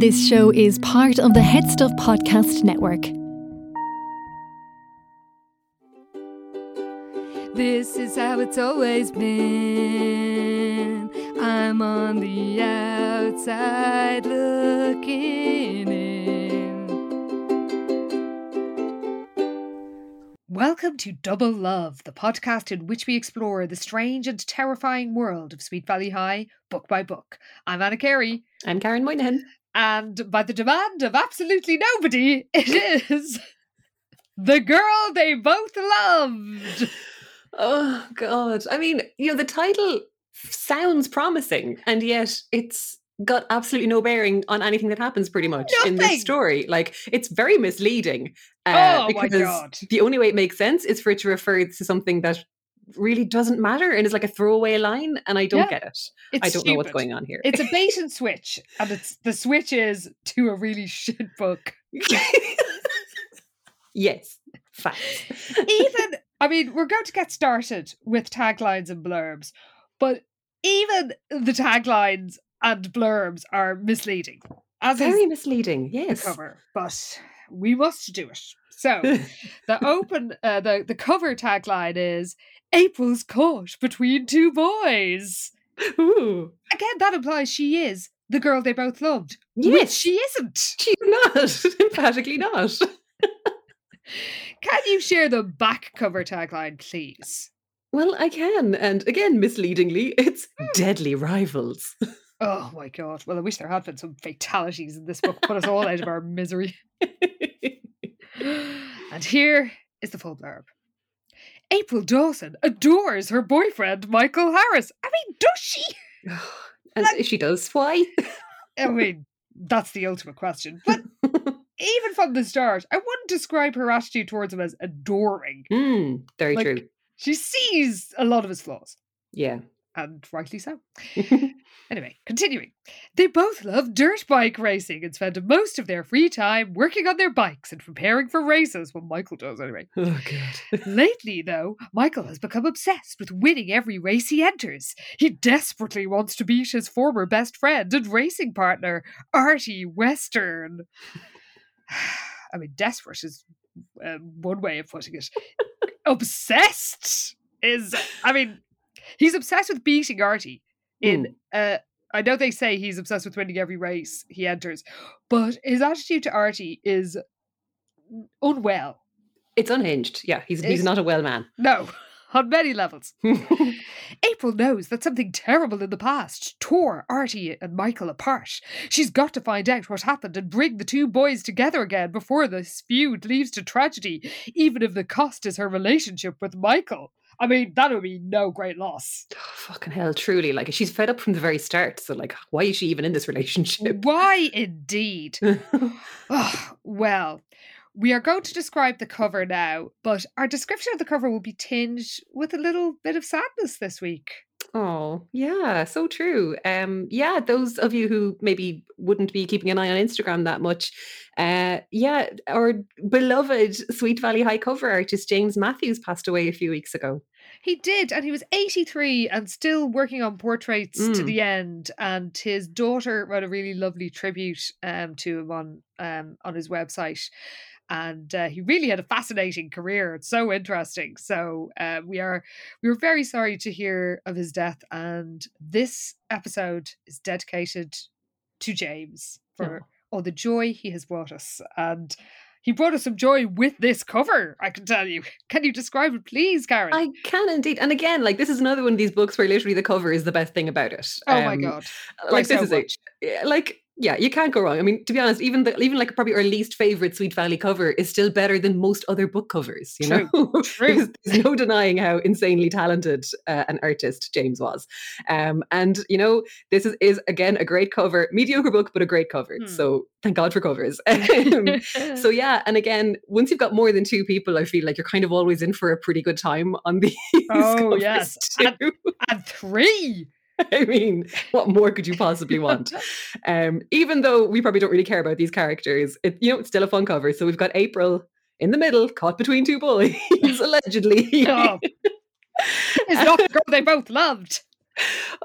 This show is part of the HeadStuff Podcast Network. This is how it's always been. I'm on the outside looking in. Welcome to Double Love, the podcast in which we explore the strange and terrifying world of Sweet Valley High, book by book. I'm Anna Carey. I'm Karen Moynihan. And by the demand of absolutely nobody, it is the girl they both loved. Oh God! I mean, you know, the title sounds promising, and yet it's got absolutely no bearing on anything that happens pretty much in this story. Like, it's very misleading. Uh, Oh my because God. the only way it makes sense is for it to refer to something that really doesn't matter and is like a throwaway line, and I don't Yeah. get it. It's I don't know what's going on here. It's a bait and switch, and it's the switch is to a really shit book. yes, facts. Even, I mean, we're going to get started with taglines and blurbs, but even the taglines and blurbs are misleading, as very misleading. Yes. cover. But we must do it. So the open, uh, the the cover tagline is "April's caught between two boys." Ooh. Again, that implies she is the girl they both loved, which Yes. she isn't. She's not. Emphatically not. Can you share the back cover tagline, please? Well, I can. And again, misleadingly, it's Hmm. deadly rivals. Oh my god. Well, I wish there had been some fatalities in this book, put us all out of our misery. And here is the full blurb. April Dawson adores her boyfriend, Michael Harris. I mean, does she? and if she does, why? I mean, that's the ultimate question. But even from the start, I wouldn't describe her attitude towards him as adoring. Hmm, very Like- true. She sees a lot of his flaws, Yeah. And rightly so. Anyway, continuing. They both love dirt bike racing and spend most of their free time working on their bikes and preparing for races. Well, Michael does anyway. oh, God. Lately, though, Michael has become obsessed with winning every race he enters. He desperately wants to beat his former best friend and racing partner, Artie Western. I mean, desperate is uh, one way of putting it. obsessed is, I mean, he's obsessed with beating Artie. In, uh, I know they say he's obsessed with winning every race he enters, but his attitude to Artie is unwell. It's unhinged. Yeah, he's, he's not a well man. No, on many levels. April knows that something terrible in the past tore Artie and Michael apart. She's got to find out what happened and bring the two boys together again before this feud leads to tragedy, even if the cost is her relationship with Michael. I mean, that would be no great loss. Oh, fucking hell, truly. Like, she's fed up from the very start. So, like, why is she even in this relationship? Why indeed? Oh, well, we are going to describe the cover now, but our description of the cover will be tinged with a little bit of sadness this week. Oh, yeah, so true. Um, yeah, those of you who maybe wouldn't be keeping an eye on Instagram that much, uh, yeah, our beloved Sweet Valley High cover artist James Matthews passed away a few weeks ago. He did, and he was 83 and still working on portraits to Mm. the end. And his daughter wrote a really lovely tribute um, to him on um, on his website. And uh, he really had a fascinating career. It's so interesting. So uh, we are we were very sorry to hear of his death. And this episode is dedicated to James for all the joy he has brought us. And he brought us some joy with this cover, I can tell you. Can you describe it, please, Karen? I can indeed. And again, like this is another one of these books where literally the cover is the best thing about it. oh my god. Like By this so is it. Like yeah, you can't go wrong. I mean, to be honest, even the, even like probably our least favorite Sweet Valley cover is still better than most other book covers. You True, know, true. Because there's no denying how insanely talented uh, an artist James was. Um, and you know, this is is again a great cover, mediocre book, but a great cover. Hmm. So thank God for covers. Um, so yeah, and again, once you've got more than two people, I feel like you're kind of always in for a pretty good time on these. Oh, yes. too. and three. I mean, what more could you possibly want? Um, even though we probably don't really care about these characters, it, you know, it's still a fun cover. So we've got April in the middle, caught between two boys, allegedly. Oh. It's not the girl they both loved.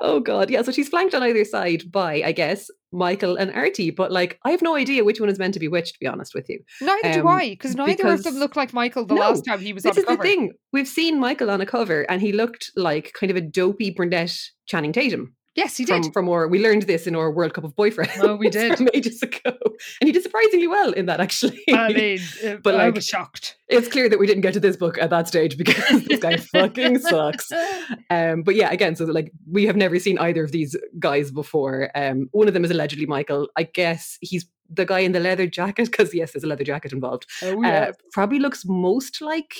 Oh God, yeah. So she's flanked on either side by, I guess, Michael and Artie. But like, I have no idea which one is meant to be which. To be honest with you, Neither do Um, I, because neither of them because- look like Michael the No, last time he was this on the is the thing. We've seen Michael on a cover, and he looked like kind of a dopey brunette Channing Tatum. Yes, he did. from from our we learned this in our World Cup of Boyfriends. Oh, we did. ages ago, and he did surprisingly well in that. Actually, I mean, uh, But, I like, was shocked. it's clear that we didn't get to this book at that stage because this guy fucking sucks. Um, but yeah, again, so like we have never seen either of these guys before. Um, one of them is allegedly Michael. I guess he's the guy in the leather jacket because yes, there's a leather jacket involved. Oh, Uh, probably looks most like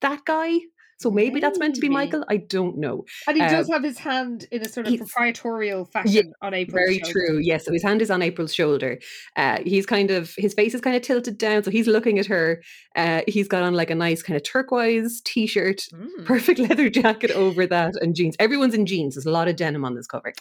that guy. So maybe that's meant to be Michael. I don't know. and he does uh, have his hand in a sort of proprietorial fashion on April's Very shoulder. true. Yes. So his hand is on April's shoulder. Uh, he's kind of his face is kind of tilted down, so he's looking at her. Uh, he's got on like a nice kind of turquoise t-shirt, Mm. perfect leather jacket over that, and jeans. Everyone's in jeans. There's a lot of denim on this cover.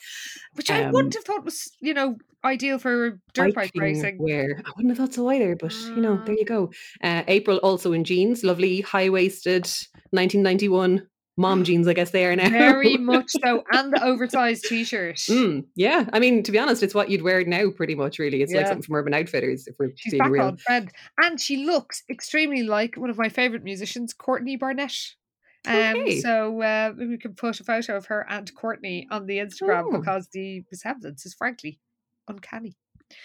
Which I um, wouldn't have thought was, you know, ideal for dirt bike racing. Wear. I wouldn't have thought so either, but you know, there Mm. you go. Uh, April also in jeans, lovely high waisted, 1991 mom jeans. I guess they are now. Very much so, and the oversized t-shirt. Mm, yeah, I mean, to be honest, it's what you'd wear now, pretty much. Really, it's like something from Urban Outfitters. If we're She's being back real. on trend, and she looks extremely like one of my favorite musicians, Courtney Barnett. Um, Okay. so uh, we can put a photo of her and Courtney on the Instagram Oh. because the resemblance is frankly uncanny.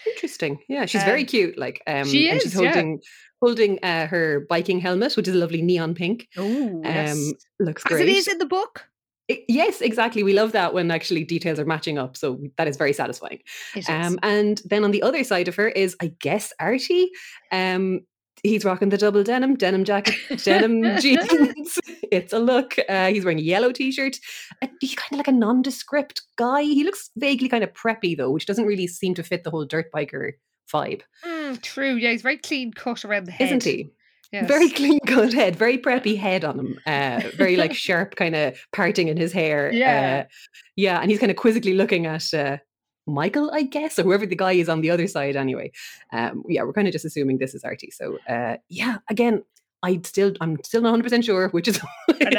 Interesting. Yeah, she's very Um, cute. Like, um, she and is, she's yeah. holding holding uh, her biking helmet, which is a lovely neon pink. Oh, Um, looks as great. it is in the book. I- yes, exactly. We love that when actually details are matching up. So that is very satisfying. It is. Um, and then on the other side of her is, I guess, Artie. Um, he's rocking the double denim, denim jacket, denim jeans. It's a look. Uh, he's wearing a yellow t-shirt. Uh, he's kind of like a nondescript guy. He looks vaguely kind of preppy though, which doesn't really seem to fit the whole dirt biker vibe, Mm, true. Yeah, he's very clean cut around the head, isn't he? Yes. Very clean cut head, very preppy head on him. Uh, very like sharp kind of parting in his hair. Yeah. Uh, yeah, and he's kind of quizzically looking at uh, Michael, I guess, or whoever the guy is on the other side anyway. Um, yeah, we're kind of just assuming this is Artie. So uh, yeah, again, I still I'm still not 100% sure which is which.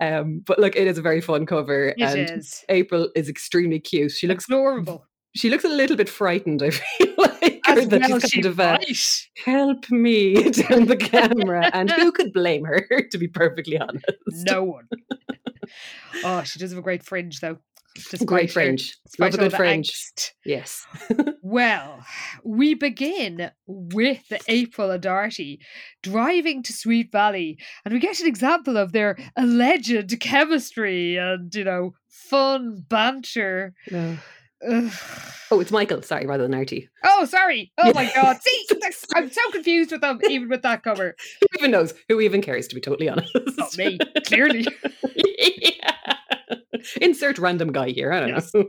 Um, but look, it is a very fun cover. It and is. April is extremely cute. She looks adorable. she looks a little bit frightened, I feel like. As that well she's she kind of uh, help me down the camera. and who could blame her, to be perfectly honest? No one. oh, she does have a great fringe, though. Great fringe. Love a good fringe. angst. Yes. Well, we begin with April and Artie driving to Sweet Valley, and we get an example of their alleged chemistry and, you know, fun banter. No. Oh, it's Michael. Sorry, rather than Artie. Oh, sorry. Oh my God. See, I'm so confused with them, even with that cover. Who even knows? Who even cares, to be totally honest? Not me, clearly. Yeah. Insert random guy here. I don't Yes. know.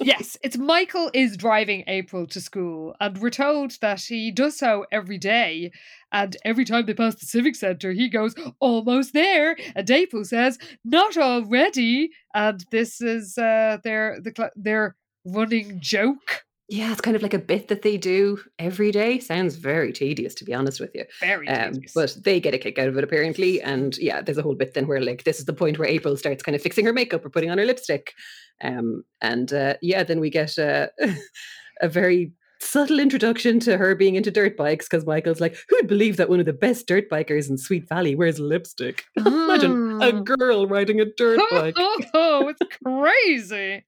yes, it's Michael is driving April to school, and we're told that he does so every day. And every time they pass the civic centre, he goes almost there, and April says not already. And this is uh, their the their running joke. Yeah, it's kind of like a bit that they do every day. Sounds very tedious, to be honest with you. Very Um, tedious. but they get a kick out of it apparently. And yeah, there's a whole bit then where like this is the point where April starts kind of fixing her makeup or putting on her lipstick. Um, and uh, yeah, then we get uh, a very subtle introduction to her being into dirt bikes because Michael's like, who'd believe that one of the best dirt bikers in Sweet Valley wears lipstick? Imagine a Mm. girl riding a dirt bike. oh, it's crazy.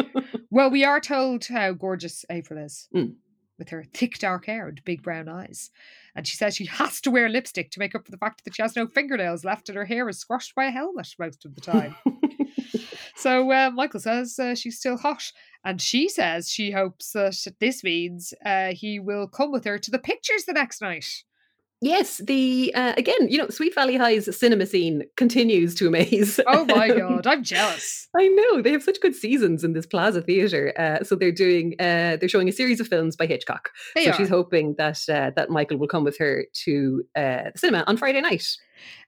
well, we are told how gorgeous April is Mm. with her thick dark hair and big brown eyes. And she says she has to wear lipstick to make up for the fact that she has no fingernails left and her hair is squashed by a helmet most of the time. So uh, Michael says uh, she's still hot. And she says she hopes that this means uh, he will come with her to the pictures the next night. Yes, the uh, again, you know, Sweet Valley High's cinema scene continues to amaze. Oh my God, I'm jealous. I know they have such good seasons in this Plaza Theatre. Uh, so they're doing, uh, they're showing a series of films by Hitchcock. They so are. she's hoping that uh, that Michael will come with her to uh, the cinema on Friday night.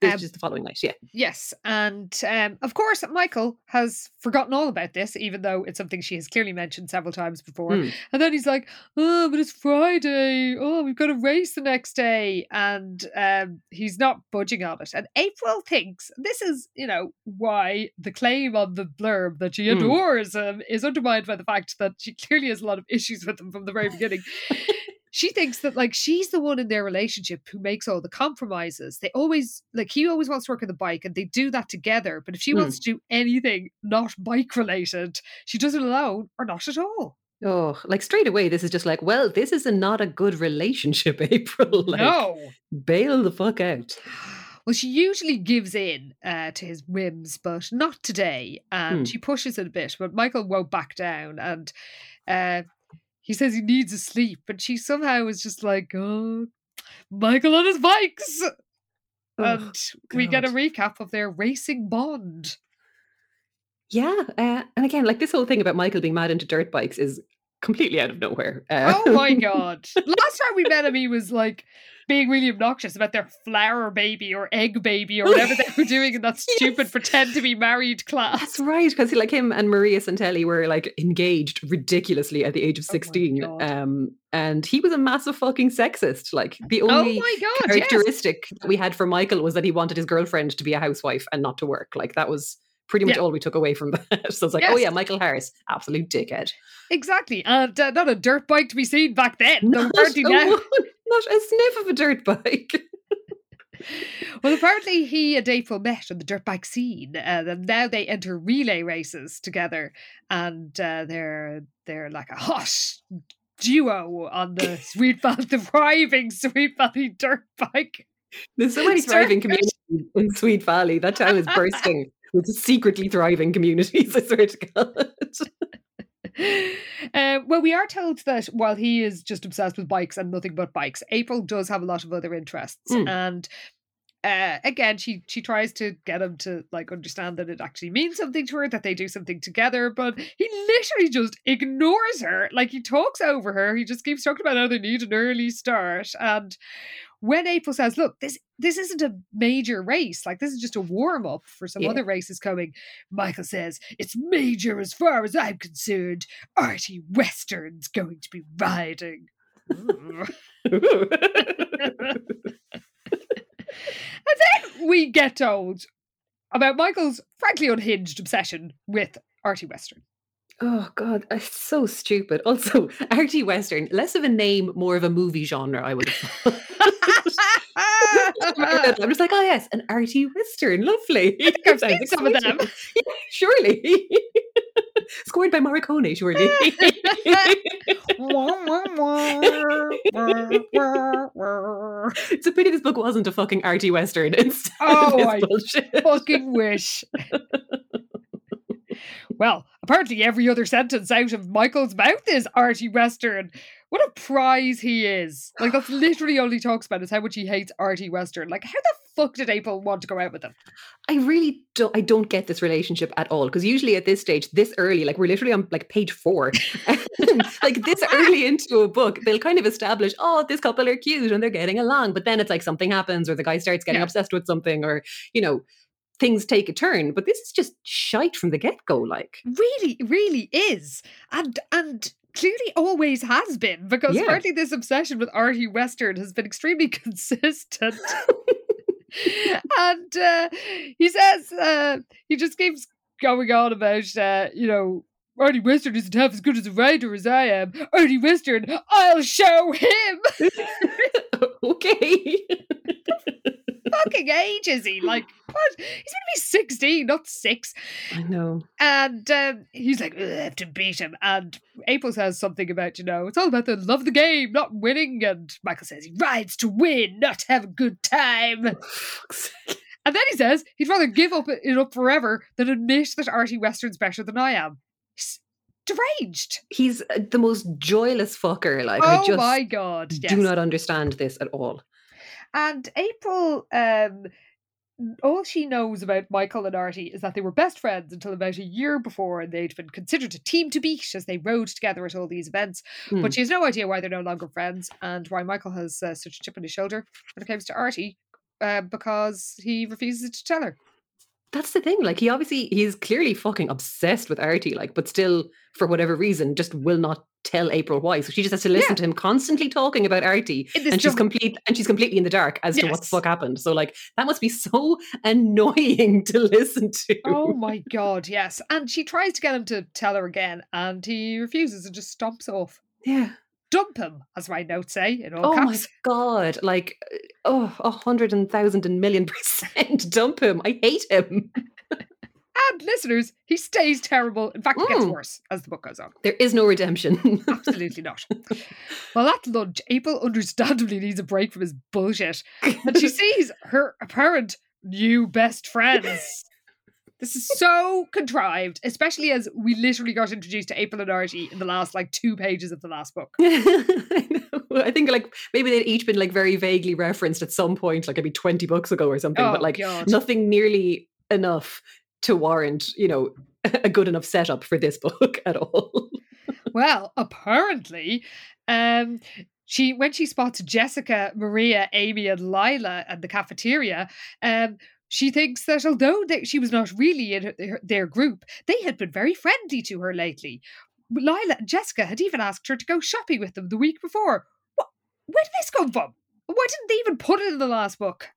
This Um, is just the following night, yeah. Yes, and um, of course, Michael has forgotten all about this, even though it's something she has clearly mentioned several times before. Mm. And then he's like, "Oh, but it's Friday. Oh, we've got a race the next day," and um, he's not budging on it. And April thinks this is, you know, why the claim on the blurb that she Mm. adores him is undermined by the fact that she clearly has a lot of issues with him from the very beginning. She thinks that like she's the one in their relationship who makes all the compromises. They always like he always wants to work on the bike and they do that together. But if she wants to do anything not bike related, she does it alone or not at all. Oh, like straight away, this is just like, well, this is a, not a good relationship, April. like, no. bail the fuck out. Well, she usually gives in uh, to his whims, but not today. And Hmm. she pushes it a bit, but Michael won't back down. And uh, he says he needs a sleep. But she somehow was just like, oh, Michael on his bikes. Oh, and we get a recap of their racing bond. Yeah, uh, and again, like this whole thing about Michael being mad into dirt bikes is completely out of nowhere. Uh, Oh my god! Last time we met him, he was like being really obnoxious about their flower baby or egg baby or whatever they were doing in that stupid Yes. pretend to be married class. That's right, because like him and Maria Santelli were like engaged ridiculously at the age of Oh sixteen, God. um, and he was a massive fucking sexist. Like the Oh only my god! Yes. characteristic that we had for Michael was that he wanted his girlfriend to be a housewife and not to work. Like that was pretty much Yeah. all we took away from that. so it's like, oh yeah, Michael Harris, absolute dickhead. Exactly, and uh, not a dirt bike to be seen back then. Not, apparently a now, one- not a sniff of a dirt bike. well, apparently he and April met on the dirt bike scene, uh, and now they enter relay races together, and uh, they're they're like a hot duo on the Sweet Valley, the thriving Sweet Valley dirt bike. There's so many thriving communities in Sweet Valley. That town is bursting with secretly thriving communities. I swear to God. Uh, well, we are told that while he is just obsessed with bikes and nothing but bikes, April does have a lot of other interests, Mm. and uh, again, she she tries to get him to like understand that it actually means something to her, that they do something together, but he literally just ignores her. Like he talks over her. He just keeps talking about how they need an early start, and when April says, "Look, this this isn't a major race. Like this is just a warm up for some Yeah. other races coming," Michael says, "It's major as far as I'm concerned. Artie Western's going to be riding." And then we get told about Michael's frankly unhinged obsession with Artie Western. Oh God, uh, it's so stupid. Also, Artie Western, less of a name, more of a movie genre. I would have. thought. I'm just like, oh yes, an Artie Western, lovely. I think I've seen some of them. Surely. Scored by Morricone, surely. it's a pity this book wasn't a fucking Artie Western. Instead Oh, I bullshit. fucking wish. Well, apparently every other sentence out of Michael's mouth is Artie Western. What a prize he is. Like that's literally all he talks about is how much he hates Artie Western. Like how the fuck did April want to go out with him? I really don't. I don't get this relationship at all because usually at this stage, this early, like we're literally on like page four, like this early into a book, they'll kind of establish, oh, this couple are cute and they're getting along, but then it's like something happens or the guy starts getting Yeah. obsessed with something or you know things take a turn. But this is just shite from the get go. Like, really, really is. And and clearly always has been, because Yeah. apparently this obsession with Artie Western has been extremely consistent. and uh, he says uh, he just keeps going on about uh, you know Artie Western isn't half as good as a writer as I am. Artie Western, I'll show him. okay. Fucking age is he? Like, what? He's going to be 16, not six. I know. And um, he's like, "Ugh, I have to beat him. And April says something about, you know, it's all about the love of the game, not winning. And Michael says he rides to win, not have a good time. And then he says he'd rather give up it up forever than admit that Artie Western's better than I am. He's deranged. He's uh, the most joyless fucker. Like oh I just my god! Yes. do not understand this at all. And April, um, all she knows about Michael and Artie is that they were best friends until about a year before, and they'd been considered a team to beat as they rode together at all these events. Hmm. But she has no idea why they're no longer friends and why Michael has uh, such a chip on his shoulder when it comes to Artie, uh, because he refuses to tell her. That's the thing. Like he obviously he's clearly fucking obsessed with Artie, like, but still, for whatever reason, just will not tell April why. So she just has to listen Yeah. to him constantly talking about Artie. And she's complete and she's completely in the dark as to what the fuck happened. So like that must be so annoying to listen to. Oh my god, yes. And she tries to get him to tell her again, and he refuses and just stomps off. yeah. Dump him, as my notes say in all Oh my god. Like uh, oh a hundred and thousand and million percent dump him. I hate him. And listeners, he stays terrible. In fact, it gets Mm. worse as the book goes on. There is no redemption. Absolutely not. Well, at lunch, April understandably needs a break from his bullshit. And she sees her apparent new best friends. This is so contrived, especially as we literally got introduced to April and Archie in the last like two pages of the last book. I know. I think like maybe they'd each been like very vaguely referenced at some point, like maybe 20 books ago or something, Oh, but like God. nothing nearly enough to warrant, you know, a good enough setup for this book at all. Well, apparently, um, she when she spots Jessica, Maria, Amy, and Lila at the cafeteria, um, she thinks that although they, she was not really in her, their, their group, they had been very friendly to her lately. Lila and Jessica had even asked her to go shopping with them the week before. What? Where did this come from? Why didn't they even put it in the last book?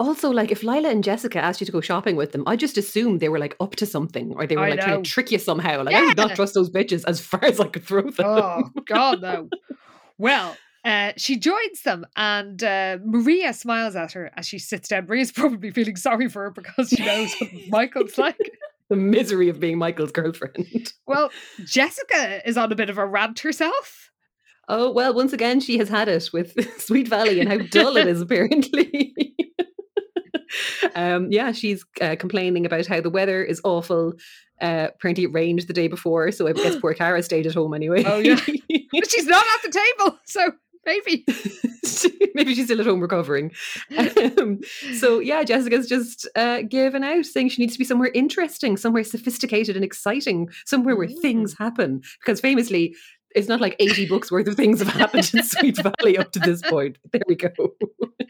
Also, like if Lila and Jessica asked you to go shopping with them, I just assumed they were like up to something or they were I like trying to trick you somehow. Like I would not trust those bitches as far as I could throw them. Oh God, no. Well, uh, she joins them, and uh, Maria smiles at her as she sits down. Maria's probably feeling sorry for her because she knows what Michael's like. the misery of being Michael's girlfriend. Well, Jessica is on a bit of a rant herself. Oh, well, once again, she has had it with Sweet Valley and how dull it is, apparently. um, yeah, she's uh, complaining about how the weather is awful. Uh, apparently, it rained the day before, so I guess poor Cara stayed at home anyway. Oh, yeah. But she's not at the table, so maybe. Maybe she's still at home recovering. Um, so, yeah, Jessica's just uh, given out, saying she needs to be somewhere interesting, somewhere sophisticated and exciting, somewhere where things happen. Because famously, it's not like 80 books worth of things have happened in Sweet Valley up to this point. There we go.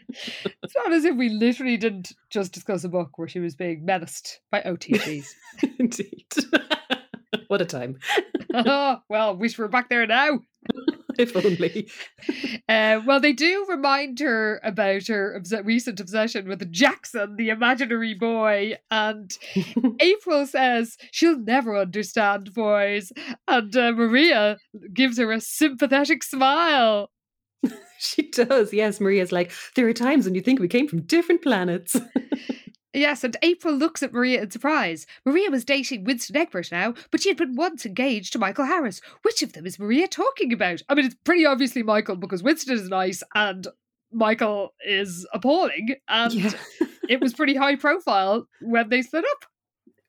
It's not as if we literally didn't just discuss a book where she was being menaced by OTGs. Indeed. what a time. oh, well, wish we were back there now. If only. Uh, well, they do remind her about her obs- recent obsession with Jackson, the imaginary boy. And April says she'll never understand boys. And uh, Maria gives her a sympathetic smile. She does. Yes, Maria's like, there are times when you think we came from different planets. Yes, and April looks at Maria in surprise. Maria was dating Winston Egbert now, but she had been once engaged to Michael Harris. Which of them is Maria talking about? I mean, it's pretty obviously Michael because Winston is nice and Michael is appalling. And Yeah. it was pretty high profile when they split up.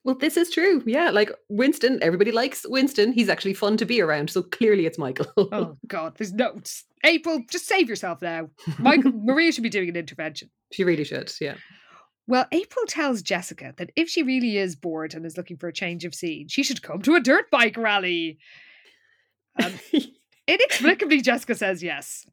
Well, this is true. Yeah, like Winston, everybody likes Winston. He's actually fun to be around. So clearly it's Michael. Oh God, there's no April. Just save yourself now. Michael, Maria should be doing an intervention. she really should. Yeah. Well, April tells Jessica that if she really is bored and is looking for a change of scene, she should come to a dirt bike rally. And inexplicably, Jessica says yes.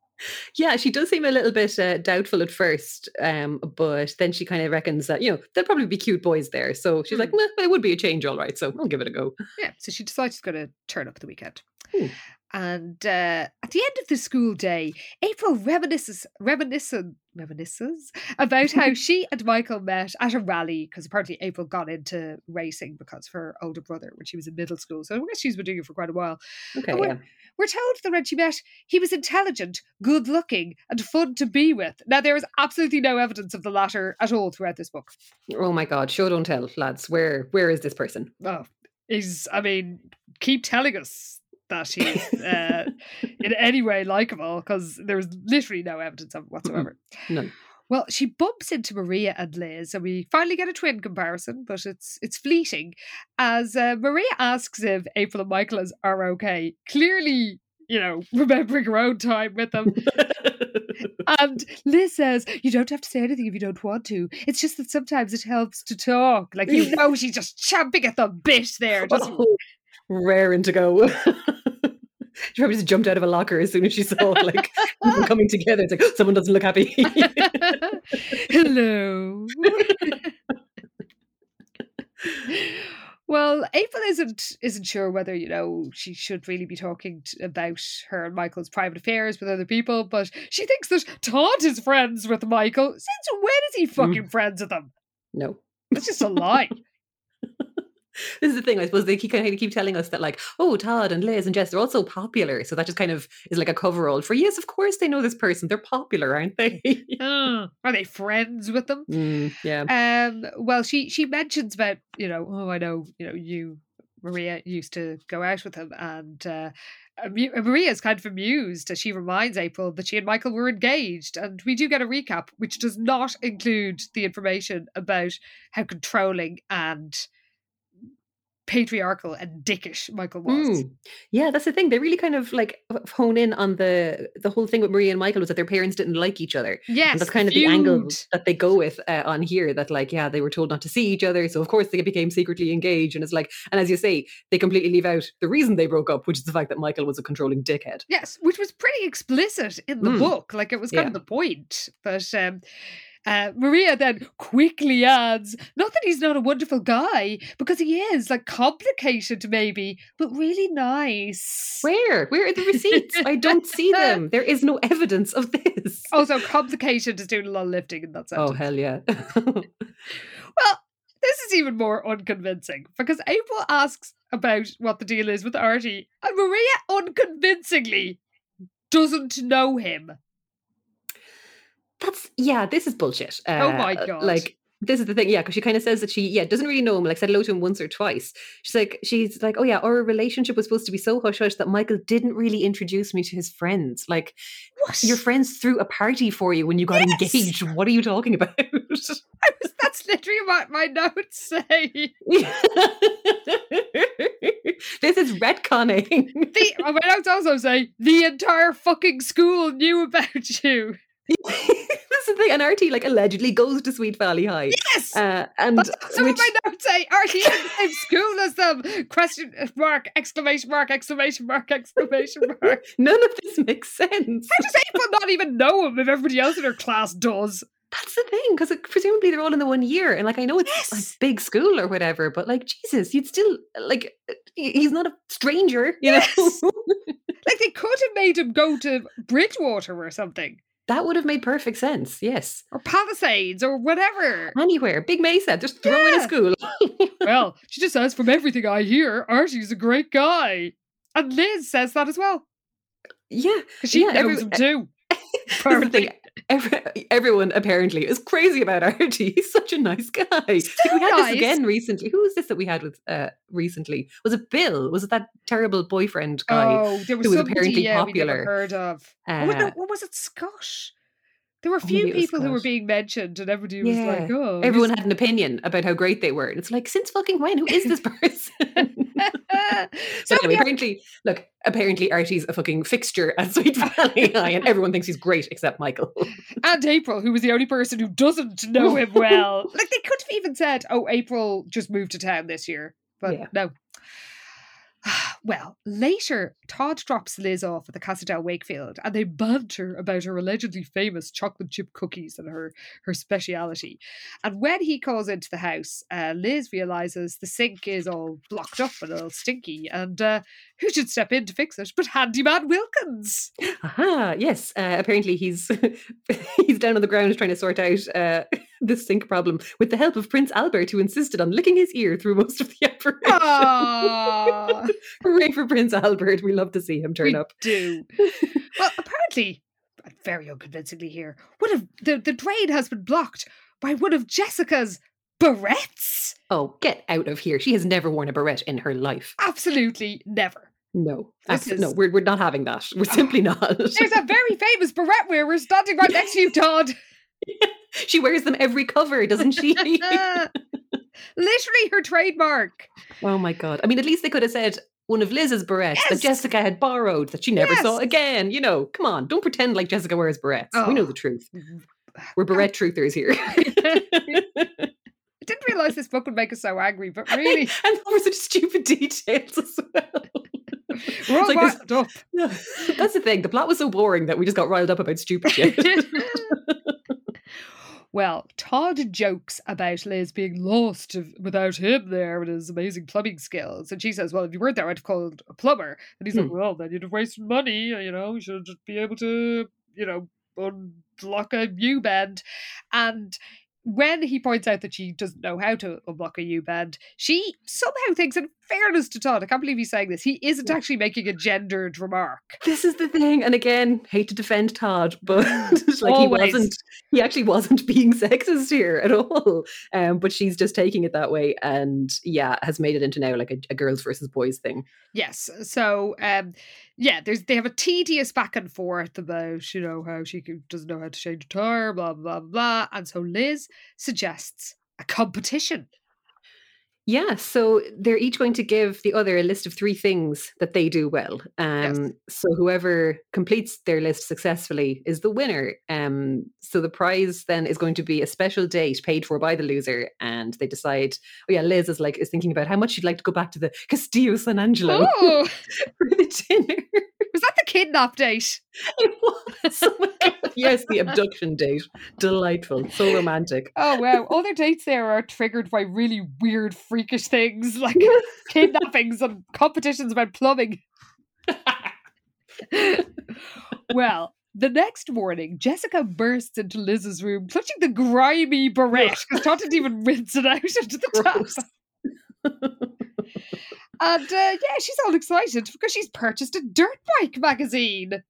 Yeah, she does seem a little bit uh, doubtful at first, um, but then she kind of reckons that, you know, there'll probably be cute boys there. So she's like, Hmm. "Meh, it would be a change, all right. So I'll give it a go. Yeah, so she decides she's going to turn up the weekend. Hmm. And uh, at the end of the school day, April reminisces, reminiscent, reminisces about how she and Michael met at a rally because apparently April got into racing because of her older brother when she was in middle school. So I guess she's been doing it for quite a while. Okay, we're, yeah. we're told that when she met, he was intelligent, good looking, and fun to be with. Now, there is absolutely no evidence of the latter at all throughout this book. Oh my god, show don't tell, lads. Where where is this person? Oh, he's, I mean, keep telling us that he's uh, in any way likable because there's literally no evidence of it whatsoever. None. Well, she bumps into Maria and Liz, and we finally get a twin comparison, but it's it's fleeting. As uh, Maria asks if April and Michael are okay, clearly, you know, remembering her own time with them. and Liz says, "You don't have to say anything if you don't want to. It's just that sometimes it helps to talk. Like you know, she's just champing at the bit there. Just Oh, raring to go. She probably just jumped out of a locker as soon as she saw like them coming together. It's like someone doesn't look happy. Hello. well, April isn't isn't sure whether you know she should really be talking about her and Michael's private affairs with other people, but she thinks that Todd is friends with Michael. Since when is he mm. fucking friends with them? no. That's just a lie. This is the thing. I suppose they keep kind of keep telling us that, like, oh, Todd and Liz and Jess, they're all so popular. So that just kind of is like a cover coverall for yes, of course they know this person. They're popular, aren't they? Uh, are they friends with them? Mm, yeah. Um, well, she she mentions about you know, oh, I know, you know, you Maria used to go out with him, and uh, amu- Maria's kind of amused as she reminds April that she and Michael were engaged, and we do get a recap which does not include the information about how controlling and patriarchal and dickish Michael was. Mm. Yeah, that's the thing. They really kind of like hone in on the the whole thing with Maria and Michael was that their parents didn't like each other. Yes, and that's kind of the angle that they go with uh, on here that like yeah they were told not to see each other so of course they became secretly engaged and it's like and as you say they completely leave out the reason they broke up which is the fact that michael was a controlling dickhead Yes, which was pretty explicit in the Mm. book. Like it was kind of the point. But um, uh, Maria then quickly adds, not that he's not a wonderful guy, because he is, like complicated maybe, but really nice. where where are the receipts i don't see them there is no evidence of this Also, complicated is doing a lot of lifting in that sentence. oh hell yeah Well, this is even more unconvincing because April asks about what the deal is with Artie, and Maria unconvincingly doesn't know him. That's yeah this is bullshit Oh my Uh, God. like this is the thing, yeah, because she kind of says that she, yeah, doesn't really know him. Like said hello to him once or twice. She's like, she's like, oh yeah, our relationship was supposed to be so hush hush that Michael didn't really introduce me to his friends. Like, What? your friends threw a party for you when you got Yes! engaged. What are you talking about? That's literally what my notes say. this is retconning. The, my notes also say the entire fucking school knew about you. That's the thing. And Artie like allegedly goes to Sweet Valley High. Yes, Uh, and that's also which, what my notes say. Artie is in the same school as them. Question mark! Exclamation mark! Exclamation mark! Exclamation mark! none of this makes sense. How does April not even know him if everybody else in her class does? That's the thing, because presumably they're all in the one year, and like I know it's Yes. like big school or whatever, but like Jesus, you'd still like he's not a stranger, you Yes. know. Like they could have made him go to Bridgewater or something, that would have made perfect sense. Yes, or Palisades, or whatever. anywhere, Big Mesa, just throw in Yeah. a school. well, she just says, from everything I hear, Artie's a great guy. And Liz says that as well. yeah, she Yeah, knows every- him too. Thing. Every, everyone apparently is crazy about Artie. He's such a nice guy. Like, we had nice. this again recently. Who was this that we had with uh recently? Was it Bill? Was it that terrible boyfriend guy? Oh, there was, who was apparently yeah, popular. heard of. oh, no, Uh, what was it? Scott? There were a Oh, few maybe people who were being mentioned, and everybody was like, oh. Everyone had an opinion about how great they were. And it's like, since fucking when? Who is this person? so so anyway, yeah, apparently, look, apparently Artie's a fucking fixture at Sweet Valley High, and everyone thinks he's great except Michael. and April, who was the only person who doesn't know him well. like, they could have even said, oh, April just moved to town this year. But Yeah. no. Well, later, Todd drops Liz off at the Casa del Wakefield and they banter about her allegedly famous chocolate chip cookies and her, her speciality. And when he calls into the house, uh, Liz realizes the sink is all blocked up and all stinky. And uh, who should step in to fix it but Handyman Wilkins? Aha, yes. Uh, apparently he's he's down on the ground trying to sort out uh, this sink problem with the help of Prince Albert, who insisted on licking his ear through most of the operation. Hooray for Prince Albert. We love to see him turn we up. do. Well, apparently, very unconvincingly here, one of the, the drain has been blocked by one of Jessica's barrettes. Oh, get out of here. She has never worn a beret in her life. Absolutely never. No. Abso- No, we're, we're not having that. We're oh. simply not. There's a very famous barrette wearer standing right next to you, Todd. she wears them every cover, doesn't she? Literally her trademark. oh my God. I mean, at least they could have said one of Liz's berets Yes. that Jessica had borrowed that she never saw again. You know, come on. Don't pretend like Jessica wears berets. We know Oh. the truth. We're beret truthers here. I didn't realize this book would make us so angry, but really, and over such stupid details as well. we're all like this- up. No, that's the thing. The plot was so boring that we just got riled up about stupid shit. Well, Todd jokes about Liz being lost if- without him there with his amazing plumbing skills. And she says, Well, if you weren't there, I'd have called a plumber. And he's like, Hmm. Well, then you'd have wasted money. You know, you should just be able to, you know, unlock a U bend. And when he points out that she doesn't know how to unlock a U bend, she somehow thinks, in fairness to Todd, I can't believe he's saying this, he isn't actually making a gendered remark. this is the thing. And again, hate to defend Todd, but like Always. he wasn't he actually wasn't being sexist here at all. Um, but she's just taking it that way and yeah, has made it into now like a, a girls versus boys thing. Yes. So, um, yeah, there's they have a tedious back and forth about you know how she doesn't know how to change a tire, blah blah blah, and so Liz suggests a competition. Yeah, so they're each going to give the other a list of three things that they do well. Um, So whoever completes their list successfully is the winner. Um, so the prize then is going to be a special date paid for by the loser, and they decide. Oh yeah, Liz is like is thinking about how much she'd like to go back to the Castillo San Angelo for the dinner. Was that the kidnap date? It was. Yes, the abduction date. Delightful, so romantic. Oh wow, all their dates there are triggered by really weird, freakish things like kidnappings and competitions about plumbing. well, the next morning, Jessica bursts into Liz's room, clutching the grimy barrette because Todd didn't even rinse it out into the tap. And uh, yeah, she's all excited because she's purchased a dirt bike magazine.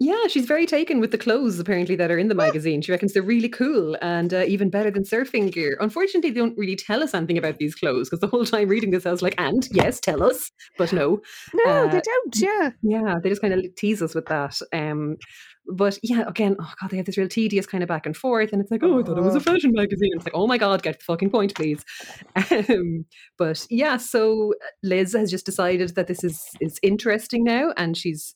Yeah, she's very taken with the clothes apparently that are in the magazine. She reckons they're really cool and uh, even better than surfing gear. Unfortunately, they don't really tell us anything about these clothes because the whole time reading this, I was like, and yes, tell us, but no. No, Uh, they don't. Yeah. Yeah, they just kind of tease us with that. Um, but yeah, again, oh god, they have this real tedious kind of back and forth, and it's like, oh, I thought it was a fashion magazine. It's like, oh my god, get the fucking point, please. Um, but yeah, so Liz has just decided that this is is interesting now, and she's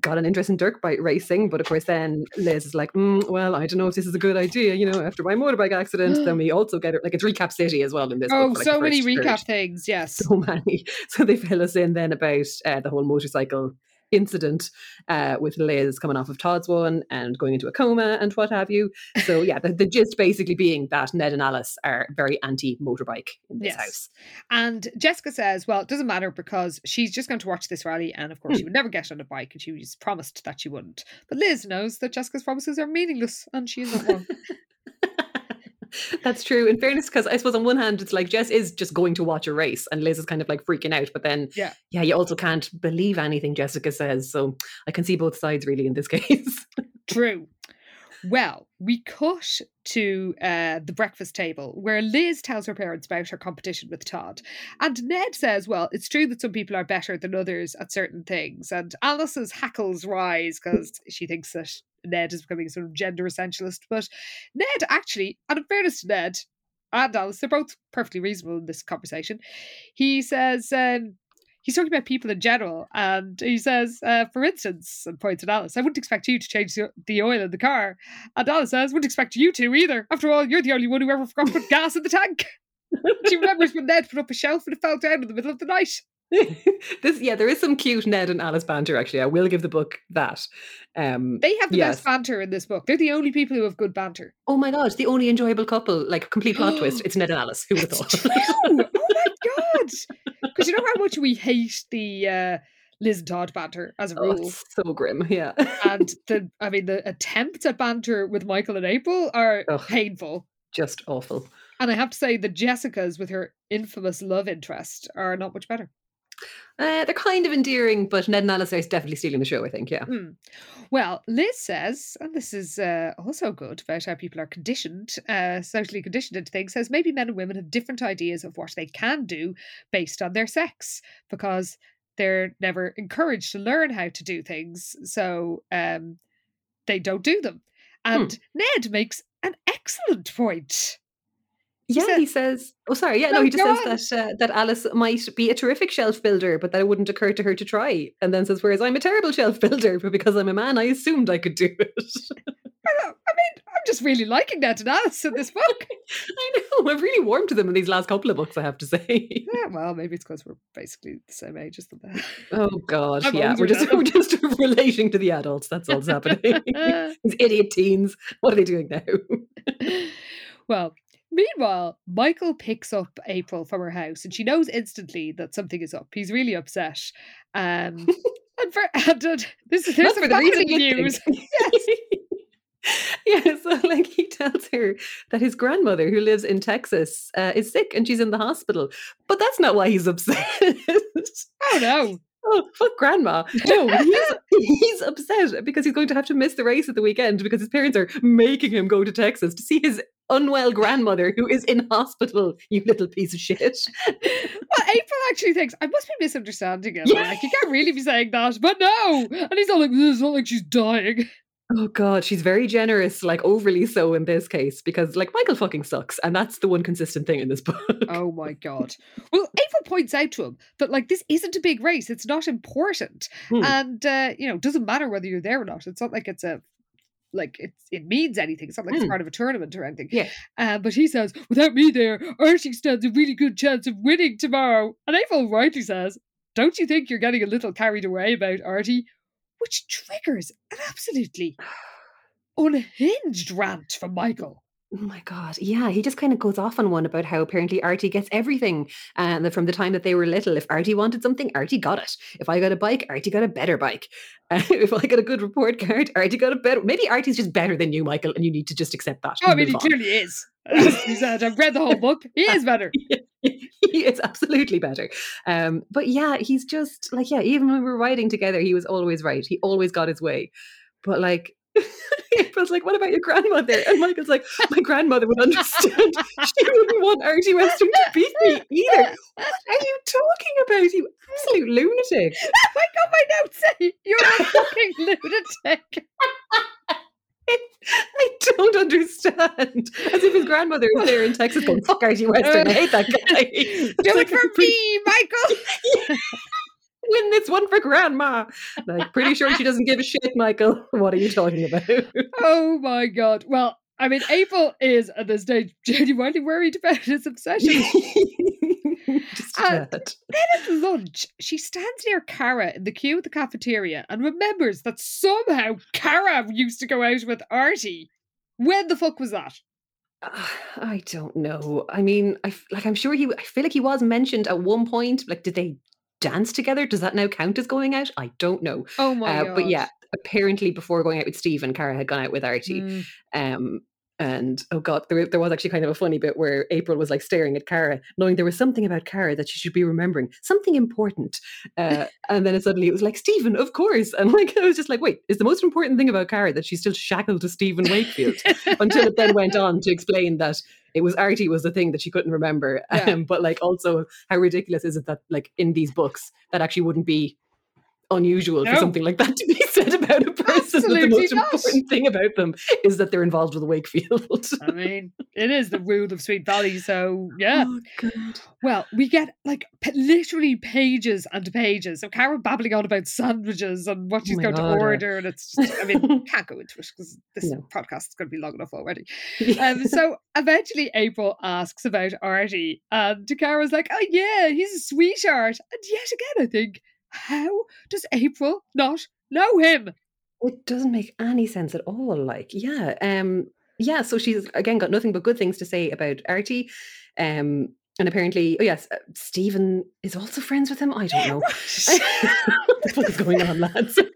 got an interest in dirt bike racing. But of course, then Liz is like, mm, well, I don't know if this is a good idea. You know, after my motorbike accident, then we also get it like it's recap city as well in this. Oh, book, like, so many recap third things. Yes. so many. So they fill us in then about uh, the whole motorcycle incident uh, with Liz coming off of Todd's one and going into a coma and what have you. So yeah, the, the gist basically being that Ned and Alice are very anti motorbike in this Yes. house. And Jessica says, well, it doesn't matter because she's just going to watch this rally. And of course, Hmm. she would never get on a bike. And she was promised that she wouldn't. But Liz knows that Jessica's promises are meaningless. And she isn't wrong. That's true. In fairness, because I suppose on one hand it's like Jess is just going to watch a race, and Liz is kind of like freaking out. But then, Yeah. yeah, you also can't believe anything Jessica says. So I can see both sides really in this case. True. Well, we cut to uh, the breakfast table where Liz tells her parents about her competition with Todd. And Ned says, well, it's true that some people are better than others at certain things. And Alice's hackles rise because she thinks that Ned is becoming sort of gender essentialist. But Ned actually, and in fairness to Ned and Alice, they're both perfectly reasonable in this conversation. He says, um, he's talking about people in general, and he says, uh, for instance, and points at Alice, I wouldn't expect you to change the- the oil in the car. And Alice says, wouldn't expect you to either. After all, you're the only one who ever forgot to put gas in the tank. she remembers when Ned put up a shelf and it fell down in the middle of the night. this yeah, there is some cute Ned and Alice banter. Actually, I will give the book that. Um, They have the yes. best banter in this book. They're the only people who have good banter. Oh my god, the only enjoyable couple, like complete plot twist. It's Ned and Alice. Who would have thought? oh my god! Because you know how much we hate the uh, Liz and Todd banter as a Oh, rule, it's so grim. Yeah. and the I mean the attempts at banter with Michael and April are Ugh. painful. Just awful. And I have to say, the Jessica's with her infamous love interest are not much better. Uh, they're kind of endearing, but Ned and Alice are definitely stealing the show. I think. Yeah. Hmm. Well, Liz says, and this is uh, also good about how people are conditioned, uh, socially conditioned into things, says maybe men and women have different ideas of what they can do based on their sex because they're never encouraged to learn how to do things. So um, they don't do them. And Ned makes an excellent point. Yeah, said- he says. Oh, sorry. Yeah, no, No, he just says that uh, that Alice might be a terrific shelf builder, but that it wouldn't occur to her to try. And then says, "Whereas I'm a terrible shelf builder, but because I'm a man, I assumed I could do it." I mean, I'm just really liking that and Alice in this book. I know. I've really warmed to them in these last couple of books. I have to say. yeah, well, maybe it's because we're basically the same age as them. Oh God, I'm yeah, we're just we're just relating to the adults. That's all that's happening. These idiot teens. What are they doing now? well, meanwhile, Michael picks up April from her house and she knows instantly that something is up. He's really upset. Um, and for and, uh, this, there's Not some for the reason news. think. yeah, so like he tells her that his grandmother, who lives in Texas, uh, is sick and she's in the hospital. But that's not why he's upset. Oh no. Oh, fuck grandma. No, he's, he's upset because he's going to have to miss the race at the weekend because his parents are making him go to Texas to see his unwell grandmother who is in hospital, you little piece of shit. Well, April actually thinks I must be misunderstanding him. Yeah. Like you can't really be saying that, but no. And he's all like, "It's not like she's dying." Oh god, she's very generous, like overly so in this case, because like Michael fucking sucks, and that's the one consistent thing in this book. Oh my god. Well, April points out to him that like this isn't a big race. It's not important, Hmm. and uh, you know, it doesn't matter whether you're there or not. It's not like it's a like it's it means anything. It's not like it's Hmm. part of a tournament or anything. Yeah. Uh, but he says, without me there, Artie stands a really good chance of winning tomorrow. And April rightly says, don't you think you're getting a little carried away about Artie? Which triggers an absolutely unhinged rant from Michael. Oh my god, yeah, he just kind of goes off on one about how apparently Artie gets everything, and that from the time that they were little, if Artie wanted something, Artie got it. If I got a bike, Artie got a better bike. Uh, if I got a good report card, Artie got a better. Maybe Artie's just better than you, Michael, and you need to just accept that. Oh, I mean, he on. clearly is. I've read the whole book. He is better. he is absolutely better. Um, but yeah, he's just like, yeah, even when we were riding together, he was always right. He always got his way. But like, April's like, what about your grandmother? And Michael's like, my grandmother would understand. she wouldn't want Artie Western to beat me either. What are you talking about, you absolute lunatic? Oh I got my notes say you're a fucking lunatic. I don't understand. As if his grandmother is there in Texas going, fuck Artie Western. I hate that guy. Do It's it like, for pretty- me, Michael. Win this one for grandma. Like, pretty sure she doesn't give a shit, Michael. What are you talking about? Oh my god. Well, I mean, April is at this stage genuinely worried about his obsession. Just Uh. Then at lunch, she stands near Cara in the queue at the cafeteria and remembers that somehow Cara used to go out with Artie. When the fuck was that? Uh, I don't know. I mean, I like I'm sure he. I feel like he was mentioned at one point. Like, did they dance together? Does that now count as going out? I don't know. Oh my Uh, god. but yeah, apparently before going out with Steve and Cara had gone out with Artie. Mm. Um, and oh god, there, there was actually kind of a funny bit where April was like staring at Cara, knowing there was something about Cara that she should be remembering, something important. Uh, and then it suddenly it was like Stephen, of course. And like I was just like, wait, is the most important thing about Cara that she's still shackled to Stephen Wakefield? Until it then went on to explain that it was Artie was the thing that she couldn't remember. Yeah. Um, but like also, how ridiculous is it that like in these books that actually wouldn't be unusual No. for something like that to be said about a person Absolutely the most not. important thing about them is that they're involved with Wakefield. I mean, it is the rule of Sweet Valley, so yeah. Oh. Well, we get like p- literally pages and pages of Cara babbling on about sandwiches and what she's my going God, to yeah. order, and it's just, I mean, can't go into it because this No. podcast is going to be long enough already. Um, so eventually, April asks about Artie, and Cara's like, "Oh yeah, he's a sweetheart." And yet again, I think, how does April not know him? It doesn't make any sense at all. Like, yeah, um, yeah. So she's again got nothing but good things to say about Artie, um, and apparently, oh yes, uh, Stephen is also friends with him. I don't know. what the fuck is going on, lads?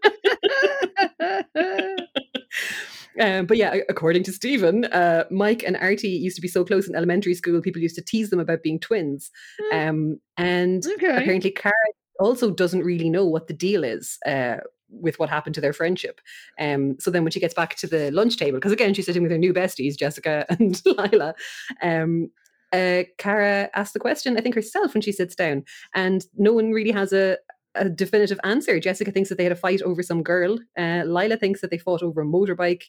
Um, but yeah, according to Stephen, uh, Mike and Artie used to be so close in elementary school. People used to tease them about being twins, um, and okay. apparently, Cara also doesn't really know what the deal is uh, with what happened to their friendship. Um, so then, when she gets back to the lunch table, because again, she's sitting with her new besties, Jessica and Lila. Um, uh, Cara asks the question, I think herself, when she sits down, and no one really has a, a definitive answer. Jessica thinks that they had a fight over some girl. Uh, Lila thinks that they fought over a motorbike.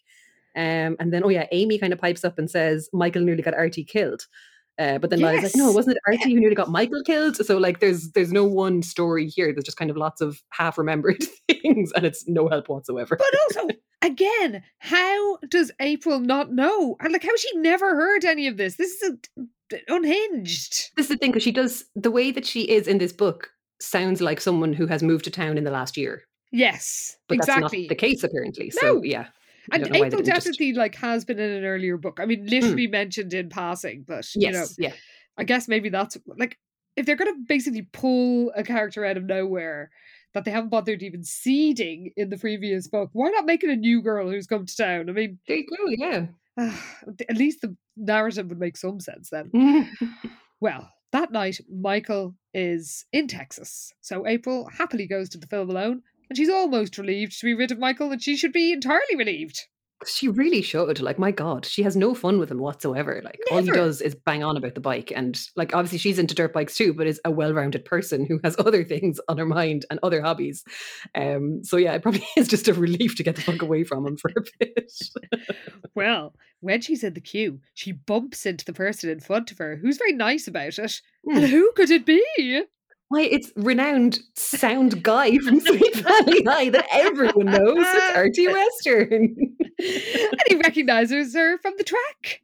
Um, and then, oh yeah, Amy kind of pipes up and says Michael nearly got Artie killed. Uh, but then Lila's like, no, wasn't it Artie who nearly got Michael killed? So like, there's there's no one story here. There's just kind of lots of half remembered things, and it's no help whatsoever. But also, again, how does April not know? And like, how she never heard any of this? This is a, unhinged. this is the thing because she does the way that she is in this book sounds like someone who has moved to town in the last year, Yes, but exactly. that's not the case apparently. No. So yeah, I And April didn't just- definitely like has been in an earlier book. I mean, literally mentioned in passing, but you know, yeah. I guess maybe that's like if they're going to basically pull a character out of nowhere that they haven't bothered even seeding in the previous book. Why not make it a new girl who's come to town? I mean, There you go. Yeah. at least the narrative would make some sense then. Well, that night, Michael is in Texas. So April happily goes to the film alone, and she's almost relieved to be rid of Michael, and she should be entirely relieved. She really should. Like, my God, she has no fun with him whatsoever. Like, all he does is bang on about the bike. And, like, obviously, she's into dirt bikes too, but is a well rounded person who has other things on her mind and other hobbies. Um, so, yeah, it probably is just a relief to get the fuck away from him for a bit. Well, when she's in the queue, she bumps into the person in front of her who's very nice about it. And Hmm. who could it be? Why, it's renowned sound guy from Sweet Valley High that everyone knows. It's Artie Western. and he recognizes her from the track.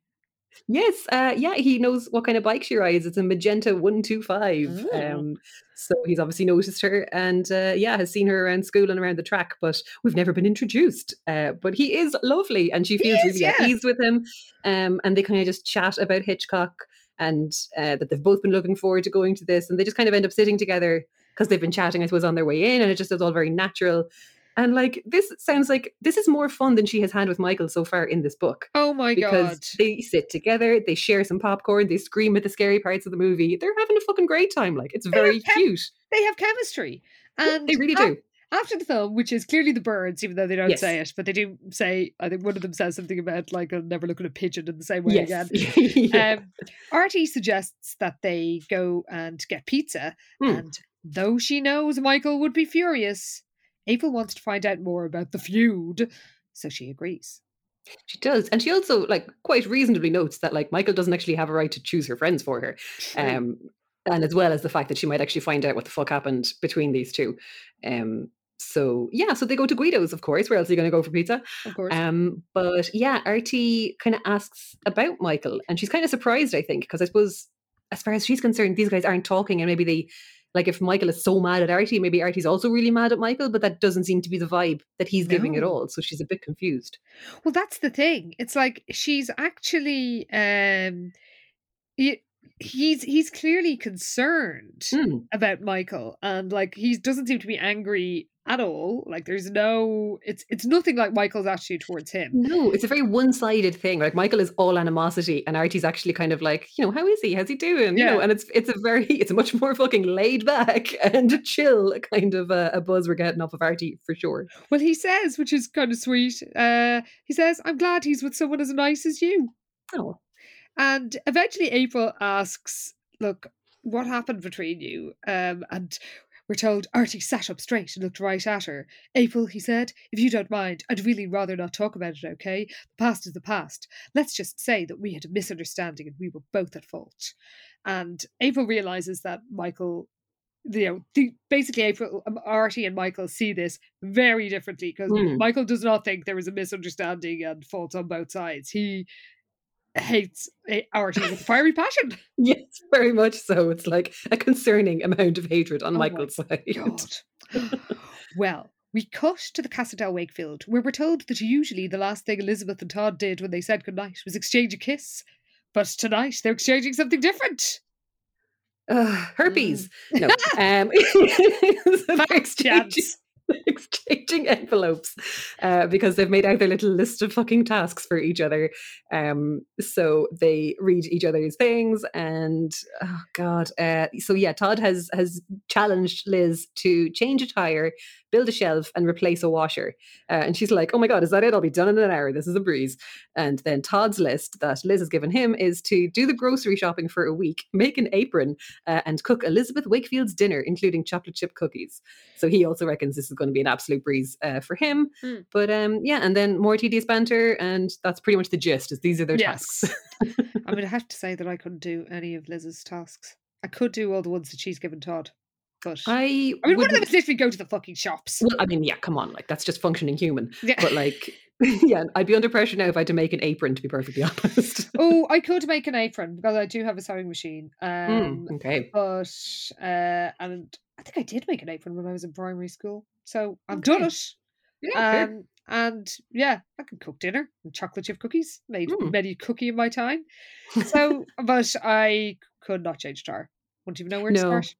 Yes, uh, yeah, he knows what kind of bike she rides. It's a Magenta 125. Oh. Um, so he's obviously noticed her and, uh, yeah, has seen her around school and around the track, but we've never been introduced. Uh, but he is lovely and she feels is, really yeah. at ease with him. Um, and they kind of just chat about Hitchcock and uh, that they've both been looking forward to going to this. And they just kind of end up sitting together because they've been chatting, I suppose, on their way in. And it just is all very natural. And like, this sounds like this is more fun than she has had with Michael so far in this book Oh my because god. they sit together, they share some popcorn, they scream at the scary parts of the movie. They're having a fucking great time. Like it's They very chem- cute. They have chemistry. And they really do. After the film, which is clearly the birds, even though they don't Yes. say it, but they do say, I think one of them says something about like, I'll never look at a pigeon in the same way Yes. again. Yeah. Um, Artie suggests that they go and get pizza, Hmm. and though she knows Michael would be furious, April wants to find out more about the feud, so she agrees. She does. And she also like quite reasonably notes that like Michael doesn't actually have a right to choose her friends for her. Um and as well as the fact that she might actually find out what the fuck happened between these two. Um so yeah, so they go to Guido's, of course. Where else are you going to go for pizza? of course. Um, but yeah, Artie kind of asks about Michael, and she's kind of surprised, I think, because I suppose as far as she's concerned, these guys aren't talking, and maybe they like if Michael is so mad at Artie, maybe Artie's also really mad at Michael, but that doesn't seem to be the vibe that he's giving at all. So she's a bit confused. Well, that's the thing. It's like she's actually um he, he's he's clearly concerned Hmm. about Michael and like he doesn't seem to be angry at all. Like there's no it's it's nothing like Michael's attitude towards him. No, it's a very one-sided thing. Like Michael is all animosity, and Artie's actually kind of like, you know, how is he? How's he doing? You know, and it's it's a very it's a much more fucking laid back and chill kind of a, a buzz we're getting off of Artie for sure. Well, he says, which is kind of sweet. Uh he says, "I'm glad he's with someone as nice as you." Oh, And eventually April asks, "Look, what happened between you?" Um and We're told Artie sat up straight and looked right at her. April, he said, if you don't mind, I'd really rather not talk about it, okay? The past is the past. Let's just say that we had a misunderstanding and we were both at fault. And April realizes that Michael you know, the, basically April, um, Artie and Michael see this very differently because Mm. Michael does not think there was a misunderstanding and fault on both sides. He hates Artie with fiery passion. Yes, very much so. It's like a concerning amount of hatred on Oh Michael's side. Well, we cut to the Casa del Wakefield, where we're told that usually the last thing Elizabeth and Todd did when they said goodnight was exchange a kiss. But tonight they're exchanging something different. Uh, herpes. No. Um, so they're exchanging. exchanging envelopes uh, because they've made out their little list of fucking tasks for each other. Um, so they read each other's things, and oh god. Uh, so yeah, Todd has has challenged Liz to change a tire, build a shelf, and replace a washer. Uh, and she's like, "Oh my god, is that it? I'll be done in an hour. This is a breeze." And then Todd's list that Liz has given him is to do the grocery shopping for a week, make an apron, uh, and cook Elizabeth Wakefield's dinner, including chocolate chip cookies. So he also reckons this is going to be an absolute breeze uh, for him. Hmm. But um, yeah, and then more tedious banter, and that's pretty much the gist. Is these are their Yes. tasks. I mean, I have to say that I couldn't do any of Liz's tasks. I could do all the ones that she's given Todd. But I, I, mean, one of them is literally go to the fucking shops. well, I mean, yeah, come on, like that's just functioning human. Yeah. But like, yeah, I'd be under pressure now if I had to make an apron. To be perfectly honest. oh, I could make an apron because I do have a sewing machine. Hmm, Um, okay. but uh, and I think I did make an apron when I was in primary school, so I've done it. Yeah. Um, and yeah, I can cook dinner and chocolate chip cookies. Made Mm. many cookie in my time. So, but I could not change tire. Wouldn't even know where to No. start.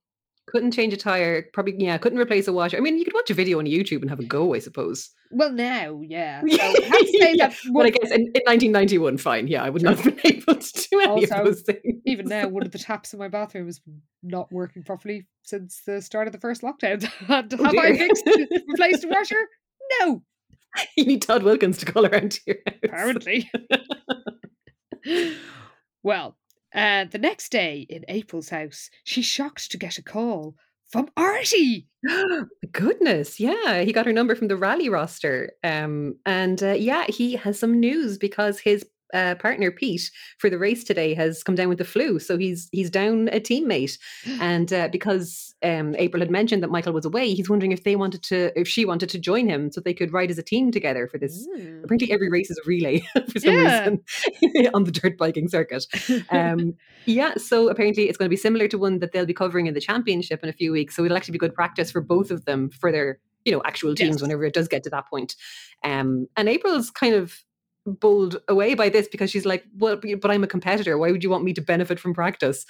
Couldn't change a tire. Probably, yeah, couldn't replace a washer. I mean, you could watch a video on YouTube and have a go, I suppose. Well, now, yeah. So have Yeah, But I guess in, in 1991, fine. Yeah, I would not have been able to do any Also, of those things. even now, one of the taps in my bathroom is not working properly since the start of the first lockdown. And Oh, have I fixed, replaced the washer? No, you need Todd Wilkins to call around to your house. apparently. well, uh, the next day in April's house, she's shocked to get a call from Artie. Goodness, yeah, he got her number from the rally roster, um, and uh, yeah, he has some news because his uh, partner Pete for the race today has come down with the flu, so he's he's down a teammate, and uh, because um, April had mentioned that Michael was away, he's wondering if they wanted to, if she wanted to join him, so they could ride as a team together for this. Mm. Apparently, every race is a relay for some Yeah. reason on the dirt biking circuit. Um, yeah, so apparently it's going to be similar to one that they'll be covering in the championship in a few weeks. So it'll actually be good practice for both of them for their, you know, actual teams Yes. whenever it does get to that point. Um, and April's kind of bowled away by this because she's like, well, but I'm a competitor. Why would you want me to benefit from practice?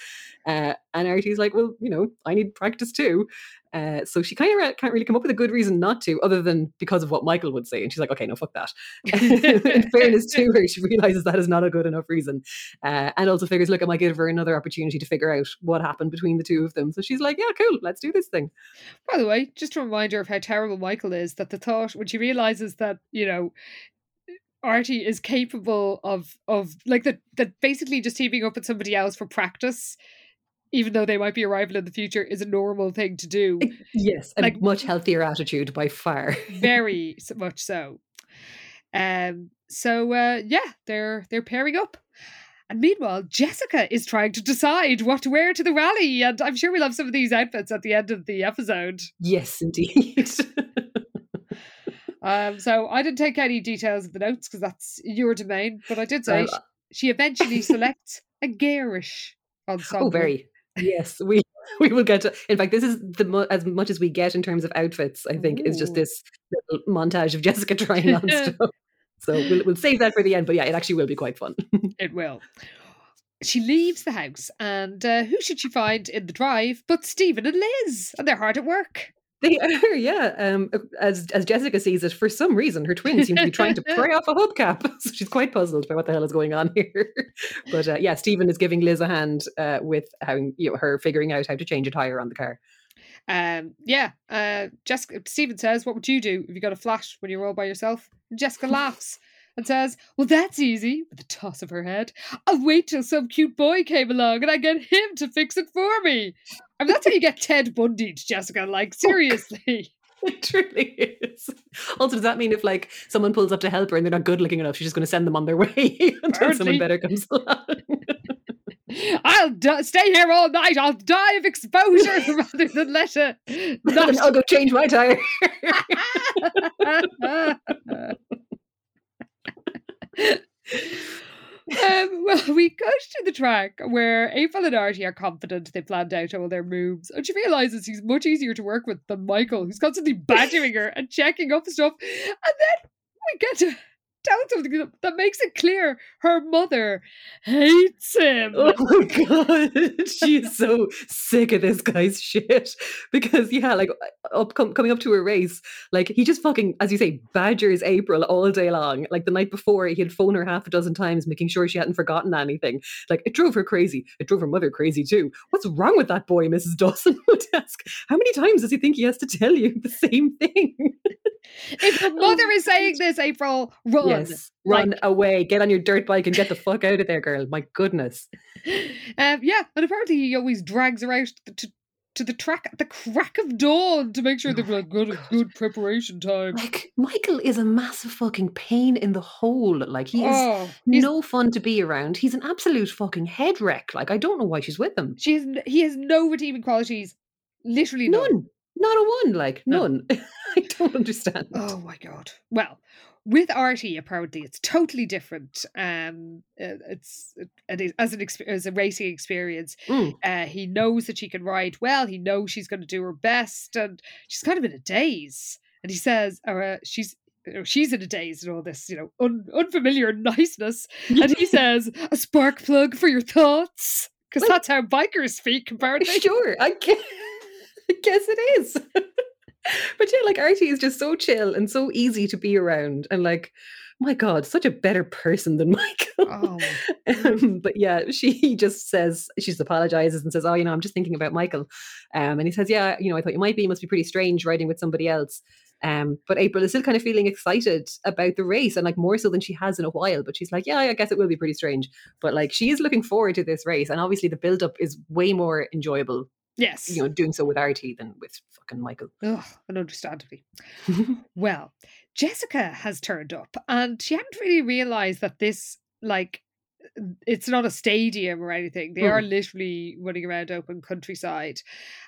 Uh, and Artie's like, well, you know, I need practice too. Uh, so she kind of can't really come up with a good reason not to, other than because of what Michael would say. And she's like, okay, no, fuck that. In fairness to her, she realizes that is not a good enough reason. Uh, and also figures, look, I might give her another opportunity to figure out what happened between the two of them. So she's like, yeah, cool, let's do this thing. By the way, just a reminder of how terrible Michael is that the thought when she realizes that, you know, Artie is capable of of like that that basically just teaming up with somebody else for practice, even though they might be a rival in the future, is a normal thing to do. Yes, a Like- much healthier attitude by far. Very much so. Um so uh yeah, they're they're pairing up. And meanwhile, Jessica is trying to decide what to wear to the rally, and I'm sure we'll have some of these outfits at the end of the episode. yes, indeed. Um, so I didn't take any details of the notes because that's your domain, but I did say Well, sh- she eventually selects a garish ensemble. Oh, very. Yes, we we will get to. In fact, this is the as much as we get in terms of outfits. I think is just this little montage of Jessica trying on stuff. So we'll we'll save that for the end. But yeah, it actually will be quite fun. It will. She leaves the house, and uh, who should she find in the drive but Stephen and Liz? And they're hard at work. They are, yeah. Um, as as Jessica sees it, for some reason, her twins seem to be trying to pry off a hubcap, so she's quite puzzled by what the hell is going on here. but uh, yeah, Stephen is giving Liz a hand uh, with how you know her figuring out how to change a tire on the car. Um, yeah. Uh, Jessica Stephen says, "What would you do if you got a flat when you're all by yourself?" And Jessica laughs and says, Well, that's easy, with a toss of her head. I'll wait till some cute boy came along and I get him to fix it for me. I mean, that's how you get Ted Bundy, Jessica. Like, oh, seriously. It truly is. Also, does that mean if like someone pulls up to help her and they're not good looking enough, she's just going to send them on their way until Apparently. someone better comes along? I'll stay here all night. I'll die of exposure rather than let a not I'll go change my tire. Um, well, we cut to the track where April and Artie are confident they planned out all their moves, and she realizes he's much easier to work with than Michael, who's constantly badgering her and checking up stuff. And then we get to down something that- makes it clear her mother hates him. Oh my god, she's so sick of this guy's shit. Because yeah, like uh, up com- coming up to a race, like he just fucking, as you say, badgers April all day long. Like the night before, he had phone her half a dozen times, making sure she hadn't forgotten anything. Like it drove her crazy. It drove her mother crazy too. What's wrong with that boy? Mrs. Dawson would ask. How many times does he think he has to tell you the same thing? If your mother is saying this, April, run. yes, run Like- away, get on your dirt bike, and get the fuck out of there, girl. My goodness. Um, yeah, and apparently he always drags her out to, to, to the track at the crack of dawn to make sure they've like, got a good preparation time. Like Michael is a massive fucking pain in the hole. Like he is Oh, no fun to be around. He's an absolute fucking head wreck. Like I don't know why she's with him. she has, he has no redeeming qualities. Literally none. None. Not a one. Like None. I don't understand. Oh my god. Well, with Artie, apparently it's totally different. Um, uh, it's it is as an as a racing experience. Mm. Uh, he knows that she can ride well. He knows she's going to do her best, and she's kind of in a daze. And he says, or uh, she's. She's in a daze and all this, you know, un- unfamiliar niceness. And he says, "A spark plug for your thoughts," because Well- that's how bikers speak. Apparently, Sure, I I guess it is. but yeah, like Artie is just so chill and so easy to be around, and like, my God, such a better person than Michael. Oh. um, but yeah, she just says she just apologizes and says, "Oh, you know, I'm just thinking about Michael," um, and he says, "Yeah, you know, I thought you might be. It must be pretty strange riding with somebody else." Um, but April is still kind of feeling excited about the race and like more so than she has in a while. But she's like, yeah, I guess it will be pretty strange. But like she is looking forward to this race. And obviously the build up is way more enjoyable, yes, you know, doing so with Artie than with fucking Michael. Ugh, and understandably. Well, Jessica has turned up and she hadn't really realized that this, like, it's not a stadium or anything. They are literally running around open countryside.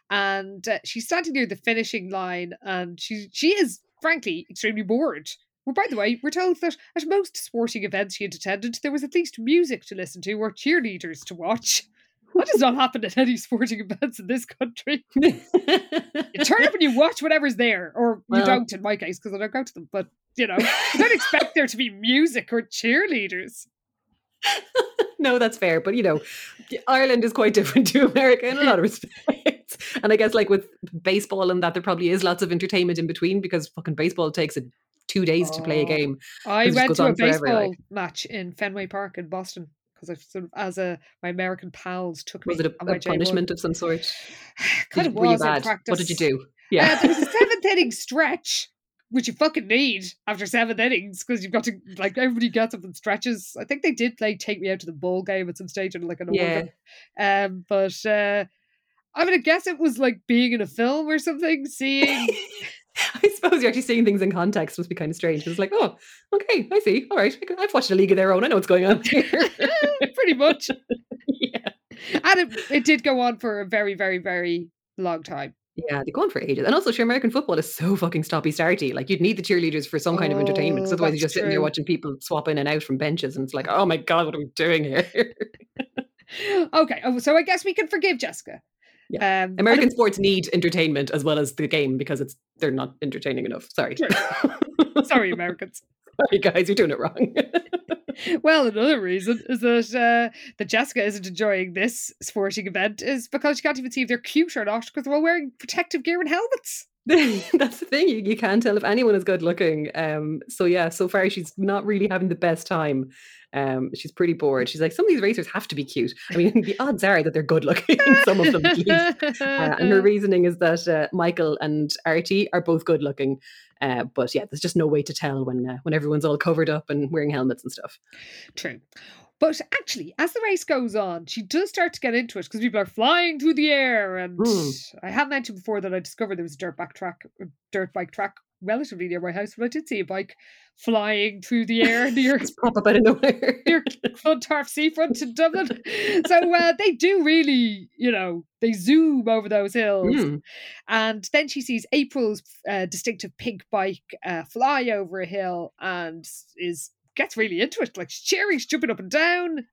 And uh, she's standing near the finishing line and she, she is, frankly, extremely bored. Well, by the way, we're told that at most sporting events she had attended, there was at least music to listen to or cheerleaders to watch. That does not happen at any sporting events in this country. You turn up and you watch whatever's there, or Well- you don't in my case because I don't go to them. But you know, you don't expect there to be music or cheerleaders. no, that's fair. But you know, Ireland is quite different to America in a lot of respects. And I guess like with baseball and that, there probably is lots of entertainment in between because fucking baseball takes it two days to play a Oh. game. I went to a on forever, baseball like. match in Fenway Park in Boston because I sort of, as a my American pals took me. Was it a, a J1. punishment of some sort? kind Did- of was in practice. What did you do? Uh, Yeah. there was a seventh inning stretch, which you fucking need after seven innings because you've got to like everybody gets up and stretches. I think they did like "Take Me Out to the Ball" game at some stage and like an Yeah. Um, but uh, I mean, I guess it was like being in a film or something, seeing. I suppose you're actually seeing things in context must be kind of strange. It's like, oh, okay, I see. All right, I've watched a League of Their Own. I know what's going on here. pretty much. yeah, And it, it did go on for a very, very, very long time. yeah, they go on for ages. And also, sure, American football is so fucking stoppy starty. Like, you'd need the cheerleaders for some kind of entertainment. 'cause Oh, otherwise, you're just sitting there watching people swap in and out from benches, and it's like, oh my god, what are we doing here? Okay, oh, so I guess we can forgive Jessica. Um, American sports need entertainment as well as the game because it's they're not entertaining enough. Sorry. Sorry, Americans. sorry, guys, you're doing it wrong. Well, another reason is that uh, that Jessica isn't enjoying this sporting event is because she can't even see if they're cute or not because they're all wearing protective gear and helmets. That's the thing. You, you can't tell if anyone is good looking. Um, so yeah, so far she's not really having the best time. Um, she's pretty bored. She's like, some of these racers have to be cute. I mean, the odds are that they're good looking. some of them, at least. Uh, and her reasoning is that uh, Michael and Artie are both good looking. Uh, but yeah, there's just no way to tell when uh, when everyone's all covered up and wearing helmets and stuff. True. But actually, as the race goes on, she does start to get into it because people are flying through the air. And Mm. I have mentioned before that I discovered there was a dirt back track, dirt bike track relatively near my house, but I did see a bike flying through the air near Just pop up out of nowhere. near Clontarf seafront in Dublin. So uh, they do really, you know, they zoom over those hills. Mm. And then she sees April's uh, distinctive pink bike uh, fly over a hill and is gets really into it. Like she's cheering, she's jumping up and down.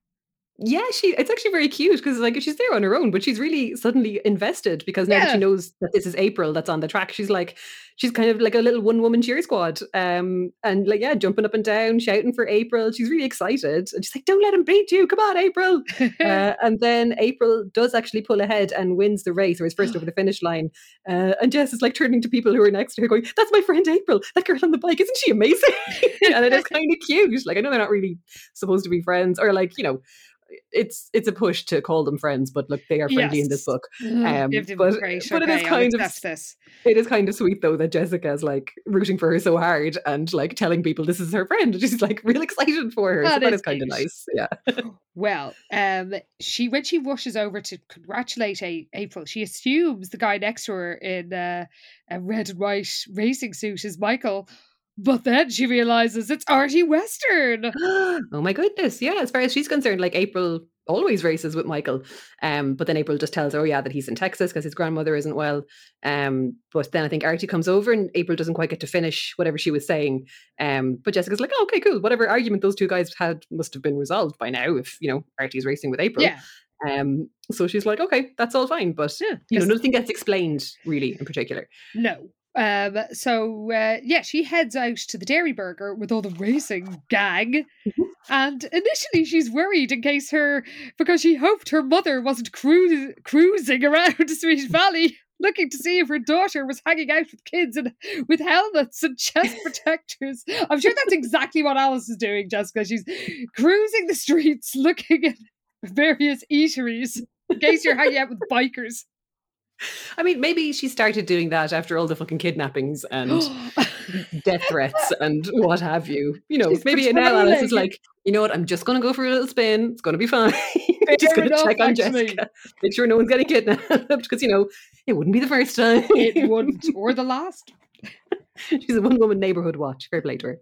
Yeah, she it's actually very cute because like she's there on her own, but she's really suddenly invested because now that she knows that this is April that's on the track, she's like she's kind of like a little one woman cheer squad. Um and like yeah, jumping up and down, shouting for April. She's really excited. And she's like, Don't let him beat you. Come on, April. uh, and then April does actually pull ahead and wins the race or is first over the finish line. Uh, and Jess is like turning to people who are next to her, going, That's my friend April, that girl on the bike, isn't she amazing? and it is kind of cute. Like I know they're not really supposed to be friends, or like, you know, it's it's a push to call them friends, but look, they are friendly in this book. Um, but- great. but it is okay, kind of this. It is kind of sweet though that Jessica's like rooting for her so hard and like telling people this is her friend. She's like real excited for her. so That that is is kind of nice. Yeah. Well, um, she when she rushes over to congratulate a- April, she assumes the guy next to her in uh, a red and white racing suit is Michael, but then she realizes it's Artie Western. oh my goodness. Yeah, as far as she's concerned, like April always races with Michael. Um, but then April just tells her, oh yeah, that he's in Texas because his grandmother isn't well. Um, but then I think Artie comes over and April doesn't quite get to finish whatever she was saying. Um, but Jessica's like, oh, okay, cool. Whatever argument those two guys had must have been resolved by now if, you know, Artie's racing with April. Yeah, Um, so she's like, okay, that's all fine. But yeah. you know, nothing gets explained really in particular. No. Um, so uh, yeah, she heads out to the Dairy Burger with all the racing gang, and initially she's worried in case her because she hoped her mother wasn't cru- cruising around Sweet Valley looking to see if her daughter was hanging out with kids and with helmets and chest protectors. I'm sure that's exactly what Alice is doing, Jessica. She's cruising the streets looking at various eateries in case you're hanging out with bikers. I mean, maybe she started doing that after all the fucking kidnappings and death threats and what have you. You know, She's maybe now Alice is like, you know what, I'm just going to go for a little spin. It's going to be fine. just going to check on actually. Jessica, make sure no one's getting kidnapped because, you know, it wouldn't be the first time. it wouldn't, or the last. She's a one woman neighborhood watch. Fair play to her.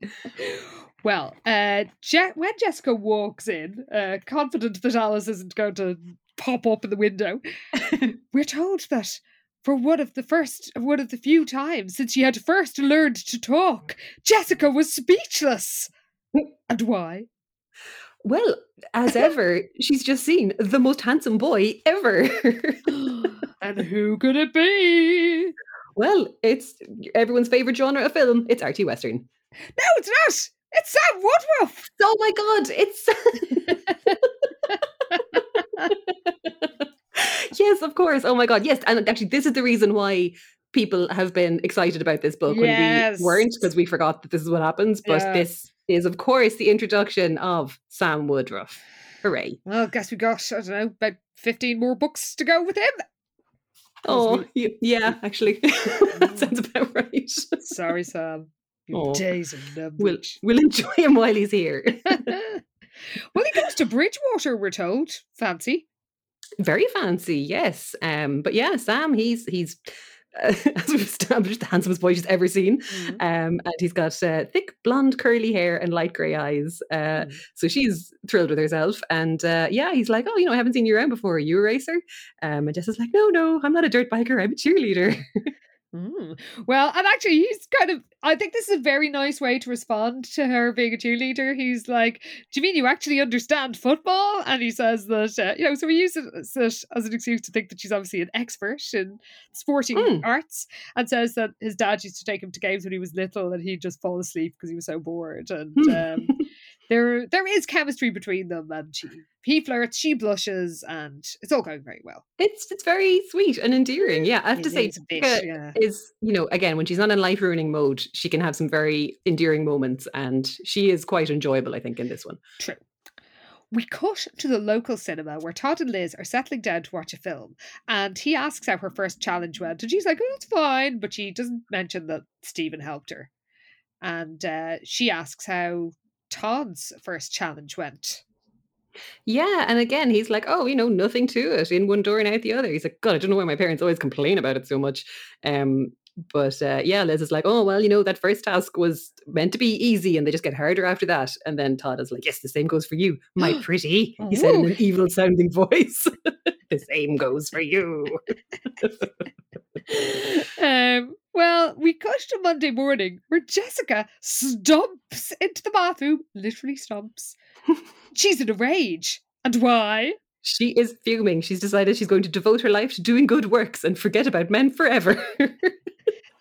Well, uh, Je- when Jessica walks in, uh, confident that Alice isn't going to pop up in the window, we're told that for one of the first, one of the few times since she had first learned to talk, Jessica was speechless. And why? Well, as ever, she's just seen the most handsome boy ever. and who could it be? well, it's everyone's favorite genre of film. It's arty western. No, it's not. It's Sam Woodruff. Oh my god, it's yes, of course. Oh my god, yes. And actually, this is the reason why people have been excited about this book when we weren't, because we forgot that this is what happens. But Yeah. this is, of course, the introduction of Sam Woodruff. Hooray! Well, guess we got, I don't know, about 15 more books to go with him. Oh, yeah, actually, that sounds about right. Sorry, Sam. Your Aw. Oh. days of. We'll we'll enjoy him while he's here. well, he goes to Bridgewater, we're told. Fancy. Very fancy, yes. Um, but yeah, Sam, he's he's uh, as we've established, the handsomest boy she's ever seen. Mm-hmm. Um, and he's got uh, thick blonde curly hair and light grey eyes. Uh, Mm. so she's thrilled with herself. And uh, yeah, he's like, "Oh, you know, I haven't seen you around before. Are you a racer?" Um, and Jess is like, "No, no, I'm not a dirt biker. I'm a cheerleader." Mm. Well, and actually, he's kind of. I think this is a very nice way to respond to her being a cheerleader. He's like, "Do you mean you actually understand football?" And he says that, uh, you know, so he uses it as an excuse to think that she's obviously an expert in sporting Mm. arts, and says that his dad used to take him to games when he was little, and he'd just fall asleep because he was so bored. And Hmm. um, there there is chemistry between them, and she he flirts, she blushes, and it's all going very well. It's it's very sweet and endearing. Yeah, I have It to say, is bit, yeah. is you know again when she's not in life ruining mode, she can have some very endearing moments, and she is quite enjoyable. I think in this one. True. We cut to the local cinema where Todd and Liz are settling down to watch a film, and he asks how her first challenge went, and she's like, "Oh, it's fine," but she doesn't mention that Stephen helped her, and uh, she asks how Todd's first challenge went. Yeah, and again, he's like, "Oh, you know, nothing to it. In one door and out the other." He's like, "God, I don't know why my parents always complain about it so much." Um, but uh, yeah, Liz is like, "Oh, well, you know, that first task was meant to be easy, and they just get harder after that." And then Todd is like, "Yes, the same goes for you, my pretty." He said in an evil-sounding voice. the same goes for you. um, well, we cut to Monday morning where Jessica stomps into the bathroom, literally stomps. She's in a rage. And why? She is fuming. She's decided she's going to devote her life to doing good works and forget about men forever.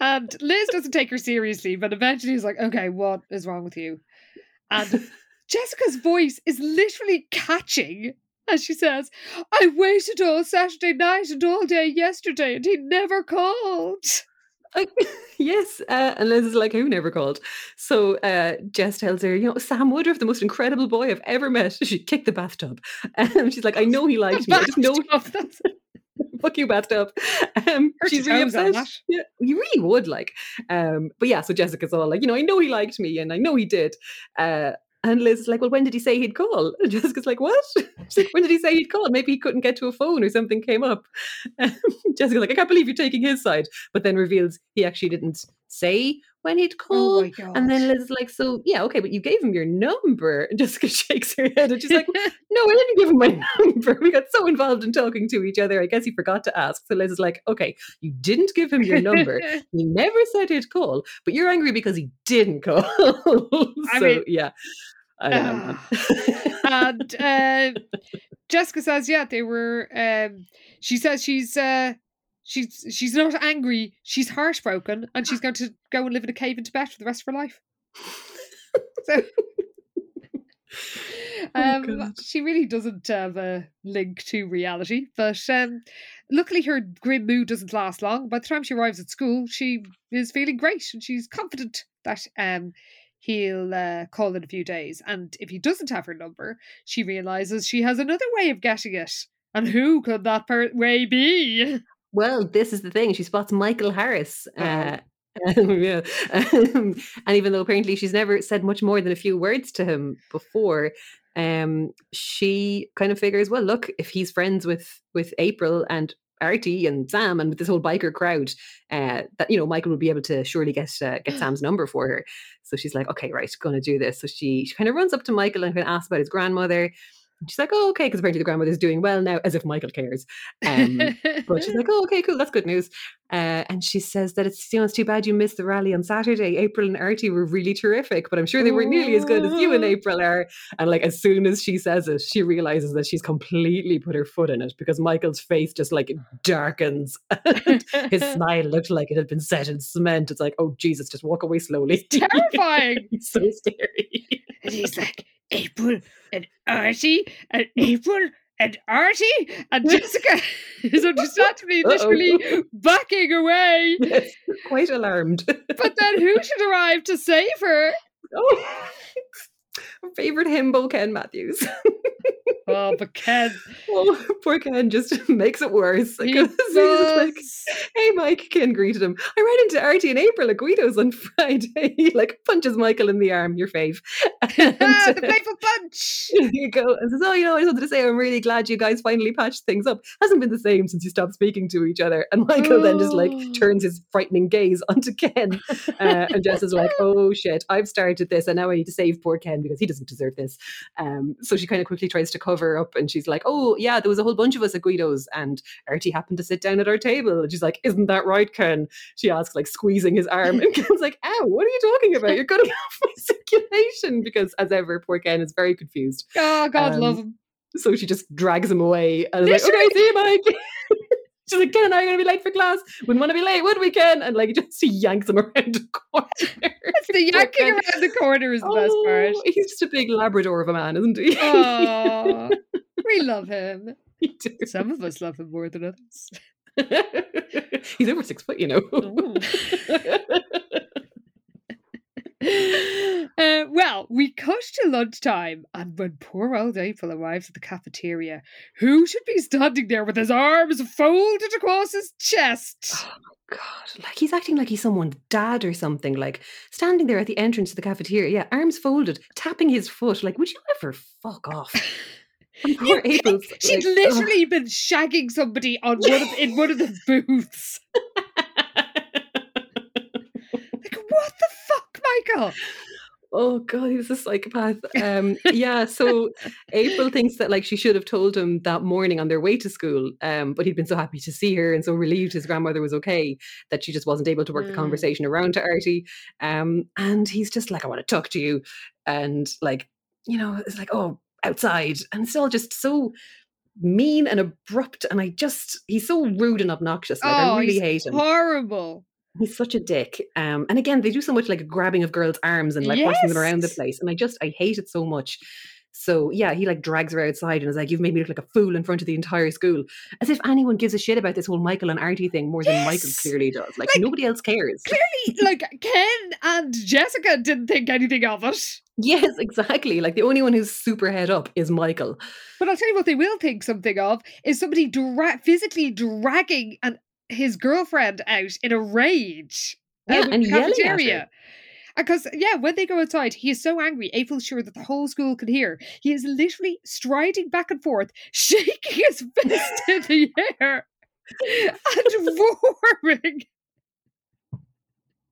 And Liz doesn't take her seriously, but eventually is like, okay, what is wrong with you? And Jessica's voice is literally catching as she says, I waited all Saturday night and all day yesterday and he never called. I- yes, uh, and Liz is like, who never called? So uh, Jess tells her, you know, Sam Woodruff, the most incredible boy I've ever met. She kicked the bathtub. Um, she's like, I know he liked me. I just know, fuck you, bathtub. Um, she's really upset. Yeah, you really would like. Um, but yeah, so Jessica's all like, you know, I know he liked me and I know he did. Uh, and Liz is like, well, when did he say he'd call? And Jessica's like, what? She's like, when did he say he'd call? Maybe he couldn't get to a phone or something came up. Jessica's like, I can't believe you're taking his side. But then reveals he actually didn't say when he'd Oh my god. and then Liz is like, so yeah, okay, but you gave him your number. And Jessica shakes her head and she's like, no, I didn't give him my number. We got so involved in talking to each other. I guess he forgot to ask. So Liz is like, okay, you didn't give him your number. He never said he'd call, but you're angry because he didn't call. So mean- yeah. I know. and uh, Jessica says, yeah, they were. Um, she says she's uh, she's she's not angry. She's heartbroken, and she's going to go and live in a cave in Tibet for the rest of her life. So, um, Oh, she really doesn't have a link to reality. But um, luckily, her grim mood doesn't last long. By the time she arrives at school, she is feeling great, and she's confident that um, he'll uh, call in a few days. And if he doesn't have her number, she realizes she has another way of getting it. And who could that per- way be? Well, this is the thing. She spots Michael Harris. Uh, um, yeah. Um, and even though apparently she's never said much more than a few words to him before, um, she kind of figures, well, look, if he's friends with with April and Artie and Sam and with this whole biker crowd, uh, that you know Michael would be able to surely get uh, get Sam's number for her. So she's like, okay, right, going to do this. So she she kind of runs up to Michael and kind of asks about his grandmother. And she's like, oh, okay, because apparently the grandmother's doing well now, as if Michael cares. Um, but she's like, oh, okay, cool, that's good news. Uh, and she says that it's, you know, it's too bad you missed the rally on Saturday. April and Artie were really terrific, but I'm sure they weren't nearly as good as you and April are. And like, as soon as she says it, she realizes that she's completely put her foot in it because Michael's face just like darkens. His smile looked like it had been set in cement. It's like, oh, Jesus, just walk away slowly. Terrifying. So scary. And he's like, April and Artie and April and Artie. And Jessica is understandably literally backing away. Yes, quite alarmed. But then who should arrive to save her? oh, favorite himbo Ken Matthews. Oh, but Ken. oh, poor Ken just makes it worse. He like, hey, Mike, Ken greeted him. I ran into Artie and April at Guido's on Friday. He like punches Michael in the arm, your fave. And, Ah, the uh, playful punch. You go. And says, Oh, you know, I just wanted to say I'm really glad you guys finally patched things up. Hasn't been the same since you stopped speaking to each other. And Michael then just like Oh. turns his frightening gaze onto Ken. Uh, and Jess is like, Oh shit, I've started this and now I need to save poor Ken because he doesn't deserve this. Um, so she kind of quickly tries to cover up and she's like, Oh, yeah, there was a whole bunch of us at Guido's and Artie happened to sit down at our table. And she's like, Isn't that right, Ken? She asks, like squeezing his arm. And Ken's like, Ow, what are you talking about? You're cutting off my circulation because as ever, poor Ken is very confused. Oh, God Um, love him. So she just drags him away and is like, okay, see you, Mike. She's like, Ken and I are going to be late for class. Wouldn't want to be late, would we, Ken? And like, just yanks him around the corner. the yanking around the corner is the best oh, part. Oh, he's just a big Labrador of a man, isn't he? Oh, we love him. We. Some of us love him more than others. he's over six foot, you know. Uh, well, we cut to lunchtime, and when poor old April arrives at the cafeteria, who should be standing there with his arms folded across his chest? Oh my god! Like he's acting like he's someone's dad or something. Like standing there at the entrance to the cafeteria, yeah, arms folded, tapping his foot. Like, would you ever fuck off? Poor think She'd like, literally been shagging somebody on one of, in one of the booths. Like, what the fuck, Michael? Oh god, he's a psychopath. Um, yeah, so April thinks that like she should have told him that morning on their way to school. Um, but he'd been so happy to see her and so relieved his grandmother was okay that she just wasn't able to work the Mm. conversation around to Artie. Um, and he's just like, I want to talk to you. And like, you know, it's like, oh, outside. And it's all just so mean and abrupt. And I just he's so rude and obnoxious. Like oh, I really hate him. horrible. He's such a dick. Um, and again, they do so much like grabbing of girls' arms and like washing them around the place. And I just, I hate it so much. So yeah, he like drags her outside and is like, "You've made me look like a fool in front of the entire school," as if anyone gives a shit about this whole Michael and Artie thing more than Michael clearly does. Like, Like, nobody else cares. Clearly, like Ken and Jessica didn't think anything of it. yes, exactly. Like the only one who's super head up is Michael. But I'll tell you what they will think something of is somebody dra- physically dragging an, his girlfriend out in a rage. Uh, yeah, of and the yelling at her. cafeteria. Uh, because, yeah, when they go outside, he is so angry. April's sure that the whole school can hear. He is literally striding back and forth, shaking his fist in the air and roaring.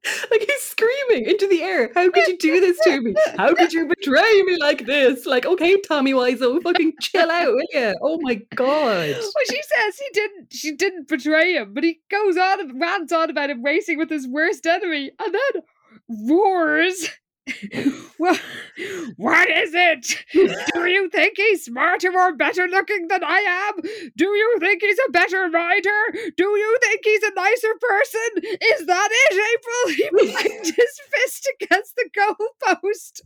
Like he's screaming into the air. How could you do this to me? How could you betray me like this? Like, okay, Tommy Wiseau, fucking chill out, will you? Oh my god. Well, she says he didn't. She didn't betray him, but he goes on and rants on about him racing with his worst enemy, and then roars. well, what is it? Do you think he's smarter or better looking than I am? Do you think he's a better rider? Do you think he's a nicer person? Is that it, April? He banged his fist against the goalpost.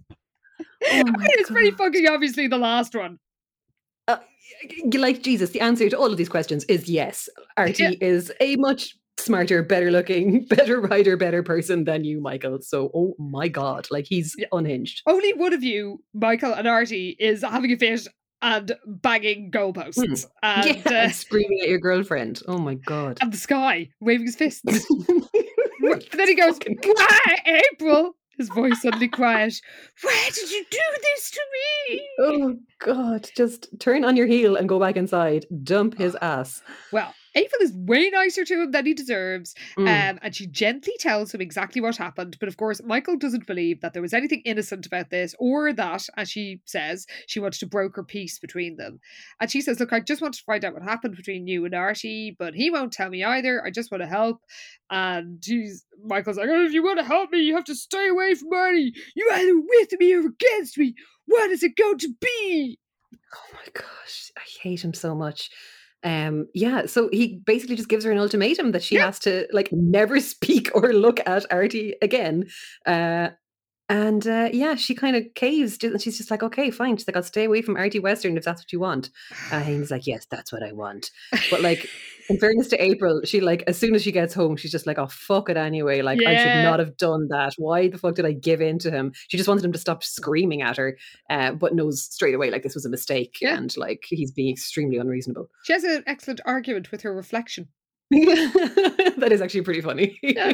Oh my it's pretty fucking obviously the last one. Uh, like Jesus, the answer to all of these questions is yes. Artie Yeah. is a much smarter, better looking, better rider, better person than you, Michael. So, oh my god, like he's unhinged. only one of you, Michael and Artie, is having a fit and banging goalposts and, yeah, uh, and screaming at your girlfriend. Oh my god. and the sky, waving his fists. then he goes, Why, April? His voice suddenly quiet. Why did you do this to me? Oh god, just turn on your heel and go back inside. Dump his ass. Well, April is way nicer to him than he deserves, Mm. um, and she gently tells him exactly what happened. But of course, Michael doesn't believe that there was anything innocent about this, or that, as she says, she wanted to broker peace between them. And she says, "Look, I just wanted to find out what happened between you and Artie, but he won't tell me either. I just want to help." And she's Michael's like, "Oh, if you want to help me, you have to stay away from Artie. You either with me or against me. What is it going to be?" Oh my gosh, I hate him so much. Um, yeah, so he basically just gives her an ultimatum that she Yeah. has to like never speak or look at Artie again. Uh, and uh, yeah, she kind of caves. And she's just like, okay, fine. She's like, I'll stay away from Artie Western if that's what you want. And he's like, yes, that's what I want. But like, in fairness to April, she like as soon as she gets home, she's just like, oh fuck it anyway. Like I should not have done that. Why the fuck did I give in to him? She just wanted him to stop screaming at her, uh, but knows straight away like this was a mistake Yeah. and like he's being extremely unreasonable. She has an excellent argument with her reflection. that is actually pretty funny. Yeah.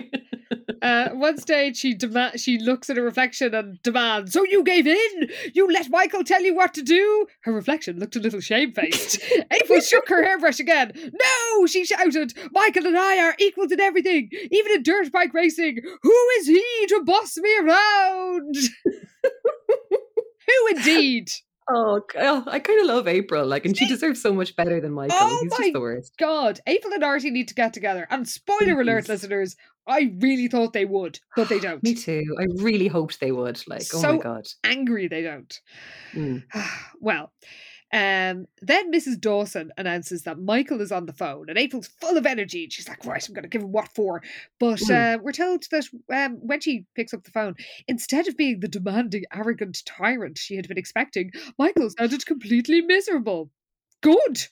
Uh, one stage, she dema- she looks at her reflection and demands, "So you gave in? You let Michael tell you what to do?" Her reflection looked a little shamefaced. April shook her hairbrush again. "No!" she shouted. "Michael and I are equals in everything, even in dirt bike racing. Who is he to boss me around?" Who indeed? Oh, oh, I kind of love April. Like, and she deserves so much better than Michael. Oh he's my just the worst. God, April and Artie need to get together. And spoiler alert, listeners, I really thought they would, but they don't. Me too. I really hoped they would. Like, oh my god. Angry they don't. Mm. well, Um, then Mrs. Dawson announces that Michael is on the phone, and April's full of energy. And She's like, "Right, I'm going to give him what for." But Mm. uh, we're told that um, when she picks up the phone, instead of being the demanding, arrogant tyrant she had been expecting, Michael sounded completely miserable. Good.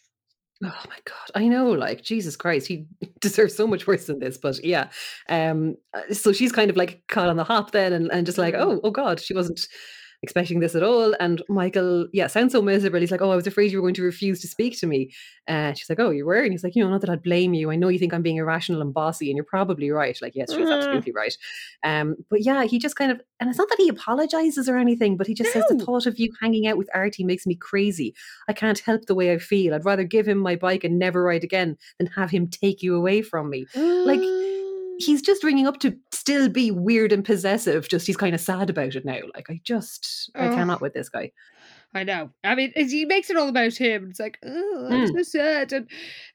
Oh my god, I know, like Jesus Christ, he deserves so much worse than this. But yeah, um, uh, so she's kind of like caught on the hop then, and, and just like, Mm. oh, oh God, she wasn't expecting this at all. And Michael, yeah, sounds so miserable. He's like, oh, I was afraid you were going to refuse to speak to me. And she's like, oh, you were, and he's like, you know, not that I'd blame you. I know you think I'm being irrational and bossy, and you're probably right. Like, yes, she's Mm. absolutely right. Um, but yeah, he just kind of, and it's not that he apologizes or anything, but he just says the thought of you hanging out with Artie makes me crazy. I can't help the way I feel. I'd rather give him my bike and never ride again than have him take you away from me. Like, He's just ringing up to still be weird and possessive. Just he's kind of sad about it now. Like I just I Ugh. cannot with this guy. I know. I mean, he makes it all about him. It's like, oh, I'm Mm. so sad. And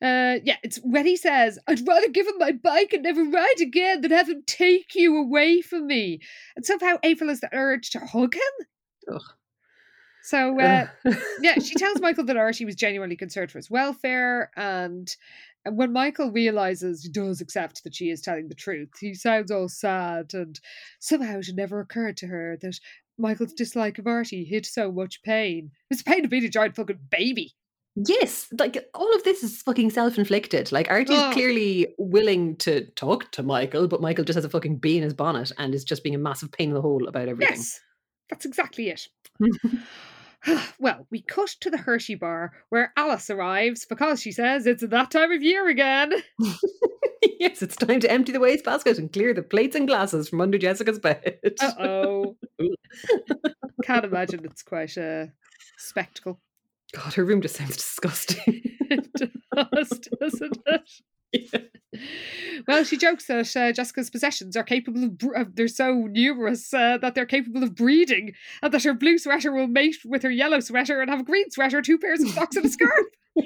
uh, yeah, it's when he says, I'd rather give him my bike and never ride again than have him take you away from me. And somehow April has the urge to hug him. Ugh. So uh, yeah, she tells Michael that Artie was genuinely concerned for his welfare. And and when Michael realizes he does accept that she is telling the truth, he sounds all sad. And somehow it never occurred to her that Michael's dislike of Artie hid so much pain. It's pain of being a giant fucking baby. yes, like all of this is fucking self-inflicted. Like Artie's Ugh. clearly willing to talk to Michael, but Michael just has a fucking bee in his bonnet and is just being a massive pain in the hole about everything. Yes, that's exactly it. well, we cut to the Hershey bar where Alice arrives because she says it's that time of year again. yes, it's time to empty the wastebasket and clear the plates and glasses from under Jessica's bed. Uh oh. Can't imagine it's quite a spectacle. God, her room just sounds disgusting. It does, doesn't it? Well, she jokes that uh, Jessica's possessions are capable of, br- uh, they're so numerous uh, that they're capable of breeding, and that her blue sweater will mate with her yellow sweater and have a green sweater, two pairs of socks, and a scarf.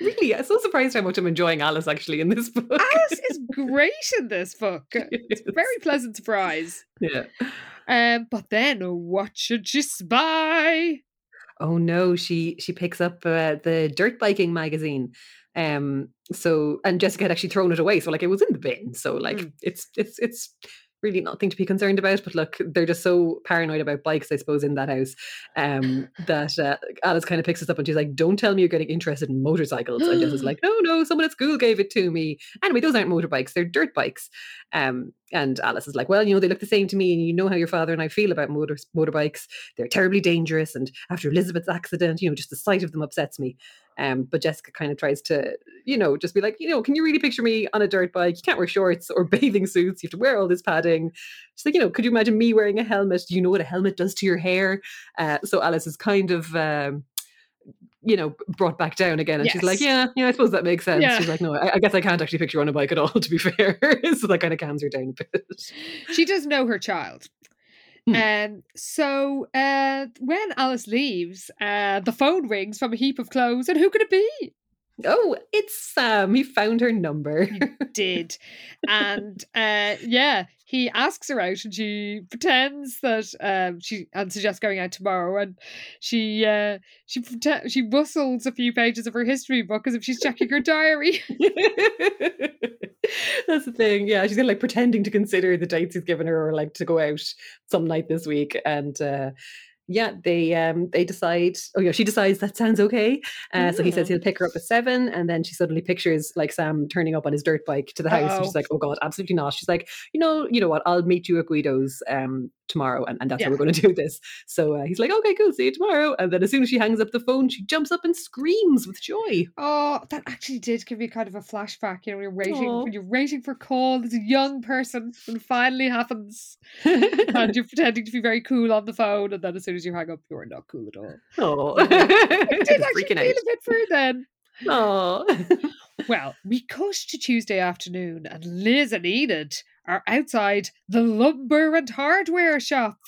really, I'm so surprised how much I'm enjoying Alice actually in this book. Alice is great in this book. It's a very pleasant surprise. yeah. Um, but then what should she spy? Oh no, she she picks up uh, the dirt biking magazine. Um. So and Jessica had actually thrown it away, so like it was in the bin. So like Mm. it's it's it's really nothing to be concerned about. But look, they're just so paranoid about bikes, I suppose, in that house. Um. that uh, Alice kind of picks us up and she's like, "Don't tell me you're getting interested in motorcycles." And Jessica's like, "No, no, someone at school gave it to me. Anyway, those aren't motorbikes; they're dirt bikes." Um. And Alice is like, "Well, you know, they look the same to me, and you know how your father and I feel about motor motorbikes. They're terribly dangerous. And after Elizabeth's accident, you know, just the sight of them upsets me. Um, but Jessica kind of tries to, you know, just be like, you know, can you really picture me on a dirt bike? You can't wear shorts or bathing suits. You have to wear all this padding. She's like, you know, could you imagine me wearing a helmet? Do you know what a helmet does to your hair? Uh, so Alice is kind of, um, you know, brought back down again. And she's like, yeah, yeah, I suppose that makes sense. Yeah. She's like, no, I, I guess I can't actually picture you on a bike at all, to be fair. so that kind of calms her down a bit. She does know her child. Hmm. Um, so uh, when Alice leaves, uh, the phone rings from a heap of clothes, and who could it be? Oh, it's Sam. He found her number. Did and uh, yeah, he asks her out, and she pretends that um, she and suggests going out tomorrow, and she uh, she prete- she rustles a few pages of her history book as if she's checking her diary. That's the thing. Yeah, she's kind of like pretending to consider the dates he's given her, or like to go out some night this week. And uh, yeah, they um they decide. Oh yeah, she decides that sounds okay. Uh, So he says Mm. he'll pick her up at seven, and then she suddenly pictures like Sam turning up on his dirt bike to the house. And she's like, "Oh God, absolutely not." She's like, "You know, you know what? I'll meet you at Guido's um tomorrow, and, and that's how we're going to do this." So uh, he's like, "Okay, cool. See you tomorrow." And then as soon as she hangs up the phone, she jumps up and screams with joy. Oh, that actually did give me kind of a flashback. You know, when you're waiting Aw. when you're waiting for a call as a young person, and finally happens, and you're pretending to be very cool on the phone, and then as soon as you hang up, you're not cool at all. Oh, I did actually freaking feel a bit for then. Oh, Well, we cut to Tuesday afternoon, and Liz and Enid are outside the lumber and hardware shop.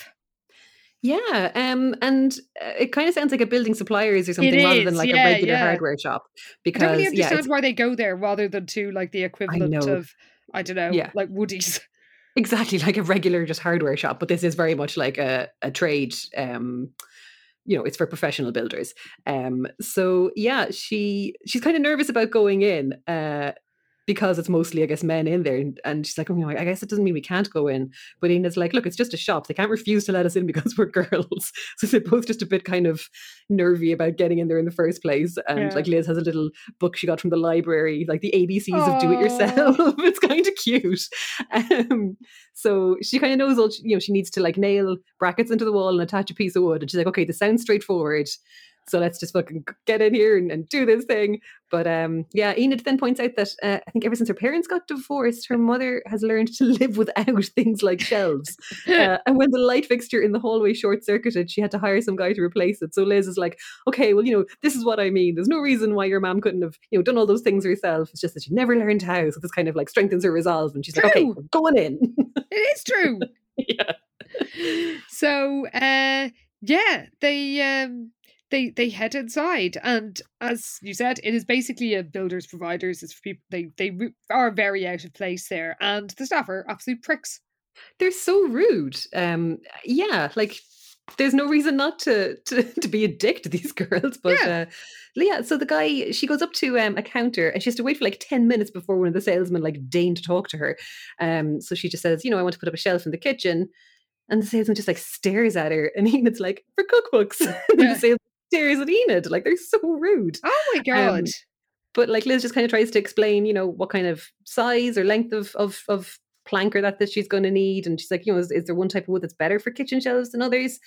yeah. Um, and uh, it kind of sounds like a building suppliers or something rather than like yeah, a regular yeah. hardware shop. I Because don't really yeah, understand it's, why they go there rather than to like the equivalent of I don't know, Yeah. like Woody's. Exactly like a regular just hardware shop. But this is very much like a a trade. Um, you know it's for professional builders um so yeah she she's kind of nervous about going in uh because it's mostly, I guess, men in there. And, and she's like, oh, I guess it doesn't mean we can't go in. But Enid's like, look, it's just a shop. They can't refuse to let us in because we're girls. So they're both just a bit kind of nervy about getting in there in the first place. And yeah. like Liz has a little book she got from the library, like the ABCs Aww. of do it yourself. it's kind of cute. Um, so she kind of knows all, you know, she needs to like nail brackets into the wall and attach a piece of wood. And she's like, okay, this sounds straightforward. So let's just fucking get in here and, and do this thing. But um, yeah, Enid then points out that uh, I think ever since her parents got divorced, her mother has learned to live without things like shelves. Uh, and when the light fixture in the hallway short circuited, she had to hire some guy to replace it. So Liz is like, okay, well, you know, this is what I mean. There's no reason why your mom couldn't have, you know, done all those things herself. It's just that she never learned how. So this kind of like strengthens her resolve. And she's true. like, okay, we're going in. it is true. yeah. So, uh, yeah, they um they they head inside and as you said it is basically a builders providers it's for people they they are very out of place there and the staff are absolute pricks they're so rude um yeah like there's no reason not to to, to be a dick to these girls but yeah. uh yeah, so the guy, she goes up to um, a counter and she has to wait for like 10 minutes before one of the salesmen like deign to talk to her. Um, so she just says, you know, I want to put up a shelf in the kitchen. And the salesman just like stares at her and Enid's like, for cookbooks. Yeah. the salesman stares at Enid. Like they're so rude. Oh my um, god. Um, but like Liz just kind of tries to explain, you know, what kind of size or length of of of planker that, that she's going to need. And she's like, you know, is, is there one type of wood that's better for kitchen shelves than others?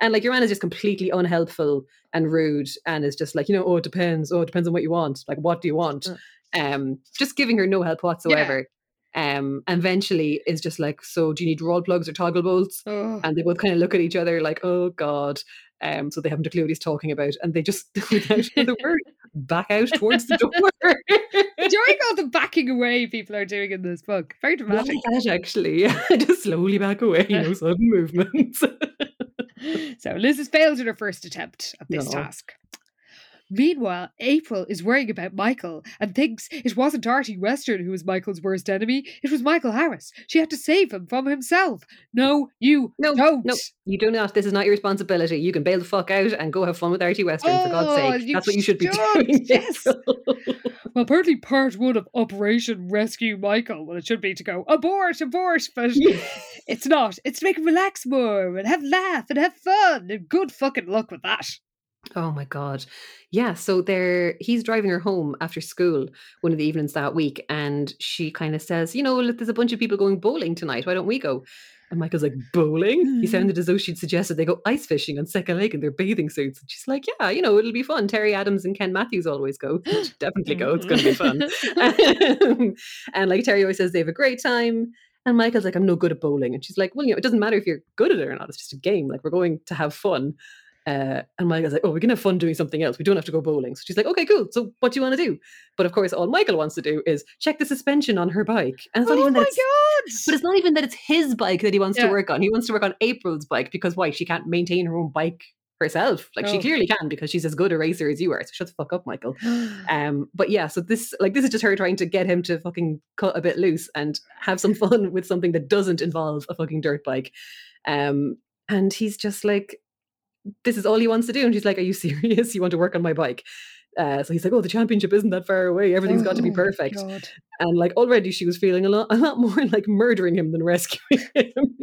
And like Joanna is just completely unhelpful and rude and is just like, you know, oh, it depends. Oh, it depends on what you want. Like, what do you want? Mm. Um, just giving her no help whatsoever. Um, and eventually is just like, so do you need roll plugs or toggle bolts? Oh. And they both kind of look at each other like, oh God. Um, so they haven't a clue what he's talking about, and they just, without the word, back out towards the door. Enjoying all the backing away people are doing in this book. Very dramatic. That actually, just slowly back away, no sudden movements. so Liz has failed in her first attempt at this no. task. Meanwhile, April is worrying about Michael and thinks it wasn't Artie Western who was Michael's worst enemy. It was Michael Harris. She had to save him from himself. No, you no, don't. No, you do not. This is not your responsibility. You can bail the fuck out and go have fun with Artie Western, oh, for God's oh, sake. That's what you should be doing. Yes. well, apparently part one of Operation Rescue Michael, well, it should be to go abort, abort, but it's not. It's to make him relax more and have laugh and have fun. And good fucking luck with that. Oh my god. Yeah, so they're he's driving her home after school one of the evenings that week and she kind of says, "You know, look, there's a bunch of people going bowling tonight. Why don't we go?" And Michael's like, "Bowling?" He mm. sounded as though she'd suggested they go ice fishing on Secca Lake in their bathing suits. And she's like, "Yeah, you know, it'll be fun. Terry Adams and Ken Matthews always go. Definitely go. It's going to be fun." and like Terry always says they have a great time. And Michael's like, I'm no good at bowling. And she's like, Well, you know, it doesn't matter if you're good at it or not. It's just a game. Like, we're going to have fun. Uh, and Michael's like, oh, we can have fun doing something else. We don't have to go bowling. So she's like, okay, cool. So what do you want to do? But of course, all Michael wants to do is check the suspension on her bike. And it's not oh even my God. But it's not even that it's his bike that he wants yeah. to work on. He wants to work on April's bike because why? She can't maintain her own bike herself. Like oh. she clearly can because she's as good a racer as you are. So shut the fuck up, Michael. um, but yeah, so this like this is just her trying to get him to fucking cut a bit loose and have some fun with something that doesn't involve a fucking dirt bike. Um, and he's just like this is all he wants to do. And she's like, Are you serious? You want to work on my bike? Uh, so he's like, Oh, the championship isn't that far away. Everything's oh, got to be perfect. God. And like already she was feeling a lot, a lot more like murdering him than rescuing him.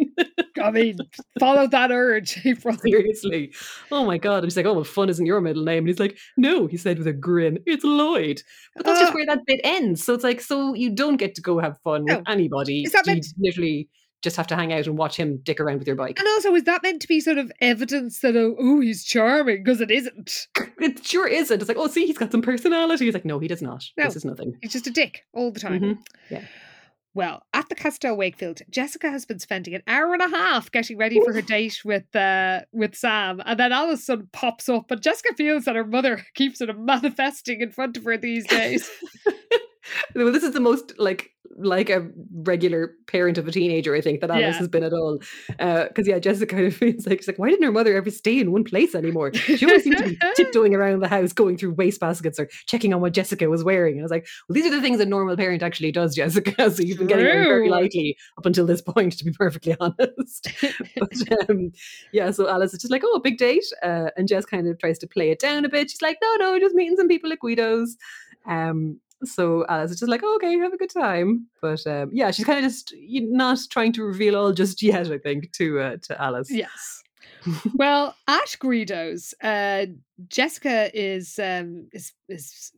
I mean, follow that urge, April. Seriously. Oh my God. And she's like, Oh, well, fun isn't your middle name. And he's like, No, he said with a grin, it's Lloyd. But that's uh, just where that bit ends. So it's like, so you don't get to go have fun with anybody. Is that meant- literally just have to hang out and watch him dick around with your bike. And also, is that meant to be sort of evidence that oh, oh he's charming? Because it isn't. It sure isn't. It's like, oh, see, he's got some personality. He's like, no, he does not. No, this is nothing. He's just a dick all the time. Mm-hmm. Yeah. Well, at the Casa del Wakefield, Jessica has been spending an hour and a half getting ready for her date with uh, with Sam, and then all of a sudden pops up, and Jessica feels that her mother keeps sort of manifesting in front of her these days. well, this is the most like like a regular parent of a teenager. I think that Alice Yeah. has been at all. Because yeah, Jessica kind of feels like she's like, why didn't her mother ever stay in one place anymore? She always seemed to be tiptoeing around the house, going through waste baskets or checking on what Jessica was wearing. And I was like, well, these are the things a normal parent actually does, Jessica. So you've been getting away very lightly up until this point, to be perfectly honest. but um, yeah, so Alice is just like, oh, a big date. Uh, and Jess kind of tries to play it down a bit. She's like, no, no, just meeting some people at Guido's. Um, so Alice is just like, oh, okay, have a good time. But um, yeah, she's kind of just not trying to reveal all just yet, I think, to uh, to Alice. Yes. well, at Guido's, uh, Jessica is um, is is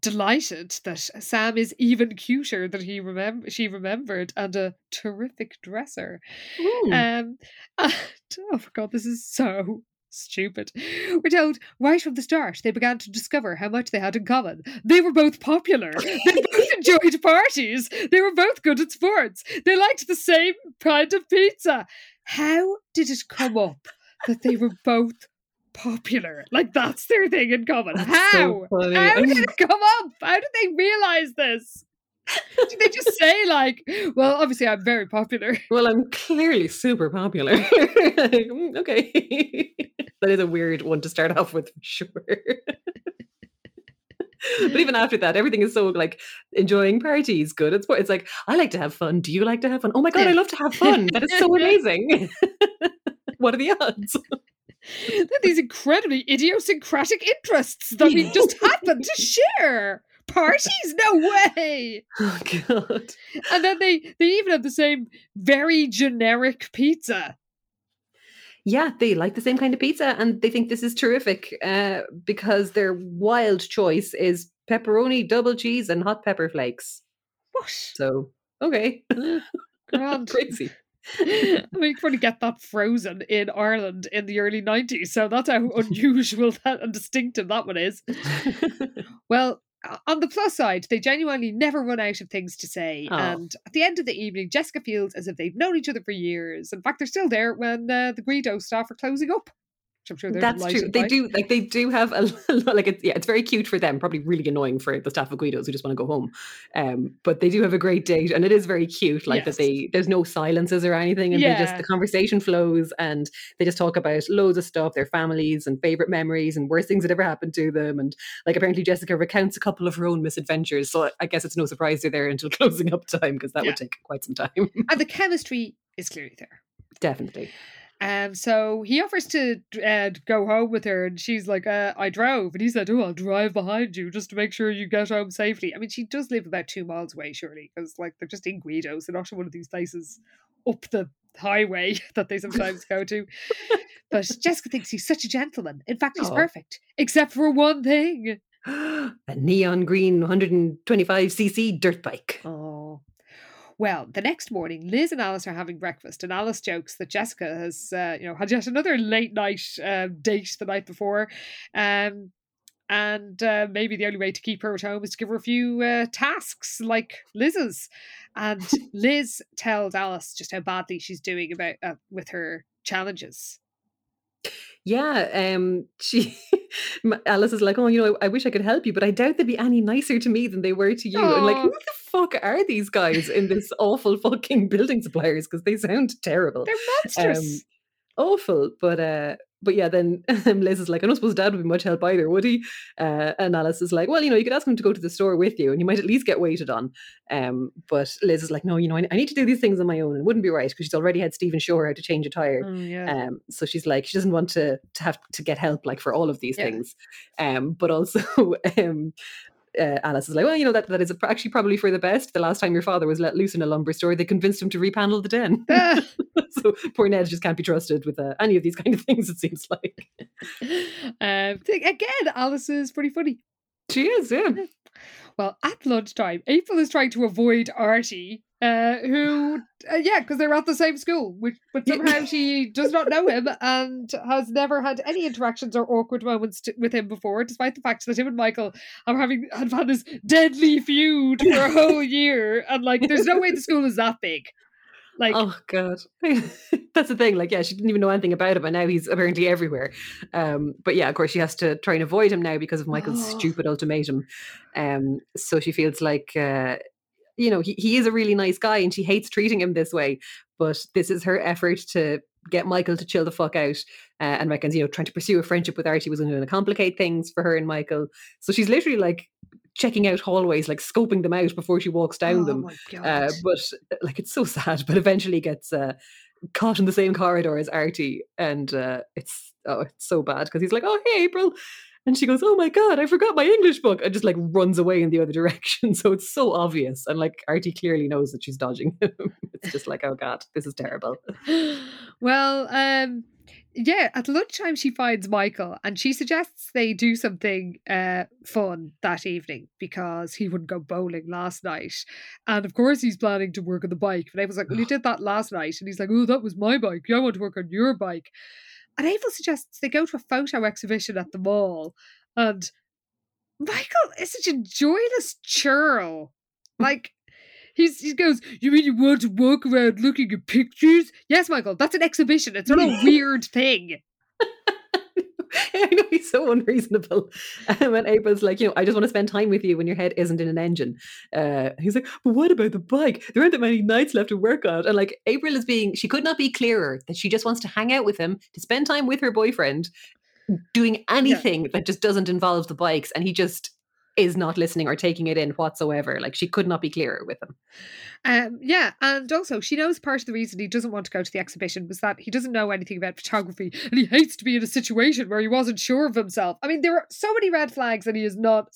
delighted that Sam is even cuter than he remember she remembered and a terrific dresser. Um, and, oh my god, this is so stupid. We're told right from the start they began to discover how much they had in common. They were both popular. They both enjoyed parties. They were both good at sports. They liked the same kind of pizza. How did it come up that they were both popular? Like that's their thing in common. That's How? so. How did it come up? How did they realize this? Did they just say like, well, obviously I'm very popular. Well, I'm clearly super popular. Mm, okay. that is a weird one to start off with, for sure. but even after that, everything is so like enjoying parties, good. It's it's like I like to have fun. Do you like to have fun? Oh my god, I love to have fun. That is so amazing. what are the odds? They're these incredibly idiosyncratic interests that we just happen to share. Parties? No way. Oh god. And then they they even have the same very generic pizza. Yeah, they like the same kind of pizza and they think this is terrific uh, because their wild choice is pepperoni, double cheese, and hot pepper flakes. What? So, okay. Grand. Crazy. I mean, you probably get that frozen in Ireland in the early 90s, so that's how unusual that and distinctive that one is. Well, on the plus side, they genuinely never run out of things to say. Oh. And at the end of the evening, Jessica feels as if they've known each other for years. In fact, they're still there when uh, the Guido's staff are closing up. I'm sure That's true. They do like they do have a lot like it's yeah, it's very cute for them. Probably really annoying for the staff of Guido's who just want to go home. Um, but they do have a great date, and it is very cute. Like Yes. that they there's no silences or anything, and they just the conversation flows, and they just talk about loads of stuff, their families and favorite memories and worst things that ever happened to them. And like apparently Jessica recounts a couple of her own misadventures, so I guess it's no surprise they're there until closing up time because that Yeah. would take quite some time. And the chemistry is clearly there. Definitely. Um, so he offers to uh, go home with her, and she's like, uh, "I drove," and he said, "Oh, I'll drive behind you just to make sure you get home safely." I mean, she does live about two miles away, surely, because like they're just in Guido's, they're not in one of these places up the highway that they sometimes go to. But Jessica thinks he's such a gentleman. In fact, he's Aw. perfect, except for one thing. a neon green 125cc dirt bike. Oh. Well, the next morning, Liz and Alice are having breakfast, and Alice jokes that Jessica has, uh, you know, had yet another late night uh, date the night before, um, and uh, maybe the only way to keep her at home is to give her a few uh, tasks like Liz's. And Liz tells Alice just how badly she's doing about uh, with her challenges. Yeah, um, she Alice is like, oh, you know, I, I wish I could help you, but I doubt they'd be any nicer to me than they were to you. And like, who the fuck are these guys in this awful fucking building suppliers? Because they sound terrible, They're monstrous. Um, awful. But uh, but yeah, then Liz is like, I don't suppose Dad would be much help either, would he? Uh, and Alice is like, well, you know, you could ask him to go to the store with you, and you might at least get waited on. Um, but Liz is like, no, you know, I, I need to do these things on my own, and it wouldn't be right because she's already had Steven show her how to change a tire. Mm, yeah. Um, so she's like, she doesn't want to to have to get help like for all of these Yeah. things. Um, but also, um, uh, Alice is like, well, you know that that is actually probably for the best. The last time your father was let loose in a lumber store, they convinced him to repanel the den. Ah. so poor Ned just can't be trusted with uh, any of these kind of things. It seems like um, again, Alice is pretty funny. she is. Yeah. Well, at lunchtime, April is trying to avoid Artie, uh, who, uh, yeah, because they're at the same school, which, but somehow she does not know him and has never had any interactions or awkward moments to, with him before, despite the fact that him and Michael are having have had this deadly feud for a whole year, and like, there's no way the school is that big. Like, oh god, that's the thing. Like, yeah, she didn't even know anything about him, and now he's apparently everywhere. Um, but yeah, of course, she has to try and avoid him now because of Michael's Oh. stupid ultimatum. Um, so she feels like, uh, you know, he, he is a really nice guy and she hates treating him this way. But this is her effort to get Michael to chill the fuck out uh, and reckons, you know, trying to pursue a friendship with Artie was going to complicate things for her and Michael. So she's literally like checking out hallways, like scoping them out before she walks down Oh them. Uh, but uh, like it's so sad, but eventually gets uh, caught in the same corridor as Artie, and uh, it's oh, it's so bad because he's like, "Oh, hey, April," and she goes, "Oh my god, I forgot my English book," and just like runs away in the other direction. So it's so obvious, and like Artie clearly knows that she's dodging him. it's just like, "Oh god, this is terrible." well, um, yeah, at lunchtime she finds Michael and she suggests they do something uh, fun that evening because he wouldn't go bowling last night. And of course, he's planning to work on the bike. But I was like, Well, you did that last night. And he's like, Oh, that was my bike. I want to work on your bike. And April suggests they go to a photo exhibition at the mall. And Michael is such a joyless churl. Like, He's, he goes, You mean you want to walk around looking at pictures? Yes, Michael, that's an exhibition. It's not a weird thing. I know he's so unreasonable. Um, and April's like, you know, I just want to spend time with you when your head isn't in an engine. Uh, he's like, but what about the bike? There aren't that many nights left to work on. And like, April is being, she could not be clearer that she just wants to hang out with him, to spend time with her boyfriend, doing anything that just doesn't involve the bikes. And he just is not listening or taking it in whatsoever. Like, she could not be clearer with him. Um, yeah, and also she knows part of the reason he doesn't want to go to the exhibition was that he doesn't know anything about photography and he hates to be in a situation where he wasn't sure of himself. I mean, there are so many red flags and he is not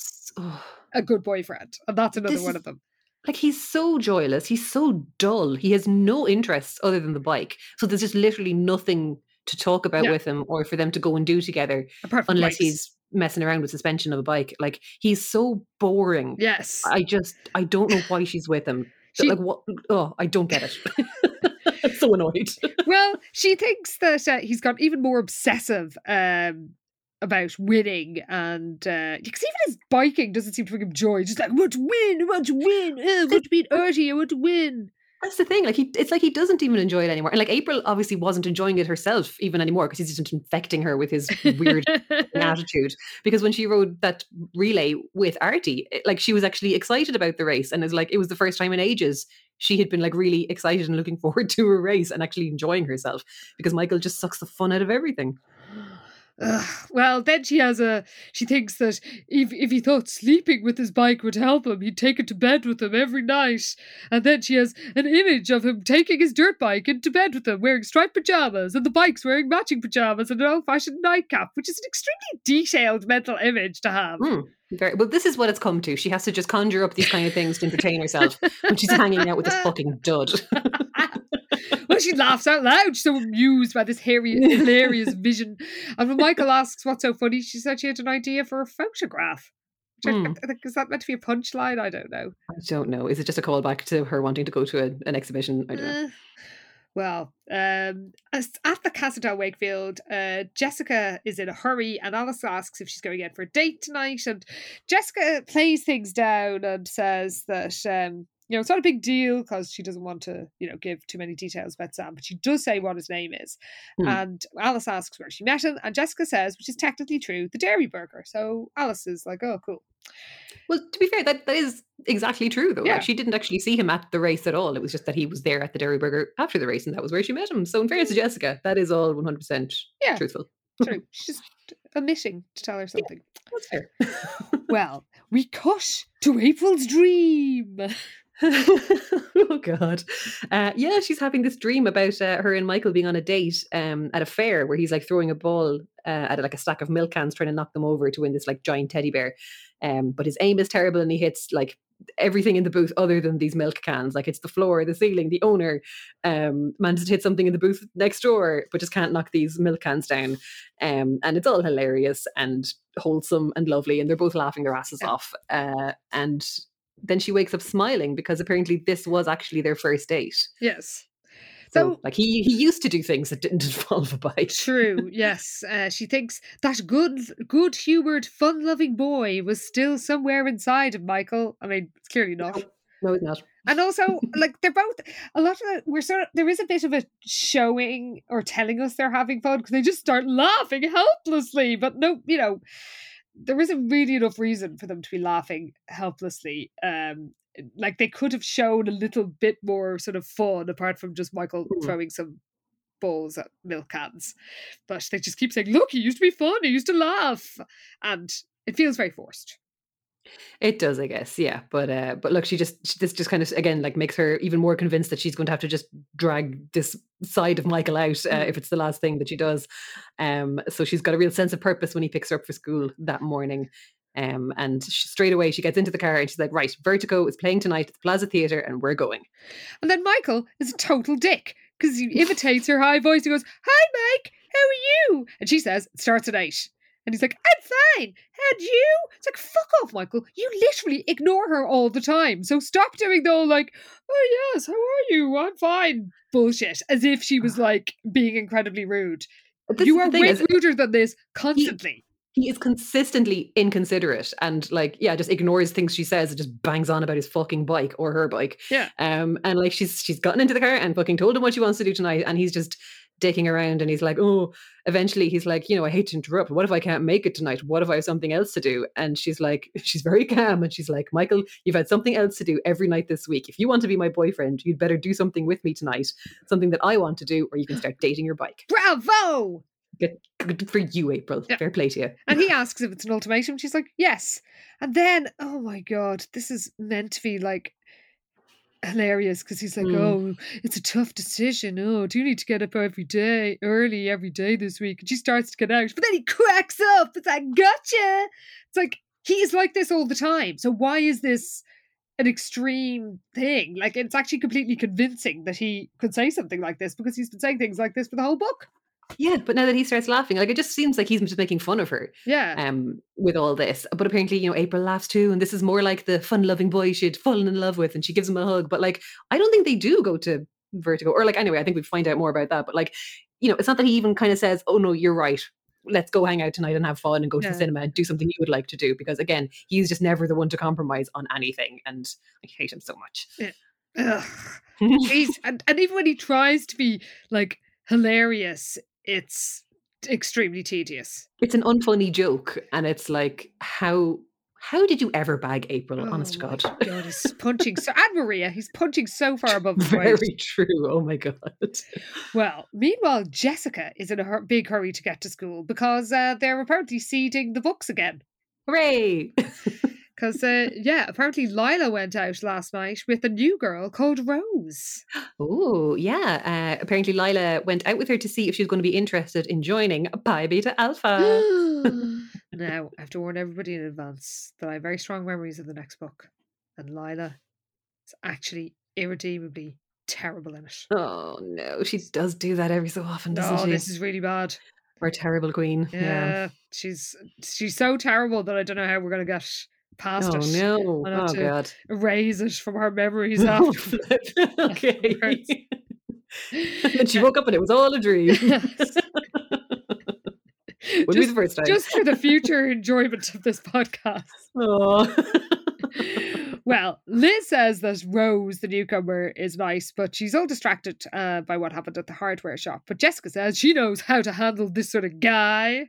a good boyfriend, and that's another This one of them. like he's so joyless he's so dull he has no interests other than the bike so there's just literally nothing to talk about Yeah. with him or for them to go and do together unless bikes. he's messing around with suspension of a bike like he's so boring. Yes, i just i don't know why she's with him. She- like what oh i don't get it. I'm so annoyed. Well, she thinks that uh, he's got even more obsessive um, about winning, and because even his biking doesn't seem to bring him joy. Just like I want to win, I want to win, uh, I want to beat Artie, I want to win. That's the thing. Like he, it's like he doesn't even enjoy it anymore. And like April obviously wasn't enjoying it herself even anymore because he's just infecting her with his weird attitude. Because when she rode that relay with Artie, it- like she was actually excited about the race and is like it was the first time in ages she had been like really excited and looking forward to a race and actually enjoying herself because Michael just sucks the fun out of everything. Ugh. Well, then she has a. She thinks that if if he thought sleeping with his bike would help him, he'd take it to bed with him every night. And then she has an image of him taking his dirt bike into bed with him, wearing striped pajamas, and the bike's wearing matching pajamas and an old-fashioned nightcap, which is an extremely detailed mental image to have. Hmm. Very well. This is what it's come to. She has to just conjure up these kind of things to entertain herself when she's hanging out with this fucking dud. well, she laughs out loud. She's so amused by this hairy, hilarious vision. And when Michael asks what's so funny, she said she had an idea for a photograph. Which I- Hmm. Is that meant to be a punchline? I don't know. I don't know. Is it just a callback to her wanting to go to a, an exhibition? I don't know. Eh, well, um, at the Casa del Wakefield, uh, Jessica is in a hurry, and Alice asks if she's going in for a date tonight. And Jessica plays things down and says that um, you know it's not a big deal because she doesn't want to you know give too many details about Sam, but she does say what his name is. Hmm. And Alice asks where she met him, and Jessica says, which is technically true, the Dairy Burger. So Alice is like, oh, cool. Well, to be fair, that, that is exactly true, though. Yeah. Like, she didn't actually see him at the race at all. It was just that he was there at the Dairy Burger after the race, and that was where she met him. So, in fairness to Jessica, that is all 100% Yeah. truthful. True. She's just omitting to tell her something. That's fair. Well, we cut to April's dream. oh god. Uh, yeah she's having this dream about uh, her and michael being on a date um, at a fair where he's like throwing a ball uh, at like a stack of milk cans trying to knock them over to win this like giant teddy bear. Um, but his aim is terrible and he hits like everything in the booth other than these milk cans. Like it's the floor the ceiling the owner. Um, manages to hit something in the booth next door but just can't knock these milk cans down. Um, and it's all hilarious and wholesome and lovely and they're both laughing their asses off uh, and then she wakes up smiling because apparently this was actually their first date. Yes. So, So- like he he used to do things that didn't involve a bite. True, yes. Uh, she thinks that good, good humored, fun loving boy was still somewhere inside of Michael. I mean, it's clearly not. No, it's not. And also, like they're both a lot of it, we're sort of there is a bit of a showing or telling us they're having fun because they just start laughing helplessly. But no, you know, there isn't really enough reason for them to be laughing helplessly. Um, like they could have shown a little bit more sort of fun apart from just Michael Mm. throwing some balls at milk cans. But they just keep saying, "Look, he used to be fun. He used to laugh," and it feels very forced. It does, I guess, yeah. But uh, but look, she just she, this just kind of again like makes her even more convinced that she's going to have to just drag this side of Michael out uh, Mm. if it's the last thing that she does. Um, so she's got a real sense of purpose when he picks her up for school that morning. Um, and she, straight away she gets into the car and she's like, "Right, Vertigo is playing tonight at the Plaza Theatre, and we're going." And then Michael is a total dick because he imitates her high voice. He goes, Hi, Mike, how are you? And she says, starts at eight. And he's like, I'm fine. How'd you? It's like, fuck off, Michael. You literally ignore her all the time. So stop doing the whole, like, oh, yes, how are you? I'm fine. Bullshit. As if she was like being incredibly rude. You are way ruder than this constantly. he is consistently inconsiderate and like yeah just ignores things she says and just bangs on about his fucking bike or her bike Yeah. um and like she's she's gotten into the car and fucking told him what she wants to do tonight and he's just dicking around and he's like oh eventually he's like you know i hate to interrupt what if i can't make it tonight what if i have something else to do and she's like she's very calm and she's like michael you've had something else to do every night this week if you want to be my boyfriend you'd better do something with me tonight something that i want to do or you can start dating your bike Bravo! good, good for you april Yeah. fair play to you And he asks if it's an ultimatum. She's like, yes. And then, oh my God, this is meant to be like hilarious because he's like, Mm. oh, it's a tough decision. Oh, do you need to get up every day, early every day this week? And she starts to get out, but then he cracks up. It's like, gotcha. It's like, he is like this all the time. So why is this an extreme thing? Like, it's actually completely convincing that he could say something like this because he's been saying things like this for the whole book. Yeah, but now that he starts laughing, like it just seems like he's just making fun of her Yeah. um with all this. But apparently, you know, April laughs too, and this is more like the fun-loving boy she'd fallen in love with, and she gives him a hug. But like, I don't think they do go to Vertigo, or like anyway, I think we'd find out more about that. But like, you know, it's not that he even kind of says, "Oh no, you're right. Let's go hang out tonight and have fun and go to Yeah. the cinema and do something you would like to do." Because again, he's just never the one to compromise on anything, and I hate him so much. Ugh. He's and, and even when he tries to be like hilarious, it's extremely tedious. it's an unfunny joke, and it's like how. How did you ever bag April? honest to Oh God. God, he's punching so and Maria, he's punching so far above weight. Very true. Oh my god. Well, meanwhile, Jessica is in a hur- big hurry to get to school because uh, they're apparently seeding the books again. Hooray! Because, uh, yeah, apparently Lila went out last night with a new girl called Rose. Oh, yeah. Uh, apparently, Lila went out with her to see if she was going to be interested in joining Pi Beta Alpha. now, I have to warn everybody in advance that I have very strong memories of the next book. And Lila is actually irredeemably terrible in it. oh no, she does do that every so often, doesn't Oh, she? this is really bad. Our terrible queen. Yeah, Yeah. she's she's so terrible that I don't know how we're going to get past Oh it. no. Oh to god. Erase it from our memories Oh, after. okay. And she woke up and it was all a dream. Yes. Wouldn't be the first time. just for the future enjoyment of this podcast. Oh. Well, Liz says that Rose, the newcomer, is nice, but she's all distracted uh, by what happened at the hardware shop. But Jessica says she knows how to handle this sort of guy.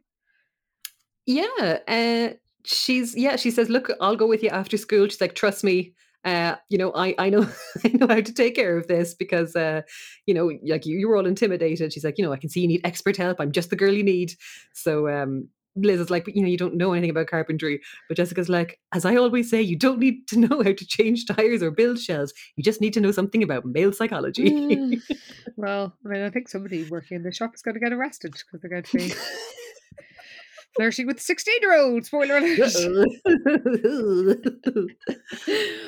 Yeah, uh, she's yeah. She says, "Look, I'll go with you after school." She's like, "Trust me, uh, you know, I I know I know how to take care of this because uh, you know, like you, you were all intimidated." She's like, "You know, I can see you need expert help. I'm just the girl you need." So um, Liz is like, "But you know, you don't know anything about carpentry." But Jessica's like, "As I always say, you don't need to know how to change tires or build shells. You just need to know something about male psychology." Mm. well, I mean, I think somebody working in the shop is going to get arrested because they're going to be flirting with 16 year old. Spoiler alert.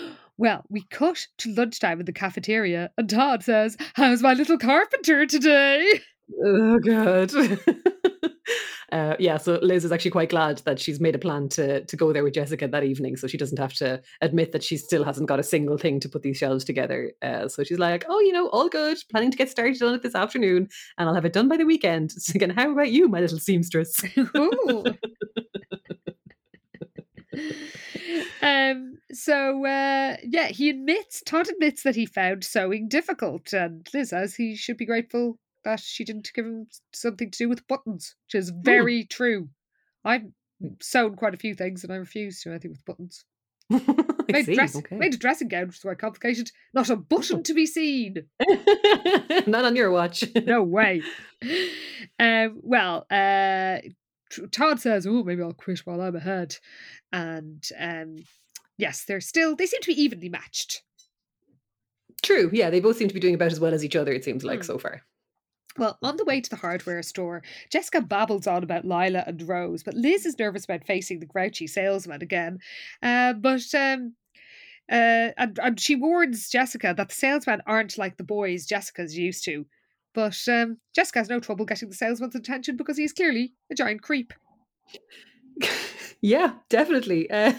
Well, we cut to lunchtime in the cafeteria, and Todd says, How's my little carpenter today? Oh god. uh, yeah, so Liz is actually quite glad that she's made a plan to to go there with Jessica that evening, so she doesn't have to admit that she still hasn't got a single thing to put these shelves together. Uh, so she's like, "Oh, you know, all good. Planning to get started on it this afternoon, and I'll have it done by the weekend." So again, how about you, my little seamstress? Um so uh yeah he admits todd admits that he found sewing difficult and liz says he should be grateful that she didn't give him something to do with buttons which is very true i've sewn quite a few things and i refuse to do anything with buttons made, see, dress, okay. made a dressing gown, which is quite complicated. Not a button to be seen. Not on your watch. No way. um, well, uh, Todd says, "Oh, maybe I'll quit while I'm ahead," and um, yes, they're still they seem to be evenly matched. True. Yeah, they both seem to be doing about as well as each other. It seems like Hmm. so far. Well, on the way to the hardware store, Jessica babbles on about Lila and Rose, but Liz is nervous about facing the grouchy salesman again. Uh, but um, uh, and, and she warns Jessica that the salesmen aren't like the boys Jessica's used to. But um, Jessica has no trouble getting the salesman's attention because he's clearly a giant creep. Yeah, definitely. Uh,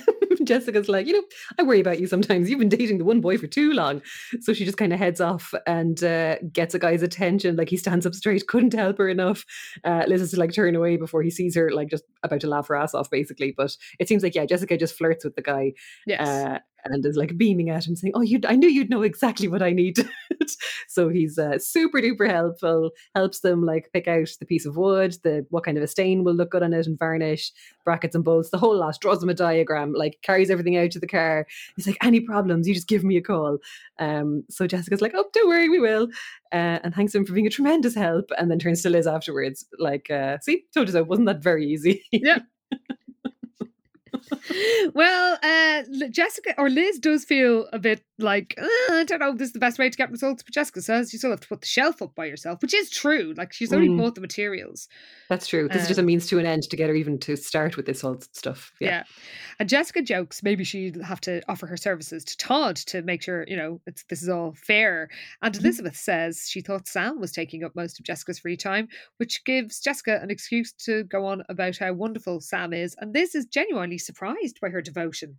Jessica's like, you know, I worry about you sometimes. You've been dating the one boy for too long. So she just kind of heads off and uh, gets a guy's attention. Like he stands up straight, couldn't help her enough. Uh, Liz is to like turn away before he sees her, like just about to laugh her ass off, basically. But it seems like, yeah, Jessica just flirts with the guy Yes. And is like beaming at him, saying, "Oh, you, I knew you'd know exactly what I need." so he's uh, super duper helpful. Helps them like pick out the piece of wood, the what kind of a stain will look good on it, and varnish, brackets and bolts, the whole lot. Draws them a diagram, like carries everything out to the car. He's like, "Any problems? You just give me a call." Um, so Jessica's like, "Oh, don't worry, we will," uh, and thanks him for being a tremendous help. And then turns to Liz afterwards, like, uh, "See, told you so. Wasn't that very easy?" Yeah. well, uh, Jessica or Liz does feel a bit like "Uh, I don't know. This is the best way to get results, but Jessica says you still have to put the shelf up by yourself, which is true. Like she's only Mm. bought the materials. That's true. This is just a Um, means to an end to get her even to start with this whole stuff. Yeah. Yeah. And Jessica jokes maybe she'd have to offer her services to Todd to make sure, you know, it's, this is all fair. And Mhm. Elizabeth says she thought Sam was taking up most of Jessica's free time, which gives Jessica an excuse to go on about how wonderful Sam is. And this is genuinely surprised by her devotion.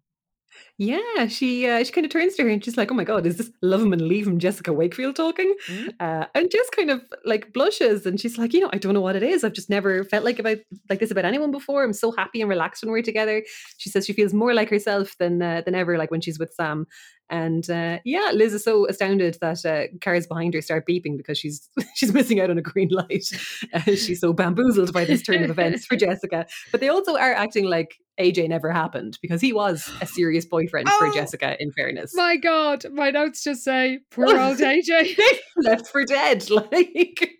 Yeah, she uh, she kind of turns to her and she's like, "Oh my god, is this love him and leave him Jessica Wakefield talking?" Mm. Uh, and just kind of like blushes and she's like, "You know, I don't know what it is. I've just never felt like about like this about anyone before. I'm so happy and relaxed when we're together." She says she feels more like herself than uh, than ever, like when she's with Sam. And uh, yeah, Liz is so astounded that uh, cars behind her start beeping because she's she's missing out on a green light. Uh, she's so bamboozled by this turn of events for Jessica. But they also are acting like AJ never happened because he was a serious boyfriend Oh, for Jessica. In fairness, My God, my notes just say, poor old AJ. left for dead. Like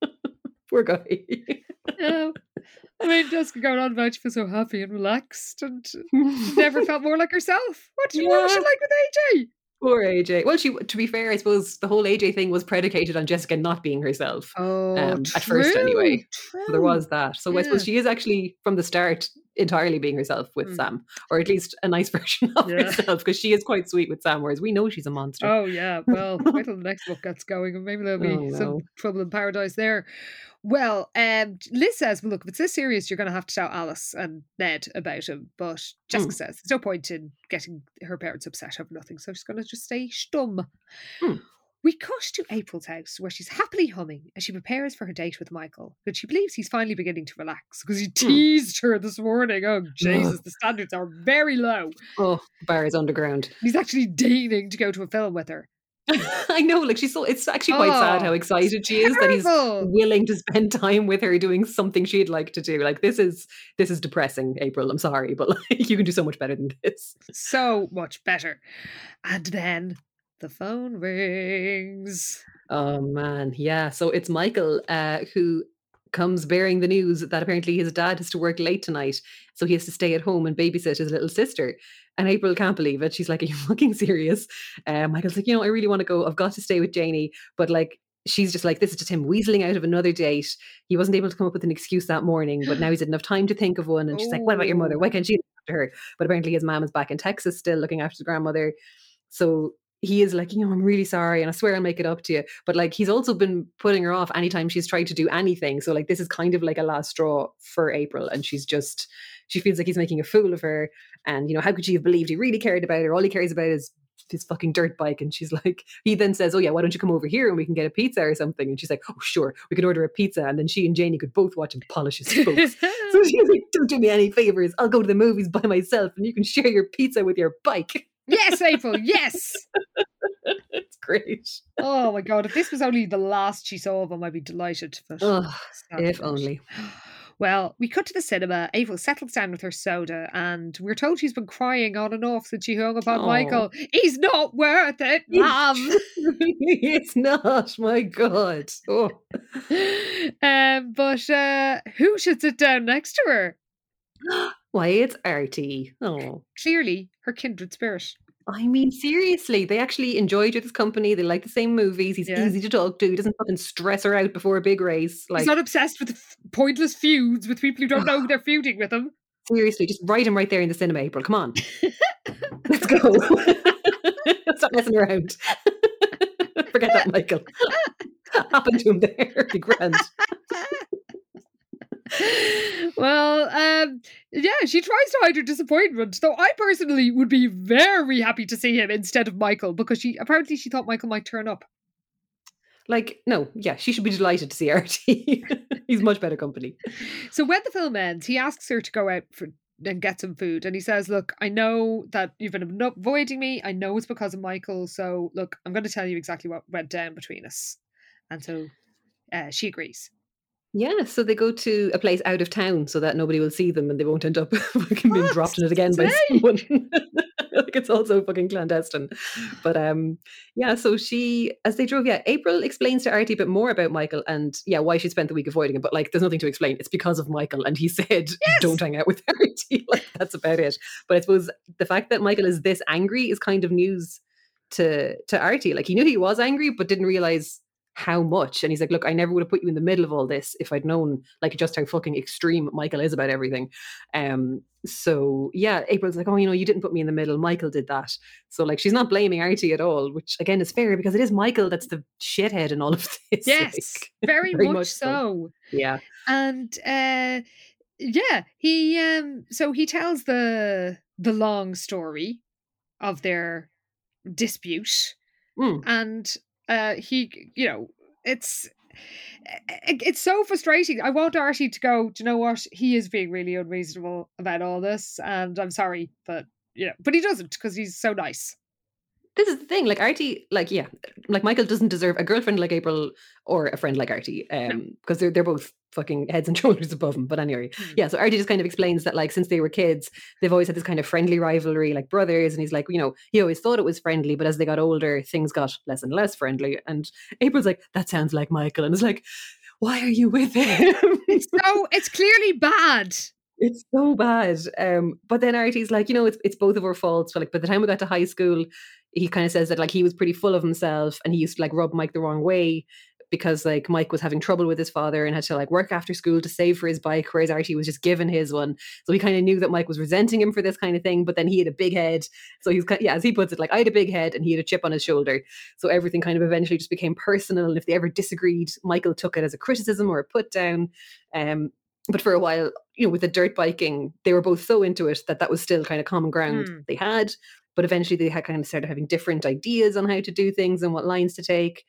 poor guy. Yeah. I mean, Jessica going on about she feels so happy and relaxed and never felt more like herself. What, was she Yeah. like with AJ? Poor AJ. Well, she to be fair, I suppose the whole AJ thing was predicated on Jessica not being herself. Oh, Um, at first anyway. True. So there was that. So I suppose she is actually from the start entirely being herself with Mm. Sam, or at least a nice version of Yeah. herself, because she is quite sweet with Sam, whereas we know she's a monster. Oh yeah. Well, wait till the next book gets going, and maybe there'll be Oh, some trouble in paradise there. Well, um, Liz says, "Well, look, if it's this serious, you're going to have to tell Alice and Ned about him." But Jessica says there's no point in getting her parents upset over nothing, so she's going to just stay stum. Hmm. We cut to April's house where she's happily humming as she prepares for her date with Michael. But she believes he's finally beginning to relax because he teased her this morning. Oh, Jesus, the standards are very low. Oh, bar is underground. He's actually deigning to go to a film with her. I know, like she's so. It's actually quite sad how Oh, excited she is that he's willing to spend time with her doing something she'd like to do. Like this is this is depressing, April. I'm sorry, but like you can do so much better than this. so much better. And then the phone rings. Oh man, yeah. So it's Michael uh, who comes bearing the news that apparently his dad has to work late tonight, so he has to stay at home and babysit his little sister. And April can't believe it. She's like, "Are you fucking serious?" Uh, Michael's like, "You know, I really want to go. I've got to stay with Janie, but like." She's just like, this is just him weaseling out of another date. He wasn't able to come up with an excuse that morning, but now he's had enough time to think of one. And she's like, What about your mother? Why can't she look after her? But apparently his mom is back in Texas still looking after the grandmother. So he is like, you know, I'm really sorry, and I swear I'll make it up to you. But like, he's also been putting her off anytime she's tried to do anything. So like, this is kind of like a last straw for April, and she's just, she feels like he's making a fool of her. And you know, how could she have believed he really cared about her? All he cares about is his fucking dirt bike. And she's like, he then says, oh yeah, why don't you come over here and we can get a pizza or something? And she's like, oh sure, we could order a pizza, and then she and Janie could both watch him polish his spokes. So she's like, don't do me any favors. I'll go to the movies by myself, and you can share your pizza with your bike. Yes, April, yes. it's great. Oh my god, if this was only the last she saw of him, I'd be delighted. But Oh, if only. Well, we cut to the cinema. Ava settles down with her soda, and we're told she's been crying on and off since she hung up on Michael. He's not worth it, mom. it's not. My God. Oh. um, but uh, who should sit down next to her? Why, it's Artie. Oh. Clearly, her kindred spirit. I mean, seriously, they actually enjoy each other's company. They like the same movies. He's Yeah. easy to talk to. He doesn't fucking stress her out before a big race. Like, He's not obsessed with f- pointless feuds with people who don't know who they're feuding with him. seriously, just write him right there in the cinema, April. Come on. Let's go. Stop messing around. Forget that, Michael. Happen to him there. Be grand. Well, um, yeah, she tries to hide her disappointment. Though I personally would be very happy to see him instead of Michael because she apparently she thought Michael might turn up. Like, no, yeah, she should be delighted to see Artie. He's much better company. So when the film ends, he asks her to go out for and get some food, and he says, "Look, I know that you've been avoiding me. I know it's because of Michael. So look, I'm going to tell you exactly what went down between us." And so uh, she agrees. Yeah, so they go to a place out of town so that nobody will see them and they won't end up fucking being dropped in it again by someone. like it's also fucking clandestine. But um yeah, so she as they drove, yeah, April explains to Artie a bit more about Michael and yeah, why she spent the week avoiding him. But like there's nothing to explain. It's because of Michael and he said don't hang out with Artie. Like that's about it. But I suppose the fact that Michael is this angry is kind of news to to Artie. Like he knew he was angry, but didn't realize how much. And he's like, look, I never would have put you in the middle of all this if I'd known like just how fucking extreme Michael is about everything. Um, so yeah, April's like, oh, you know, you didn't put me in the middle. Michael did that. So like, she's not blaming Artie at all, which again is fair because it is Michael that's the shithead in all of this. Yes, like, very, very much, much so. so. yeah. and uh yeah he um so he tells the the long story of their dispute Mm. and uh he you know it's it- it's so frustrating. I want Artie to go, do you know what? He is being really unreasonable about all this, and I'm sorry, but you know, but he doesn't because he's so nice. This is the thing, like Artie, like yeah, like Michael doesn't deserve a girlfriend like April or a friend like Artie, um, because they're they're both fucking heads and shoulders above him. But anyway, Mm. yeah. So Artie just kind of explains that like since they were kids, they've always had this kind of friendly rivalry, like brothers. And he's like, you know, he always thought it was friendly, but as they got older, things got less and less friendly. And April's like, that sounds like Michael, and it's like, why are you with him? It's so it's clearly bad. It's so bad. Um, but then Artie's like, you know, it's it's both of our faults. But like by the time we got to high school, he kind of says that like he was pretty full of himself and he used to like rub Mike the wrong way because like Mike was having trouble with his father and had to like work after school to save for his bike, whereas Artie was just given his one. So he kind of knew that Mike was resenting him for this kind of thing, but then he had a big head. So he's kind yeah, as he puts it, like I had a big head and he had a chip on his shoulder. So everything kind of eventually just became personal. And if they ever disagreed, Michael took it as a criticism or a put down. Um, but for a while, you know, with the dirt biking, they were both so into it that that was still kind of common ground Hmm. they had. But eventually, they had kind of started having different ideas on how to do things and what lines to take.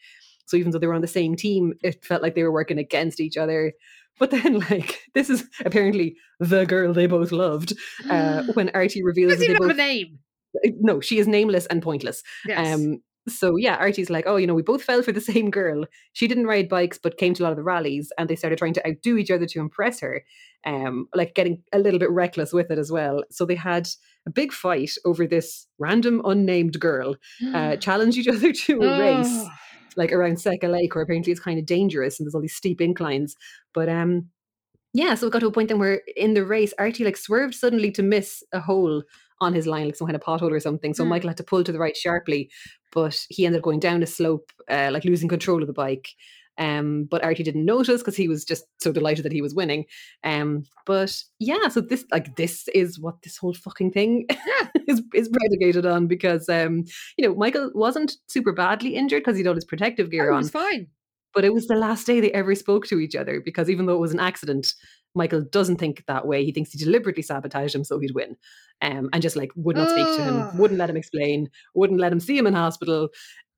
So even though they were on the same team, it felt like they were working against each other. But then, like, this is apparently the girl they both loved. Uh, when Artie reveals they even have a name. no, she is nameless and pointless. Yes. Um, so yeah, Artie's like, oh, you know, we both fell for the same girl. She didn't ride bikes, but came to a lot of the rallies, and they started trying to outdo each other to impress her. Um, like getting a little bit reckless with it as well. So they had a big fight over this random unnamed girl. Uh, challenged each other to a race, like around Secca Lake, where apparently it's kind of dangerous and there's all these steep inclines. But um, yeah, so it got to a point then where in the race, Artie like swerved suddenly to miss a hole on his line, like some kind of pothole or something. So Mm. Michael had to pull to the right sharply, but he ended up going down a slope, uh, like losing control of the bike. Um, but Artie didn't notice because he was just so delighted that he was winning. Um, but yeah, so this like this is what this whole fucking thing is is predicated on because um, you know, Michael wasn't super badly injured because he'd all his protective gear Oh, it on was fine. but it was the last day they ever spoke to each other because even though it was an accident, Michael doesn't think that way. He thinks he deliberately sabotaged him so he'd win. Um, and just like would not speak to him, wouldn't let him explain, wouldn't let him see him in hospital.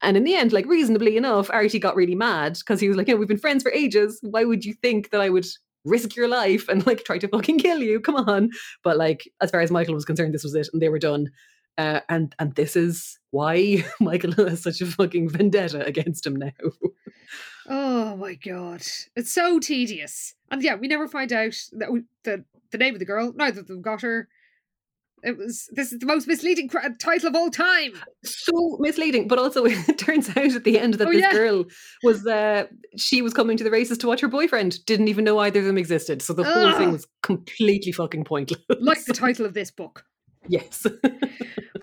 And in the end, like reasonably enough, Artie got really mad because he was like, you know, we've been friends for ages. Why would you think that I would risk your life and like try to fucking kill you? Come on. But like, as far as Michael was concerned, this was it, and they were done. Uh, and and this is why Michael has such a fucking vendetta against him now. Oh my god, it's so tedious. And yeah, we never find out that we, the the name of the girl. Neither of them got her. It was this is the most misleading cr- title of all time. So misleading, but also it turns out at the end that Oh, this yeah. girl was uh she was coming to the races to watch her boyfriend. Didn't even know either of them existed. So the whole thing was completely fucking pointless. Like the title of this book. Yes.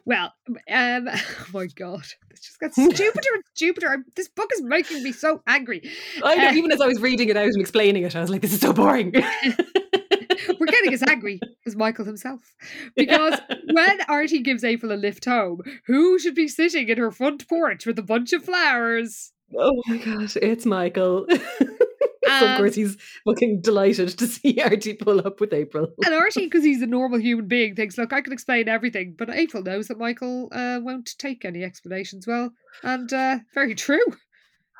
Well, um, oh my god, it's just got stupider and stupider. I'm- This book is making me so angry. I know, Uh, even as I was reading it out and explaining it, I was like, this is so boring. We're getting as angry as Michael himself. Because when Artie gives April a lift home, who should be sitting in her front porch with a bunch of flowers? oh my gosh, it's Michael. So of Um, course he's fucking delighted to see Artie pull up with April. And Artie, because he's a normal human being, thinks, look, I can explain everything. But April knows that Michael uh, won't take any explanations well. And uh, very true.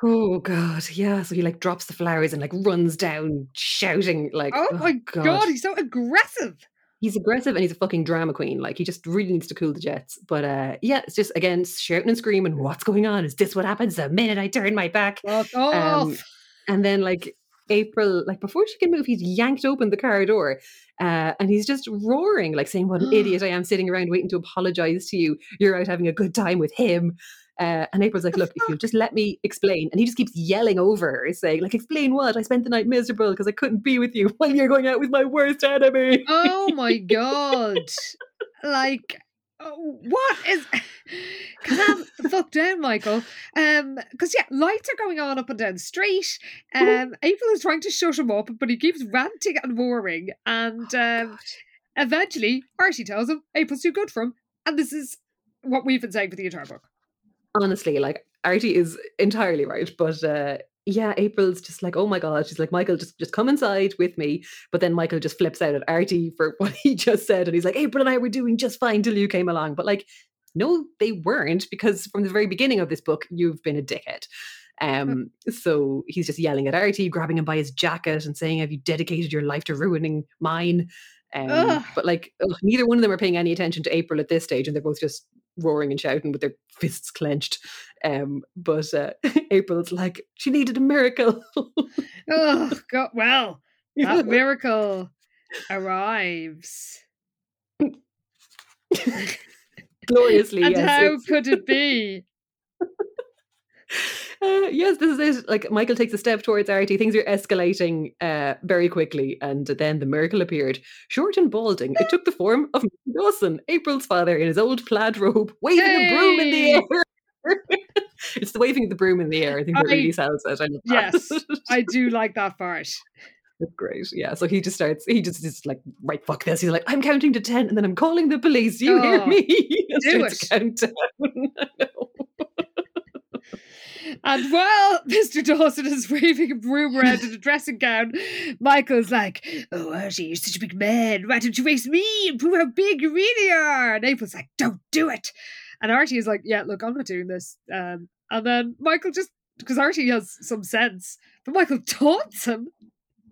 Oh god, yeah. So he like drops the flowers and like runs down shouting like Oh, my god. he's so aggressive. he's aggressive and he's a fucking drama queen. Like he just really needs to cool the jets. But uh yeah, it's just again shouting and screaming, what's going on? Is this what happens the minute I turn my back? Fuck off. Um, and then like April, like before she can move, he's yanked open the car door. Uh, and he's just roaring, like saying, What an idiot I am sitting around waiting to apologize to you. You're out having a good time with him. Uh, and April's like, Look, if you'll just let me explain. And he just keeps yelling over her, saying, like, explain what? I spent the night miserable because I couldn't be with you while you're going out with my worst enemy. oh my god. Like, oh, what is. Calm the fuck down, Michael. Um, because yeah, lights are going on up and down the street. Um, April is trying to shut him up, but he keeps ranting and roaring. And um, eventually, Artie tells him April's too good for him, and this is what we've been saying for the entire book. honestly, like Artie is entirely right, but uh yeah, April's just like, oh my god, she's like, Michael, just just come inside with me. But then Michael just flips out at Artie for what he just said, and he's like, April and I were doing just fine till you came along. But like, no, they weren't, because from the very beginning of this book, you've been a dickhead. Um, so he's just yelling at Artie, grabbing him by his jacket and saying, Have you dedicated your life to ruining mine? Um, but like ugh, neither one of them are paying any attention to April at this stage, and they're both just roaring and shouting with their fists clenched. Um, but uh, April's like, she needed a miracle. Oh god, well, that miracle arrives. Gloriously, and yes. how it's- could it be? Uh, yes, this is it. Like Michael takes a step towards Artie. Things are escalating uh, very quickly, and then the miracle appeared. Short and balding, it took the form of Dawson, April's father, in his old plaid robe, waving a broom in the air. it's the waving of the broom in the air. I think that I- really sells it. I. Yes, I do like that part. Great. Yeah. So he just starts, he just is like, right, fuck this. He's like, I'm counting to 10 and then I'm calling the police. Do You hear Oh, me? And do to count down. I know. And while Mr. Dawson is waving a broom around in a dressing gown, Michael's like, Oh, Artie, you're such a big man. Why don't you race me and prove how big you really are? And April's like, Don't do it. And Artie is like, Yeah, look, I'm not doing this. Um, and then Michael just, because Artie has some sense, but Michael taunts him.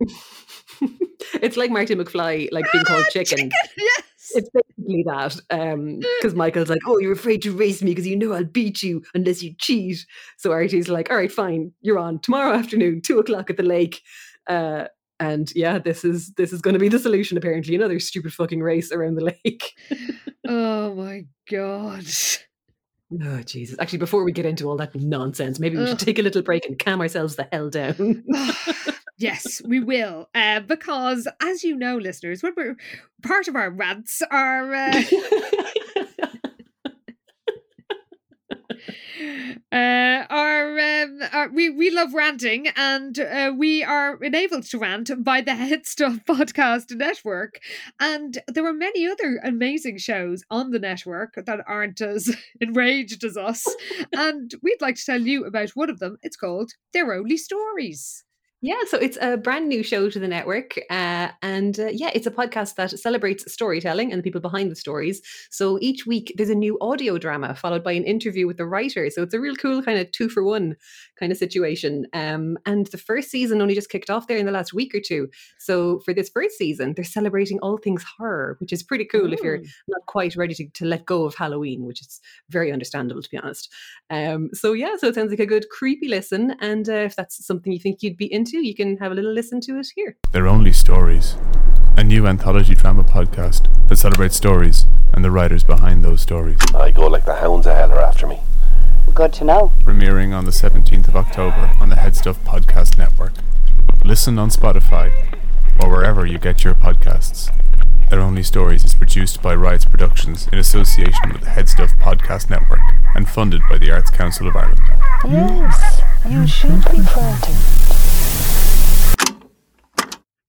it's like Marty McFly, like being called chicken. yes. It's basically that. Because Michael's like, oh, you're afraid to race me because you know I'll beat you unless you cheat. So Artie's like, all right, fine, you're on tomorrow afternoon, two o'clock at the lake. Uh, and yeah, this is this is going to be the solution. Apparently, another stupid fucking race around the lake. oh my God. Oh Jesus! Actually, before we get into all that nonsense, maybe we should take a little break and calm ourselves the hell down. yes, we will. Uh, because, as you know, listeners, when we're part of our rants are uh, uh, are, um, are we we love ranting, and uh, we are enabled to rant by the HeadStuff Podcast Network. And there are many other amazing shows on the network that aren't as enraged as us. and we'd like to tell you about one of them. It's called They're Only Stories. Yeah, so it's a brand new show to the network. Uh, and uh, yeah, it's a podcast that celebrates storytelling and the people behind the stories. So each week there's a new audio drama followed by an interview with the writer. So it's a real cool kind of two for one kind of situation. Um, and the first season only just kicked off there in the last week or two. So for this first season, they're celebrating all things horror, which is pretty cool if you're not quite ready to, to let go of Halloween, which is very understandable to be honest. Um, so yeah, so it sounds like a good creepy listen. And uh, if that's something you think you'd be into, you can have a little listen to it here. They're Only Stories, a new anthology drama podcast that celebrates stories and the writers behind those stories. I go like the hounds of hell are after me. Good to know. Premiering on the 17th of October on the HeadStuff Podcast Network. Listen on Spotify or wherever you get your podcasts. They're Only Stories is produced by Riots Productions in association with the HeadStuff Podcast Network and funded by the Arts Council of Ireland. Yes, you should be frightened.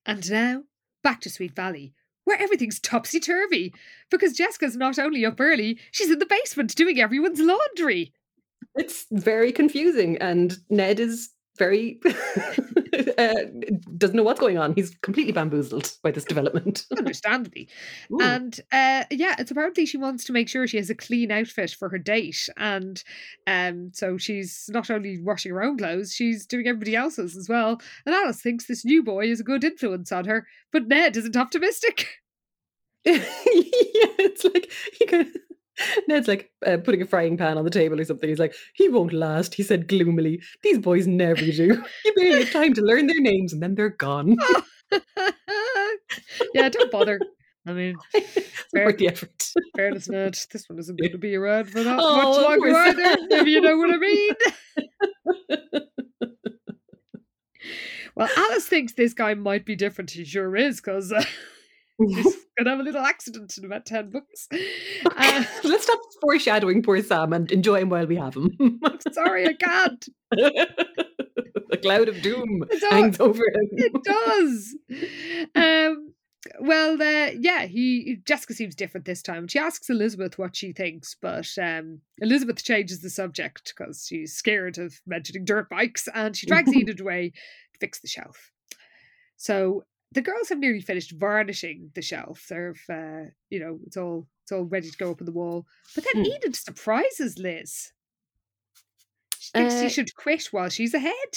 And now, back to Sweet Valley, where everything's topsy turvy. Because Jessica's not only up early, she's in the basement doing everyone's laundry. It's very confusing, and Ned is very uh, doesn't know what's going on. He's completely bamboozled by this development. Understandably. Ooh. And uh, yeah, it's apparently she wants to make sure she has a clean outfit for her date. And um, so she's not only washing her own clothes, she's doing everybody else's as well. And Alice thinks this new boy is a good influence on her, but Ned isn't optimistic. yeah, it's like he kind of, Ned's like uh, putting a frying pan on the table or something. He's like, he won't last. He said gloomily. These boys never do. You barely have time to learn their names, and then they're gone. yeah, don't bother. I mean, Fair. worth the effort. fairness, Ned, this one isn't going to be around for that Oh, much longer either, if you know what I mean. Well, Alice thinks this guy might be different. He sure is, because uh, he's going to have a little accident in about 10 books. Uh, Let's stop foreshadowing poor Sam and enjoy him while we have him. sorry, I can't. the cloud of doom hangs over him. It does. Um, well, uh, yeah, he Jessica seems different this time. She asks Elizabeth what she thinks, but um, Elizabeth changes the subject because she's scared of mentioning dirt bikes, and she drags Enid away to fix the shelf. So the girls have nearly finished varnishing the shelf. They're, uh, you know, it's all it's all ready to go up on the wall. But then Hmm. Enid surprises Liz. She thinks she Uh, should quit while she's ahead.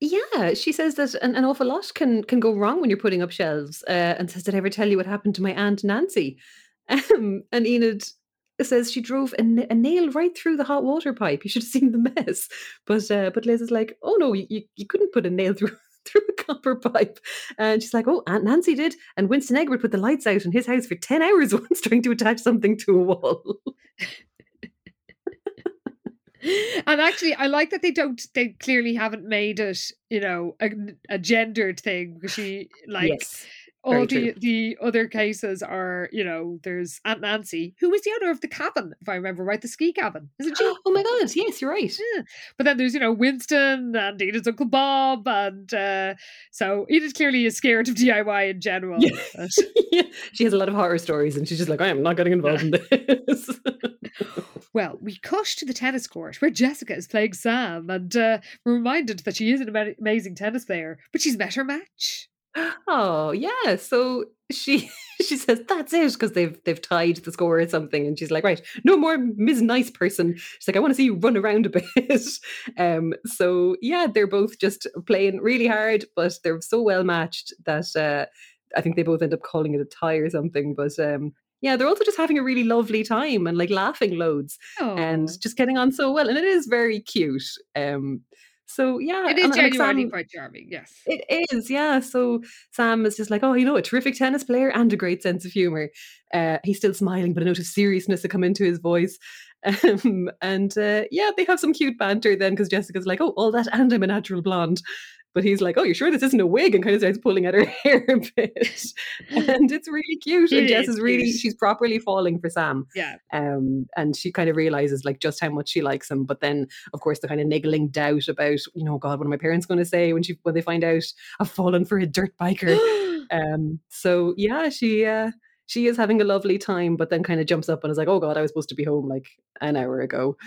Yeah, she says that an, an awful lot can can go wrong when you're putting up shelves, uh, and says, "Did I ever tell you what happened to my aunt Nancy?" Um, and Enid says she drove a, a nail right through the hot water pipe. You should have seen the mess. But uh, but Liz is like, "Oh no, you, you couldn't put a nail through." Through a copper pipe, and she's like, "Oh, Aunt Nancy did." And Winston Egbert put the lights out in his house for ten hours once, trying to attach something to a wall. and actually, I like that they don't. They clearly haven't made it, you know, a, a gendered thing because she like yes, all the the other cases are, you know, there's Aunt Nancy who was the owner of the cabin, if I remember right, the ski cabin, isn't she? oh my god, yes, you're right. Yeah. But then there's, you know, Winston and Enid's Uncle Bob. And uh, so Enid clearly is scared of DIY in general. Yeah. she has a lot of horror stories, and she's just like, I am not getting involved in this. Well, we cut to the tennis court where Jessica is playing Sam, and uh, we're reminded that she is an amazing tennis player, but she's met her match. Oh yeah, so she she says that's it because they've they've tied the score or something, and she's like, right, no more Ms. Nice Person. She's like, I want to see you run around a bit. um, so yeah, they're both just playing really hard, but they're so well matched that uh, I think they both end up calling it a tie or something. But um, yeah, they're also just having a really lovely time and like laughing loads. and just getting on so well. And it is very cute. Um, so yeah, it is genuinely Sam- quite charming, yes. It is, yeah. So Sam is just like, oh, you know, a terrific tennis player and a great sense of humor. Uh, he's still smiling, but a note of seriousness to come into his voice. Um, and uh, yeah, they have some cute banter then because Jessica's like, oh, all that and I'm a natural blonde. But he's like, oh, you're sure this isn't a wig? And kind of starts pulling at her hair a bit. and it's really cute. and Jess is is really, she's properly falling for Sam Yeah. um, and she kind of realizes like just how much she likes him. But then, of course, the kind of niggling doubt about, you know, God, what are my parents going to say when she when they find out I've fallen for a dirt biker? um, so yeah, she uh, she is having a lovely time, but then kind of jumps up and is like, oh God, I was supposed to be home like an hour ago.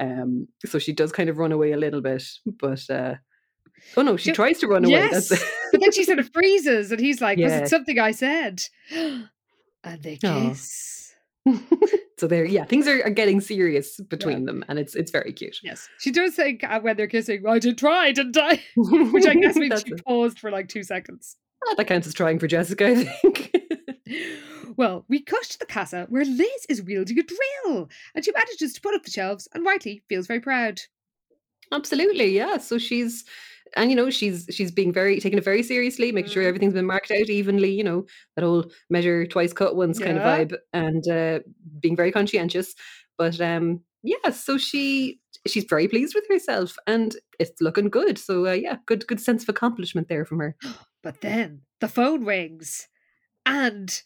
Um, so she does kind of run away a little bit, but uh, oh no, she tries to run away. yes. But then she sort of freezes, and he's like, was it something I said? and they kiss. So they're yeah, things are, are getting serious between them, and it's it's very cute. Yes. She does think uh, when they're kissing, I did try, didn't I? Which I guess means she it. paused for like two seconds. Ah, that counts as trying for Jessica, I think. Well, we cut to the casa where Liz is wielding a drill and she manages to put up the shelves and rightly feels very proud. Absolutely, yeah. So she's and you know she's she's being very taking it very seriously, making sure Mhm. everything's been marked out evenly. You know that whole measure twice cut once kind of vibe, and uh, being very conscientious. But um, yeah, so she she's very pleased with herself, and it's looking good. So uh, yeah, good good sense of accomplishment there from her. But then the phone rings and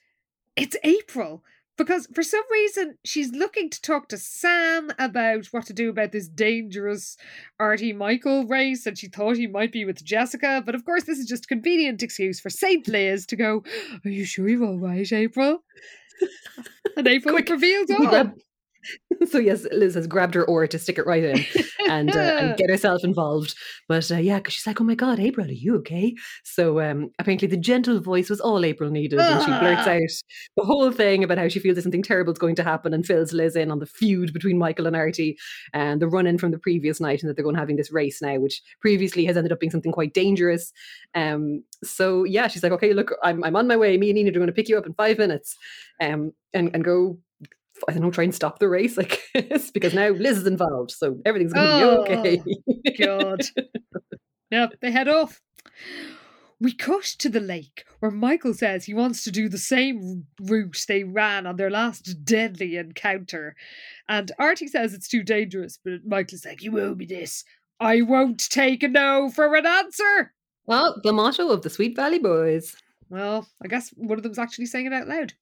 it's April because for some reason she's looking to talk to Sam about what to do about this dangerous Artie Michael race and she thought he might be with Jessica. But of course, this is just a convenient excuse for Saint Liz to go, Are you sure you're all right, April? And April Quick, reveals all. so yes, Liz has grabbed her oar to stick it right in and uh, and get herself involved. But uh, yeah, because she's like, "Oh my God, April, are you okay?" So um, apparently, the gentle voice was all April needed, and she blurts Ah. out the whole thing about how she feels that something terrible is going to happen, and fills Liz in on the feud between Michael and Artie, and the run-in from the previous night, and that they're going to having this race now, which previously has ended up being something quite dangerous. Um, so yeah, she's like, "Okay, look, I'm I'm on my way. Me and Enid are going to pick you up in five minutes, um, and and go." I don't know, try and stop the race, I guess, because now Liz is involved, so everything's going to be oh, okay. God. Yep, they head off. We cut to the lake where Michael says he wants to do the same route they ran on their last deadly encounter. And Artie says it's too dangerous, but Michael's like, You owe me this. I won't take a no for an answer. Well, the motto of the Sweet Valley Boys. Well, I guess one of them's actually saying it out loud.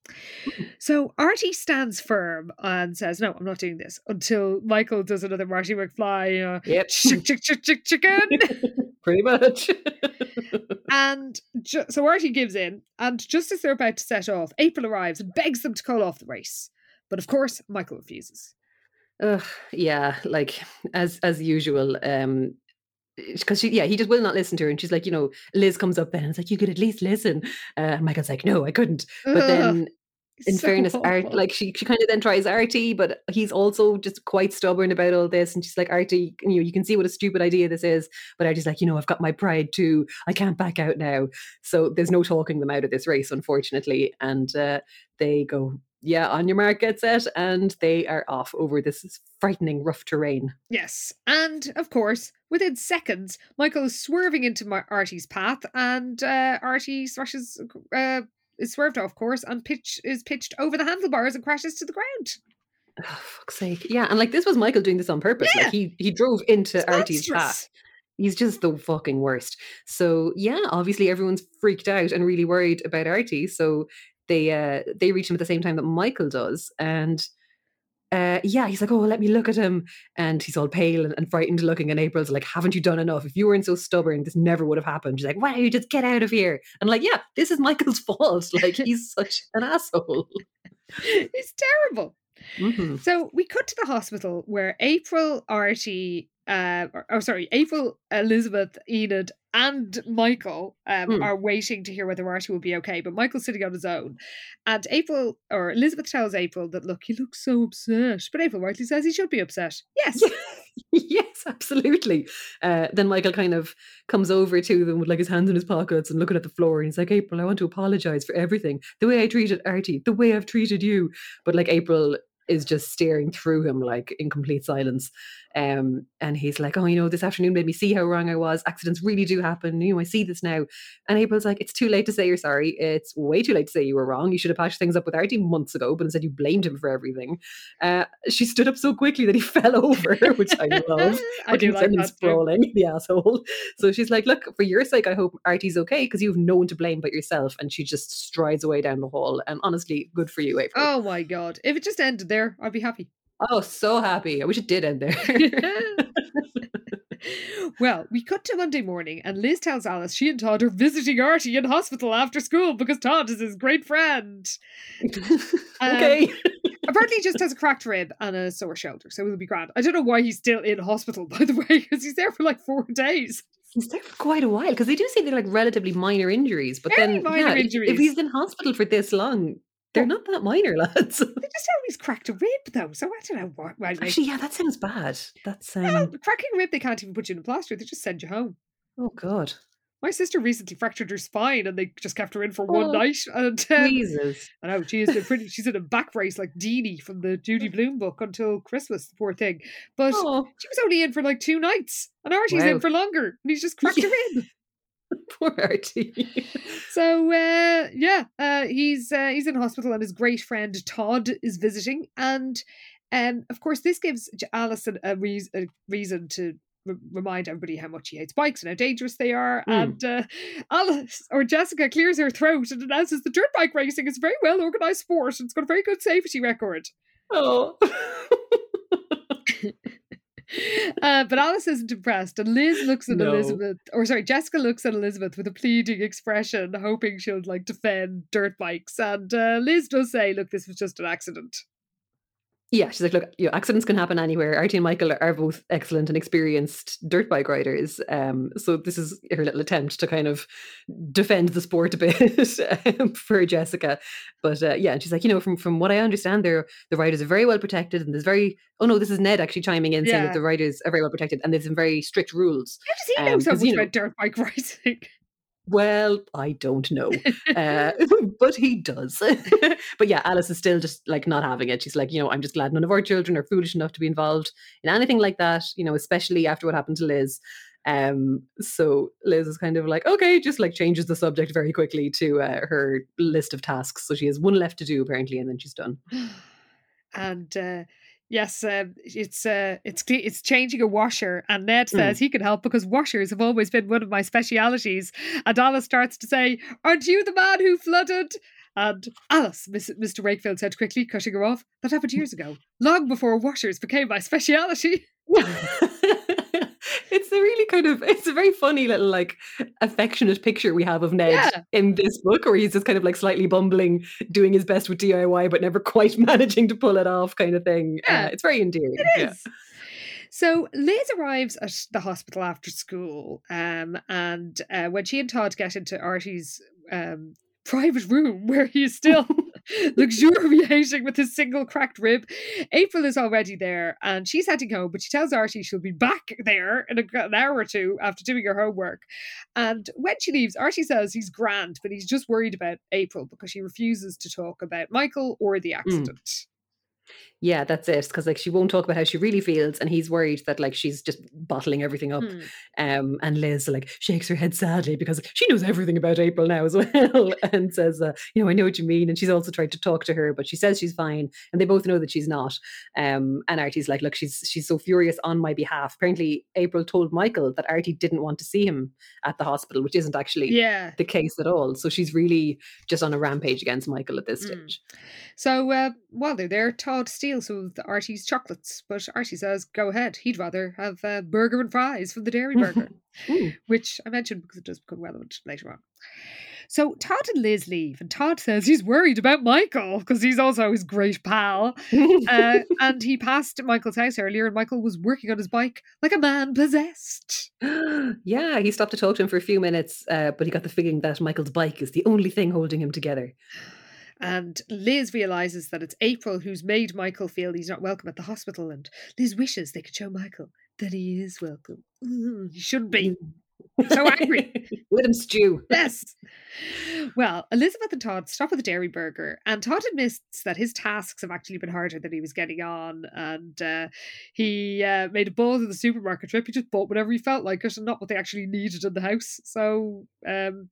So Artie stands firm and says, No, I'm not doing this until Michael does another Marty McFly. Uh, Yep. chick, chick, chick, chick, chicken. Pretty much. And ju- so Artie gives in, and just as they're about to set off, April arrives and begs them to call off the race. But of course, Michael refuses. Ugh, yeah, like as as usual. Um because she, yeah, he just will not listen to her, and she's like, you know, Liz comes up then and it's like, you could at least listen. Uh, and Michael's like, no, I couldn't. But Ugh, then, in so fairness, Art, like she, she kind of then tries Artie, but he's also just quite stubborn about all this. And she's like, Artie, you know, you can see what a stupid idea this is. But Artie's like, you know, I've got my pride too. I can't back out now. So there's no talking them out of this race, unfortunately. And uh, they go, yeah, on your mark, get set, and they are off over this frightening rough terrain. Yes, and of course, within seconds, Michael is swerving into Mar- Artie's path, and uh, Artie smashes, uh, is swerved off course, and pitch is pitched over the handlebars and crashes to the ground. Oh, fuck's sake. Yeah, and like this was Michael doing this on purpose. Yeah. Like he he drove into It's Artie's monstrous. path. He's just the fucking worst. So yeah, obviously everyone's freaked out and really worried about Artie. So they uh they reach him at the same time that Michael does. And uh yeah, he's like, Oh, let me look at him. And he's all pale and, and frightened looking. And April's like, Haven't you done enough? If you weren't so stubborn, this never would have happened. She's like, Why don't you just get out of here? And like, yeah, this is Michael's fault. Like he's such an asshole. it's terrible. Mhm. So we cut to the hospital where April, Artie, uh, or, oh sorry, April, Elizabeth, Enid, and Michael um, Hmm. are waiting to hear whether Artie will be okay. But Michael's sitting on his own, and April or Elizabeth tells April that look, he looks so upset. But April rightly says he should be upset. Yes, yes, absolutely. Uh, then Michael kind of comes over to them with like his hands in his pockets and looking at the floor. And he's like, April, I want to apologize for everything. The way I treated Artie, the way I've treated you. But like April is just staring through him like in complete silence. Um, and he's like, Oh, you know, this afternoon made me see how wrong I was. Accidents really do happen. You know, I see this now. And April's like, It's too late to say you're sorry. It's way too late to say you were wrong. You should have patched things up with Artie months ago, but instead you blamed him for everything. Uh, she stood up so quickly that he fell over, which I love. I do like him that too. sprawling, the asshole. So she's like, "Look, for your sake, I hope Artie's okay because you have no one to blame but yourself." And she just strides away down the hall. And honestly, good for you, April. Oh my god! If it just ended there, I'd be happy. Oh, so happy. I wish it did end there. well, we cut to Monday morning, and Liz tells Alice she and Todd are visiting Artie in hospital after school because Todd is his great friend. Um, okay. Apparently, he just has a cracked rib and a sore shoulder, so he'll be grand. I don't know why he's still in hospital, by the way, because he's there for like four days. He's there for quite a while because they do say they're like relatively minor injuries. But Very then, yeah, if- if he's in hospital for this long, They're not that minor, lads. They just he's cracked a rib, though. So I don't know what. Well, like, Actually, yeah, that sounds bad. That's um. well, cracking a rib, they can't even put you in a plaster. They just send you home. Oh God, My sister recently fractured her spine, and they just kept her in for one Oh, night. And um, Jesus. I know she is pretty. She's in a back brace like Deenie from the Judy Blume book until Christmas. The poor thing, but Oh, she was only in for like two nights, and Artie's in for longer, and he's just cracked a rib. poor Artie. So uh, yeah, uh, he's uh, he's in hospital, and his great friend Todd is visiting, and um, of course this gives Alison a, reas a reason to. re- Remind everybody how much he hates bikes and how dangerous they are. Mm. And uh, Alice or Jessica clears her throat and announces the dirt bike racing is a very well organized sport and it's got a very good safety record. oh. Uh, but Alice isn't impressed, and Liz looks at No. Elizabeth, or sorry, Jessica looks at Elizabeth with a pleading expression, hoping she'll like defend dirt bikes. And uh, Liz does say, "Look, this was just an accident." Yeah, she's like, look, you know, accidents can happen anywhere. Artie and Michael are both excellent and experienced dirt bike riders. Um, so this is her little attempt to kind of defend the sport a bit um, for Jessica. But uh, yeah, and she's like, you know, from from what I understand, there the riders are very well protected, and there's very oh no, this is Ned actually chiming in saying that the riders are very well protected, and there's some very strict rules. How does he know Um, so much you know- about dirt bike racing? Well, I don't know, uh, but he does. but yeah, Alice is still just like not having it. She's like, you know, I'm just glad none of our children are foolish enough to be involved in anything like that. You know, especially after what happened to Liz. Um, so Liz is kind of like, okay, just like changes the subject very quickly to uh, her list of tasks. So she has one left to do apparently, and then she's done. and uh, yes, um, it's uh, it's it's changing a washer, and Ned Hmm. says he can help because washers have always been one of my specialities. And Alice starts to say, "Aren't you the man who flooded?" And Alice, Miss, Mr. Wakefield said quickly, cutting her off, "That happened years ago, long before washers became my speciality." it's a really kind of it's a very funny little like affectionate picture we have of Ned Yeah. in this book where he's just kind of like slightly bumbling doing his best with DIY but never quite managing to pull it off kind of thing Yeah, uh, it's very endearing It yeah. So Liz arrives at the hospital after school, um, and uh, when she and Todd get into Artie's um, private room where he is still luxuriating with his single cracked rib, April is already there, and she's heading home. But she tells Artie she'll be back there in a, an hour or two after doing her homework. And when she leaves, Artie says he's grand, but he's just worried about April because she refuses to talk about Michael or the hmm. accident. Yeah that's it because like she won't talk about how she really feels and he's worried that like she's just bottling everything up Hmm. Um, and Liz like shakes her head sadly because she knows everything about April now as well, and says, uh, "You know, I know what you mean." And she's also tried to talk to her, but she says she's fine, and they both know that she's not. Um, and Artie's like, "Look, she's she's so furious on my behalf." Apparently, April told Michael that Artie didn't want to see him at the hospital, which isn't actually Yeah. the case at all. So she's really just on a rampage against Michael at this Mm. stage. So uh, while they're there, Todd steals of the Artie's chocolates, but Artie says, "Go ahead." He'd rather have a burger and fries from the Dairy Burger, which I mentioned because it does become relevant later on. So Todd and Liz leave, and Todd says he's worried about Michael because he's also his great pal. Uh, and he passed Michael's house earlier, and Michael was working on his bike like a man possessed. yeah, he stopped to talk to him for a few minutes, uh, but he got the feeling that Michael's bike is the only thing holding him together. And Liz realizes that it's April who's made Michael feel he's not welcome at the hospital, and Liz wishes they could show Michael that he is welcome. Mm, he shouldn't be. So angry. Let him stew. Yes. Well, Elizabeth and Todd stop at the Dairy Burger, and Todd admits that his tasks have actually been harder than he was getting on. And uh, he uh, made a balls of the supermarket trip. He just bought whatever he felt like it and not what they actually needed in the house. So, um,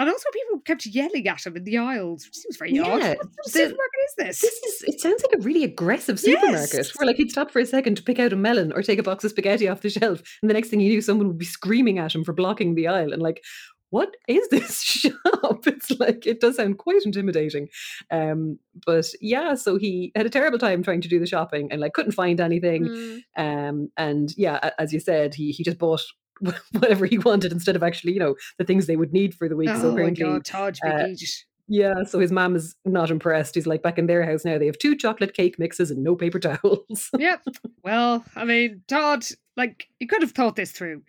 and also people kept yelling at him in the aisles, which seems very odd. What sort of the- supermarket is this? This is it sounds like a really aggressive supermarket Yes. where like he'd stop for a second to pick out a melon or take a box of spaghetti off the shelf and the next thing you knew someone would be screaming at him for blocking the aisle and like what is this shop? It's like it does sound quite intimidating. Um but yeah, so he had a terrible time trying to do the shopping and like couldn't find anything. Mm. Um and yeah, as you said, he he just bought whatever he wanted instead of actually, you know, the things they would need for the week. so Oh my god, Todd uh, yeah, so his mom is not impressed. He's like, back in their house now, they have two chocolate cake mixes and no paper towels. yep. Well, I mean, Todd, like you could have thought this through.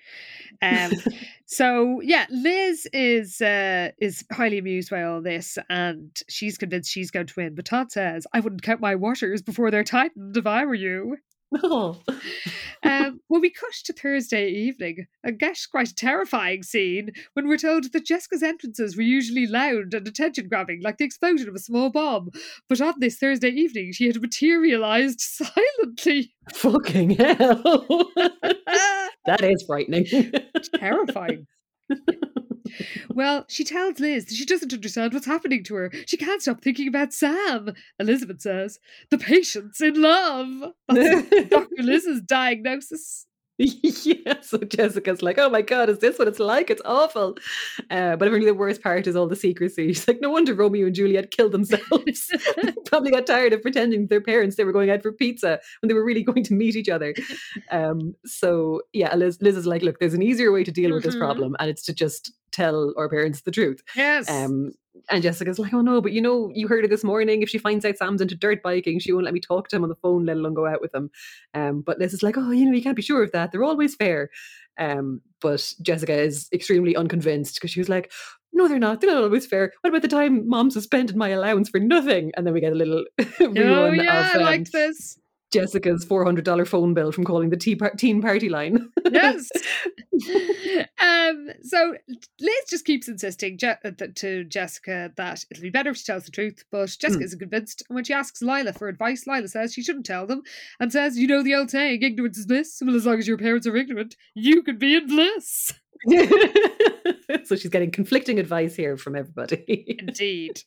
Um, so yeah, Liz is uh, is highly amused by all this, and she's convinced she's going to win. But Todd says, "I wouldn't count my waters before they're tightened if I were you." Oh. um, well, we cut to Thursday evening, and guess quite a terrifying scene when we're told that Jessica's entrances were usually loud and attention grabbing, like the explosion of a small bomb. But on this Thursday evening, she had materialized silently. Fucking hell. that is frightening. terrifying. Well, she tells Liz that she doesn't understand what's happening to her. She can't stop thinking about Sam. Elizabeth says, the patient's in love. That's Dr. Liz's diagnosis. yeah, so Jessica's like, oh my god, is this what it's like? It's awful. Uh, but apparently, the worst part is all the secrecy. She's like, no wonder Romeo and Juliet killed themselves. Probably got tired of pretending to their parents they were going out for pizza when they were really going to meet each other. Um, so yeah, Liz, Liz is like, look, there's an easier way to deal with this Mhm. problem, and it's to just tell our parents the truth. Yes. Um, and Jessica's like, oh no, but you know, you heard it this morning. If she finds out Sam's into dirt biking, she won't let me talk to him on the phone, let alone go out with him. Um, but Liz is like, oh, you know, you can't be sure of that. They're always fair. Um, but Jessica is extremely unconvinced because she was like, no, they're not. They're not always fair. What about the time mom suspended my allowance for nothing? And then we get a little oh, yeah, of I um, liked this. Jessica's $400 phone bill from calling the tea par- teen party line. Yes. um, so Liz just keeps insisting Je- uh, th- to Jessica that it'll be better if she tells the truth, but Jessica Hmm. isn't convinced. And when she asks Lila for advice, Lila says she shouldn't tell them and says, You know the old saying, ignorance is bliss. Well, as long as your parents are ignorant, you could be in bliss. so she's getting conflicting advice here from everybody. Indeed.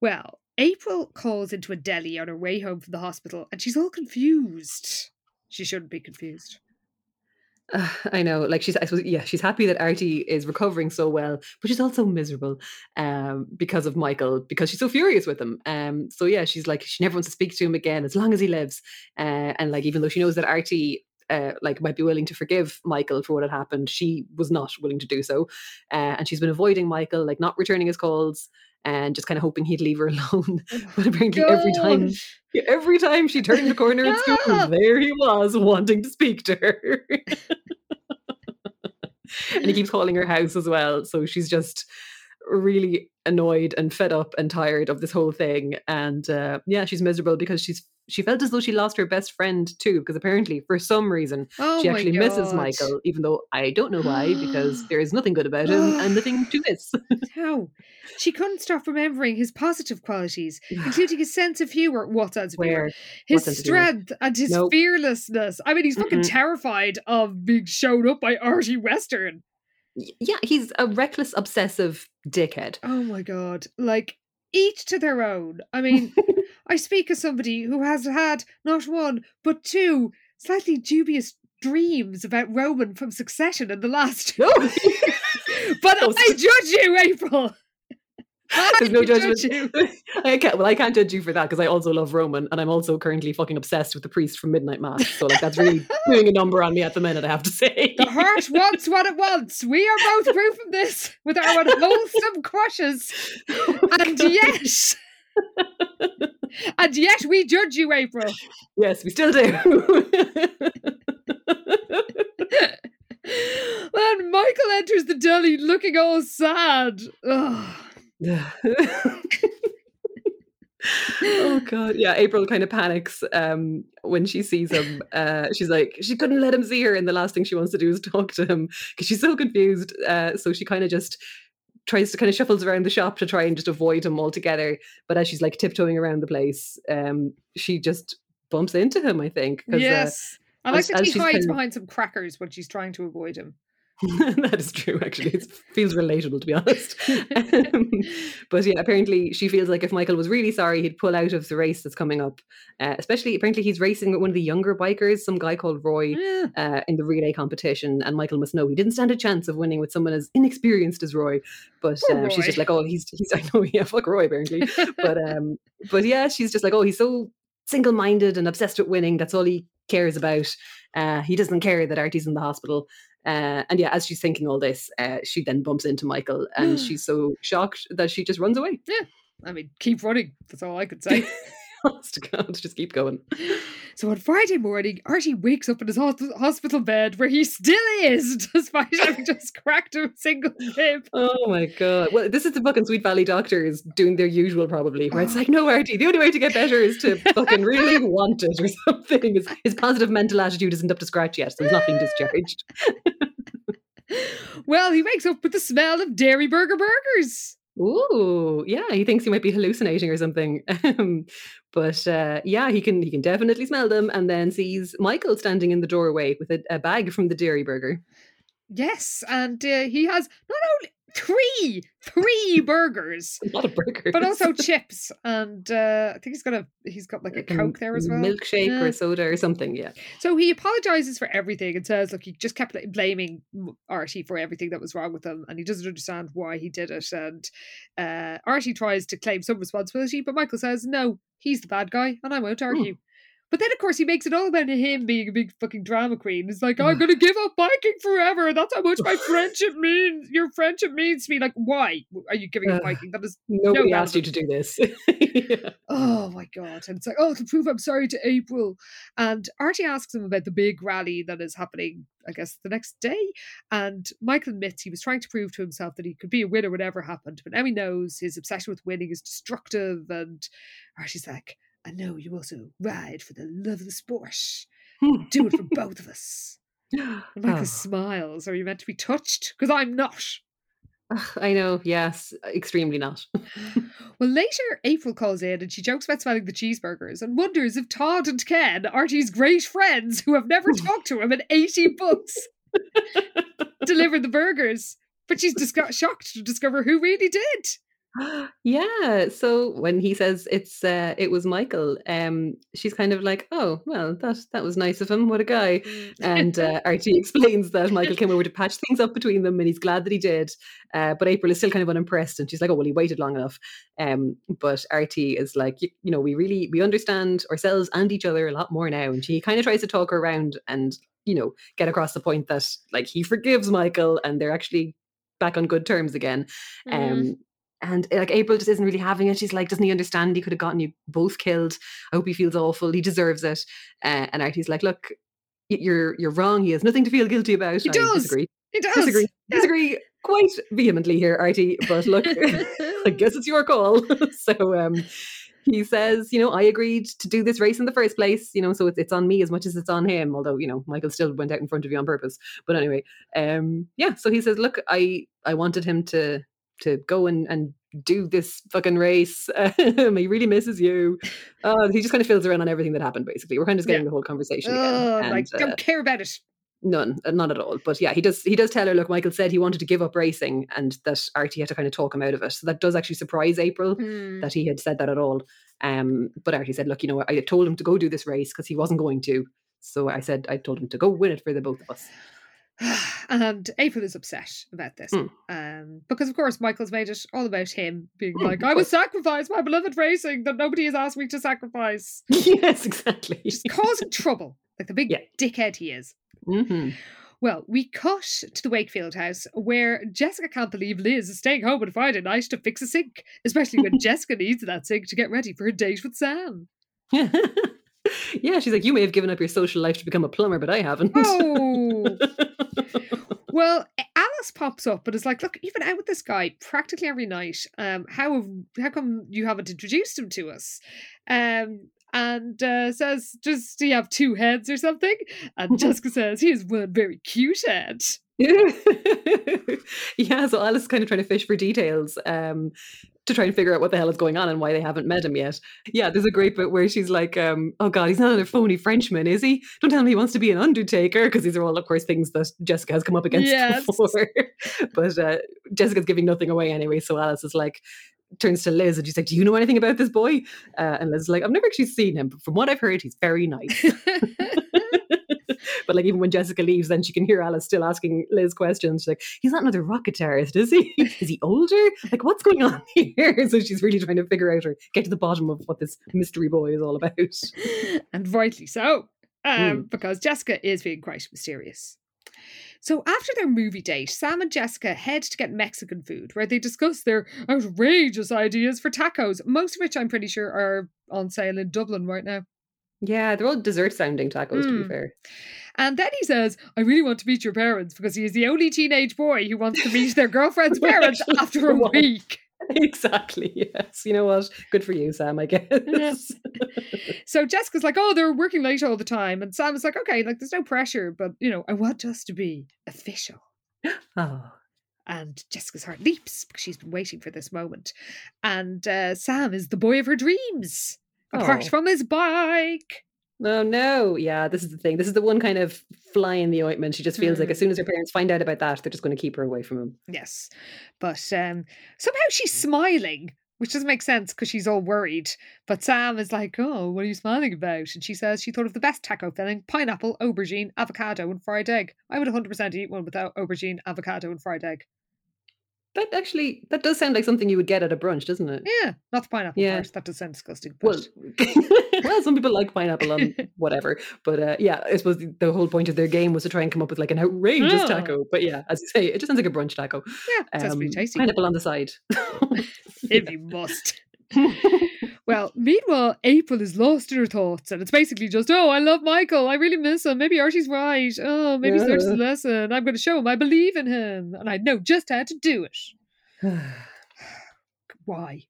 Well, April calls into a deli on her way home from the hospital and she's all confused. She shouldn't be confused. Uh, I know, like she's, I suppose, yeah, she's happy that Artie is recovering so well, but she's also miserable um, because of Michael, because she's so furious with him. Um, so yeah, she's like, she never wants to speak to him again as long as he lives. Uh, and like, even though she knows that Artie, uh, like, might be willing to forgive Michael for what had happened, she was not willing to do so. Uh, and she's been avoiding Michael, like, not returning his calls. And just kind of hoping he'd leave her alone. But apparently, every time Every time she turned the corner at school, there he was wanting to speak to her. and he keeps calling her house as well. So she's just really annoyed and fed up and tired of this whole thing. And uh, yeah, she's miserable because she's she felt as though she lost her best friend too, because apparently for some reason Oh she actually misses Michael, even though I don't know why, because there is nothing good about him and nothing to miss. How? She couldn't stop remembering his positive qualities, including his sense of humor. What sense of humor? Where His of humour? strength and his Nope. fearlessness. I mean, he's fucking Mm-mm. terrified of being shown up by Artie Western. Yeah, he's a reckless, obsessive dickhead. Oh my god. Like, each to their own. I mean, I speak as somebody who has had not one, but two slightly dubious dreams about Roman from Succession in the last No. But Those- oh, I judge you, April. I There's no judgment. I can't. Well, I can't judge you for that because I also love Roman, and I'm also currently fucking obsessed with the priest from Midnight Mass. So like that's really doing a number on me at the minute. I have to say. The heart wants what it wants. We are both proof of this with our unwholesome crushes. And yet, and yet we judge you, April. yes, we still do. Then Michael enters the deli looking all sad. Ugh. oh god yeah april kind of panics um when she sees him uh she's like she couldn't let him see her and the last thing she wants to do is talk to him because she's so confused uh so she kind of just tries to kind of shuffles around the shop to try and just avoid him altogether but as she's like tiptoeing around the place um she just bumps into him i think uh, Yes. I like as- that she hides kind of- behind some crackers when she's trying to avoid him. that is true actually. It feels relatable to be honest. Um, but yeah apparently she feels like if michael was really sorry he'd pull out of the race that's coming up. Uh, especially apparently he's racing with one of the younger bikers some guy called roy Yeah. uh, in the relay competition and michael must know he didn't stand a chance of winning with someone as inexperienced as roy. But Poor um, she's just like oh he's he's i know yeah fuck roy apparently. But um but yeah she's just like oh he's so single-minded and obsessed with winning that's all he cares about. Uh he doesn't care that artie's in the hospital uh, and yeah as she's thinking all this uh, she then bumps into michael and she's so shocked that she just runs away Yeah. I mean, keep running. That's all I could say. to just keep going. So on Friday morning, Artie wakes up in his hospital bed where he still is, despite having just cracked a single rib. Oh my god! Well, this is the fucking Sweet Valley doctors doing their usual, probably. Where it's like, no, Artie, the only way to get better is to fucking really want it or something. His, his positive mental attitude isn't up to scratch yet, so he's not being discharged. Well, he wakes up with the smell of Dairy Burger burgers. Ooh, yeah, he thinks he might be hallucinating or something. Um, but uh, yeah, he can he can definitely smell them, and then sees Michael standing in the doorway with a, a bag from the Dairy Burger. Yes, and uh, he has not only three, three burgers, A lot of burgers, but also chips, and uh, I think he's got a he's got like a coke there as well. milkshake Yeah. or soda or something. Yeah. So he apologizes for everything and says, look, he just kept like, blaming Artie for everything that was wrong with him, and he doesn't understand why he did it. And uh, Artie tries to claim some responsibility, but Michael says, no, he's the bad guy, and I won't argue. But then, of course, he makes it all about him being a big fucking drama queen. It's like, I'm mm. going to give up biking forever. That's how much my friendship means. Your friendship means to me. Like, why are you giving up biking? That is Nobody no asked you to do this. Yeah. Oh my god. And it's like, oh, to prove I'm sorry to April. And Artie asks him about the big rally that is happening, I guess, the next day. And Michael admits he was trying to prove to himself that he could be a winner whatever happened. But now he knows his obsession with winning is destructive. And Artie's like, I know you also ride for the love of the sport. Do it for both of us. Michael Oh. smiles. Are you meant to be touched? Because I'm not. I know, yes, extremely not. Well, later, April calls in and she jokes about smelling the cheeseburgers and wonders if Todd and Ken, Artie's great friends who have never talked to him in 80 books, delivered the burgers. But she's disco- shocked to discover who really did. Yeah, so when he says it's uh, it was Michael, um, she's kind of like, oh well, that that was nice of him. What a guy. And uh, Artie explains that Michael came over to patch things up between them, and he's glad that he did. Uh, but April is still kind of unimpressed, and she's like, "Oh well, he waited long enough." Um, but Artie is like, you, you know, we really we understand ourselves and each other a lot more now, and she kind of tries to talk her around and you know get across the point that like he forgives Michael, and they're actually back on good terms again. Um, and like April just isn't really having it. She's like, doesn't he understand? He could have gotten you both killed. I hope he feels awful. He deserves it. Uh, and Artie's like, look, you're you're wrong. He has nothing to feel guilty about. He I does. disagree. He does. Disagree. Yeah. Disagree quite vehemently here, Artie. But look, I guess it's your call. so um, he says, you know, I agreed to do this race in the first place. You know, so it's it's on me as much as it's on him. Although you know, Michael still went out in front of you on purpose. But anyway, um, yeah. So he says, look, I I wanted him to to go and and do this fucking race. He really misses you. Uh, he just kind of fills around on everything that happened. Basically, we're kind of just getting Yeah. the whole conversation again. Oh, and, like, uh, don't care about it. None, uh, none at all. But yeah, he does. He does tell her. Look, Michael said he wanted to give up racing, and that Artie had to kind of talk him out of it. So that does actually surprise April Hmm. that he had said that at all. Um, but Artie said, look, you know, I told him to go do this race because he wasn't going to. So I said I told him to go win it for the both of us. And April is upset about this. Mm. Um, because, of course, Michael's made it all about him being Mm, like, I was course. sacrificed, my beloved racing that nobody has asked me to sacrifice. yes, exactly. Just causing trouble, like the big Yeah. dickhead he is. hmm Well, we cut to the Wakefield house where Jessica can't believe Liz is staying home on Friday night to fix a sink, especially when Jessica needs that sink to get ready for her date with Sam. yeah, she's like, you may have given up your social life to become a plumber, but I haven't. Oh. Well, Alice pops up and is like, "Look, you've been out with this guy practically every night. Um, how have, how come you haven't introduced him to us?" Um, and uh, says, "Does he have two heads or something?" And Jessica says, "He has one very cute head." yeah, so Alice is kind of trying to fish for details um, to try and figure out what the hell is going on and why they haven't met him yet. Yeah, there's a great bit where she's like, um, "Oh God, he's not a phony Frenchman, is he? Don't tell me he wants to be an undertaker," because these are all, of course, things that Jessica has come up against Yes. before. but uh, Jessica's giving nothing away anyway, so Alice is like. Turns to Liz and she's like, "Do you know anything about this boy?" Uh, and Liz is like, "I've never actually seen him, but from what I've heard, he's very nice." but like even when Jessica leaves, then she can hear Alice still asking Liz questions. She's like, "He's not another rock guitarist, is he? is he older? Like, what's going on here?" So she's really trying to figure out or get to the bottom of what this mystery boy is all about. and rightly so, um, Mm. because Jessica is being quite mysterious. So after their movie date, Sam and Jessica head to get Mexican food, where they discuss their outrageous ideas for tacos, most of which I'm pretty sure are on sale in Dublin right now. Yeah, they're all dessert sounding tacos, to Mm. be fair. And then he says, I really want to meet your parents because he is the only teenage boy who wants to meet their girlfriend's parents after a week. exactly. Yes. You know what? Good for you, Sam, I guess. So Jessica's like, oh, they're working late all the time. And Sam is like, okay, like there's no pressure, but you know, I want us to be official. oh. And Jessica's heart leaps because she's been waiting for this moment. And uh, Sam is the boy of her dreams. Apart Oh. from his bike. Oh no. Yeah, this is the thing. This is the one kind of fly in the ointment. She just feels like Mm. as soon as her parents find out about that, they're just going to keep her away from him. Yes. But um, somehow she's smiling, which doesn't make sense because she's all worried. But Sam is like, oh, what are you smiling about? And she says she thought of the best taco filling pineapple, aubergine, avocado, and fried egg. I would 100% eat one without aubergine, avocado, and fried egg. That actually, that does sound like something you would get at a brunch, doesn't it? Yeah, not the pineapple Yeah. part. That does sound disgusting. But Well, well, some people like pineapple on whatever, but uh, yeah, I suppose the, whole point of their game was to try and come up with like an outrageous Oh. taco. But yeah, as you say, it just sounds like a brunch taco. yeah, it sounds pretty Um, tasty. Pineapple on the side. if you must. Well, meanwhile, April is lost in her thoughts, and it's basically just, oh, I love Michael. I really miss him. Maybe Artie's right. Oh, maybe he's learned his lesson. I'm going to show him I believe in him, and I know just how to do it. Why?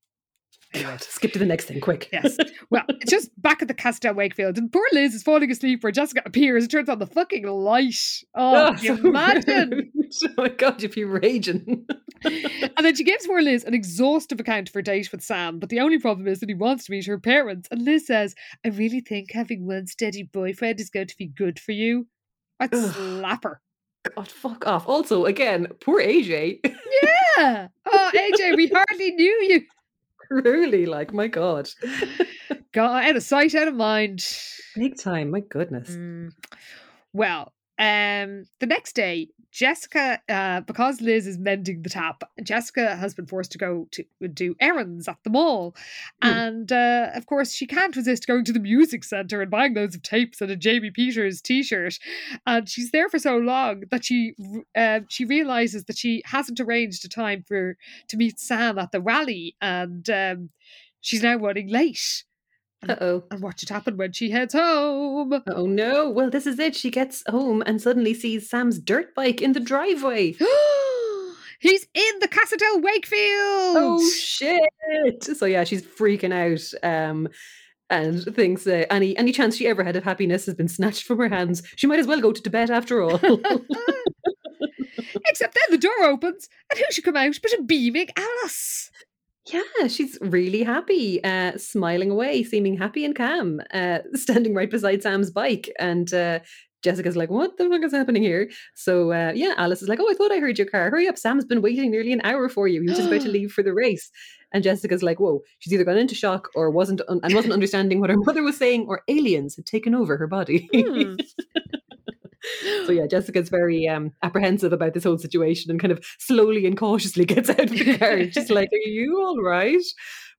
Skip to the next thing, quick. Yes. Well, it's just back at the Casa del Wakefield, and poor Liz is falling asleep where Jessica appears and turns on the fucking light. Oh, Oh, so imagine? Oh my god, you'd be raging. And then she gives poor Liz an exhaustive account of her date with Sam, but the only problem is that he wants to meet her parents. And Liz says, I really think having one steady boyfriend is going to be good for you. I'd Ugh. slap her. God, fuck off. Also, again, poor AJ. Yeah. Oh, AJ, we hardly knew you. Really, like, my god. God, out of sight, out of mind. Big time, my goodness. Mm. Well, um, the next day, Jessica, uh, because Liz is mending the tap, Jessica has been forced to go to do errands at the mall, Hmm. and uh, of course she can't resist going to the music center and buying loads of tapes and a Jamie Peters T-shirt. And she's there for so long that she uh, she realizes that she hasn't arranged a time for to meet Sam at the rally, and um, she's now running late. Uh oh. And watch it happen when she heads home. Oh no. Well, this is it. She gets home and suddenly sees Sam's dirt bike in the driveway. He's in the Casa del Wakefield. Oh shit! So yeah, she's freaking out. Um, and thinks uh, any any chance she ever had of happiness has been snatched from her hands. She might as well go to Tibet after all. Except then the door opens, and who should come out but a beaming Alice? Yeah, she's really happy, uh, smiling away, seeming happy and calm, uh, standing right beside Sam's bike. And uh, Jessica's like, "What the fuck is happening here?" So uh, yeah, Alice is like, "Oh, I thought I heard your car. Hurry up! Sam's been waiting nearly an hour for you. He was just about to leave for the race." And Jessica's like, "Whoa!" She's either gone into shock or wasn't un- and wasn't understanding what her mother was saying, or aliens had taken over her body. Hmm. so yeah, Jessica's very um, apprehensive about this whole situation and kind of slowly and cautiously gets out of the car. She's like, "Are you all right?"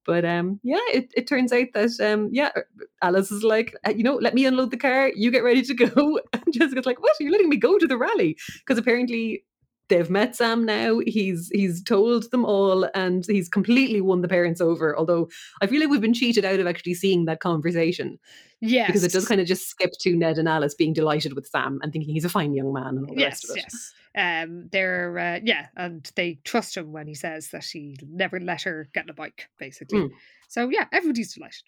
But um, yeah, it, it turns out that um, yeah, Alice is like, "Uh, you know, let me unload the car. You get ready to go. And Jessica's like, "What? Are you letting me go to the rally?" Because apparently they've met Sam now. He's he's told them all, and he's completely won the parents over. Although I feel like we've been cheated out of actually seeing that conversation Yes. because it does kind of just skip to Ned and Alice being delighted with Sam and thinking he's a fine young man and all the Yes, rest of it. yes. Um, they're uh, yeah, and they trust him when he says that he never let her get on a bike, basically. Mm. So yeah, everybody's delighted.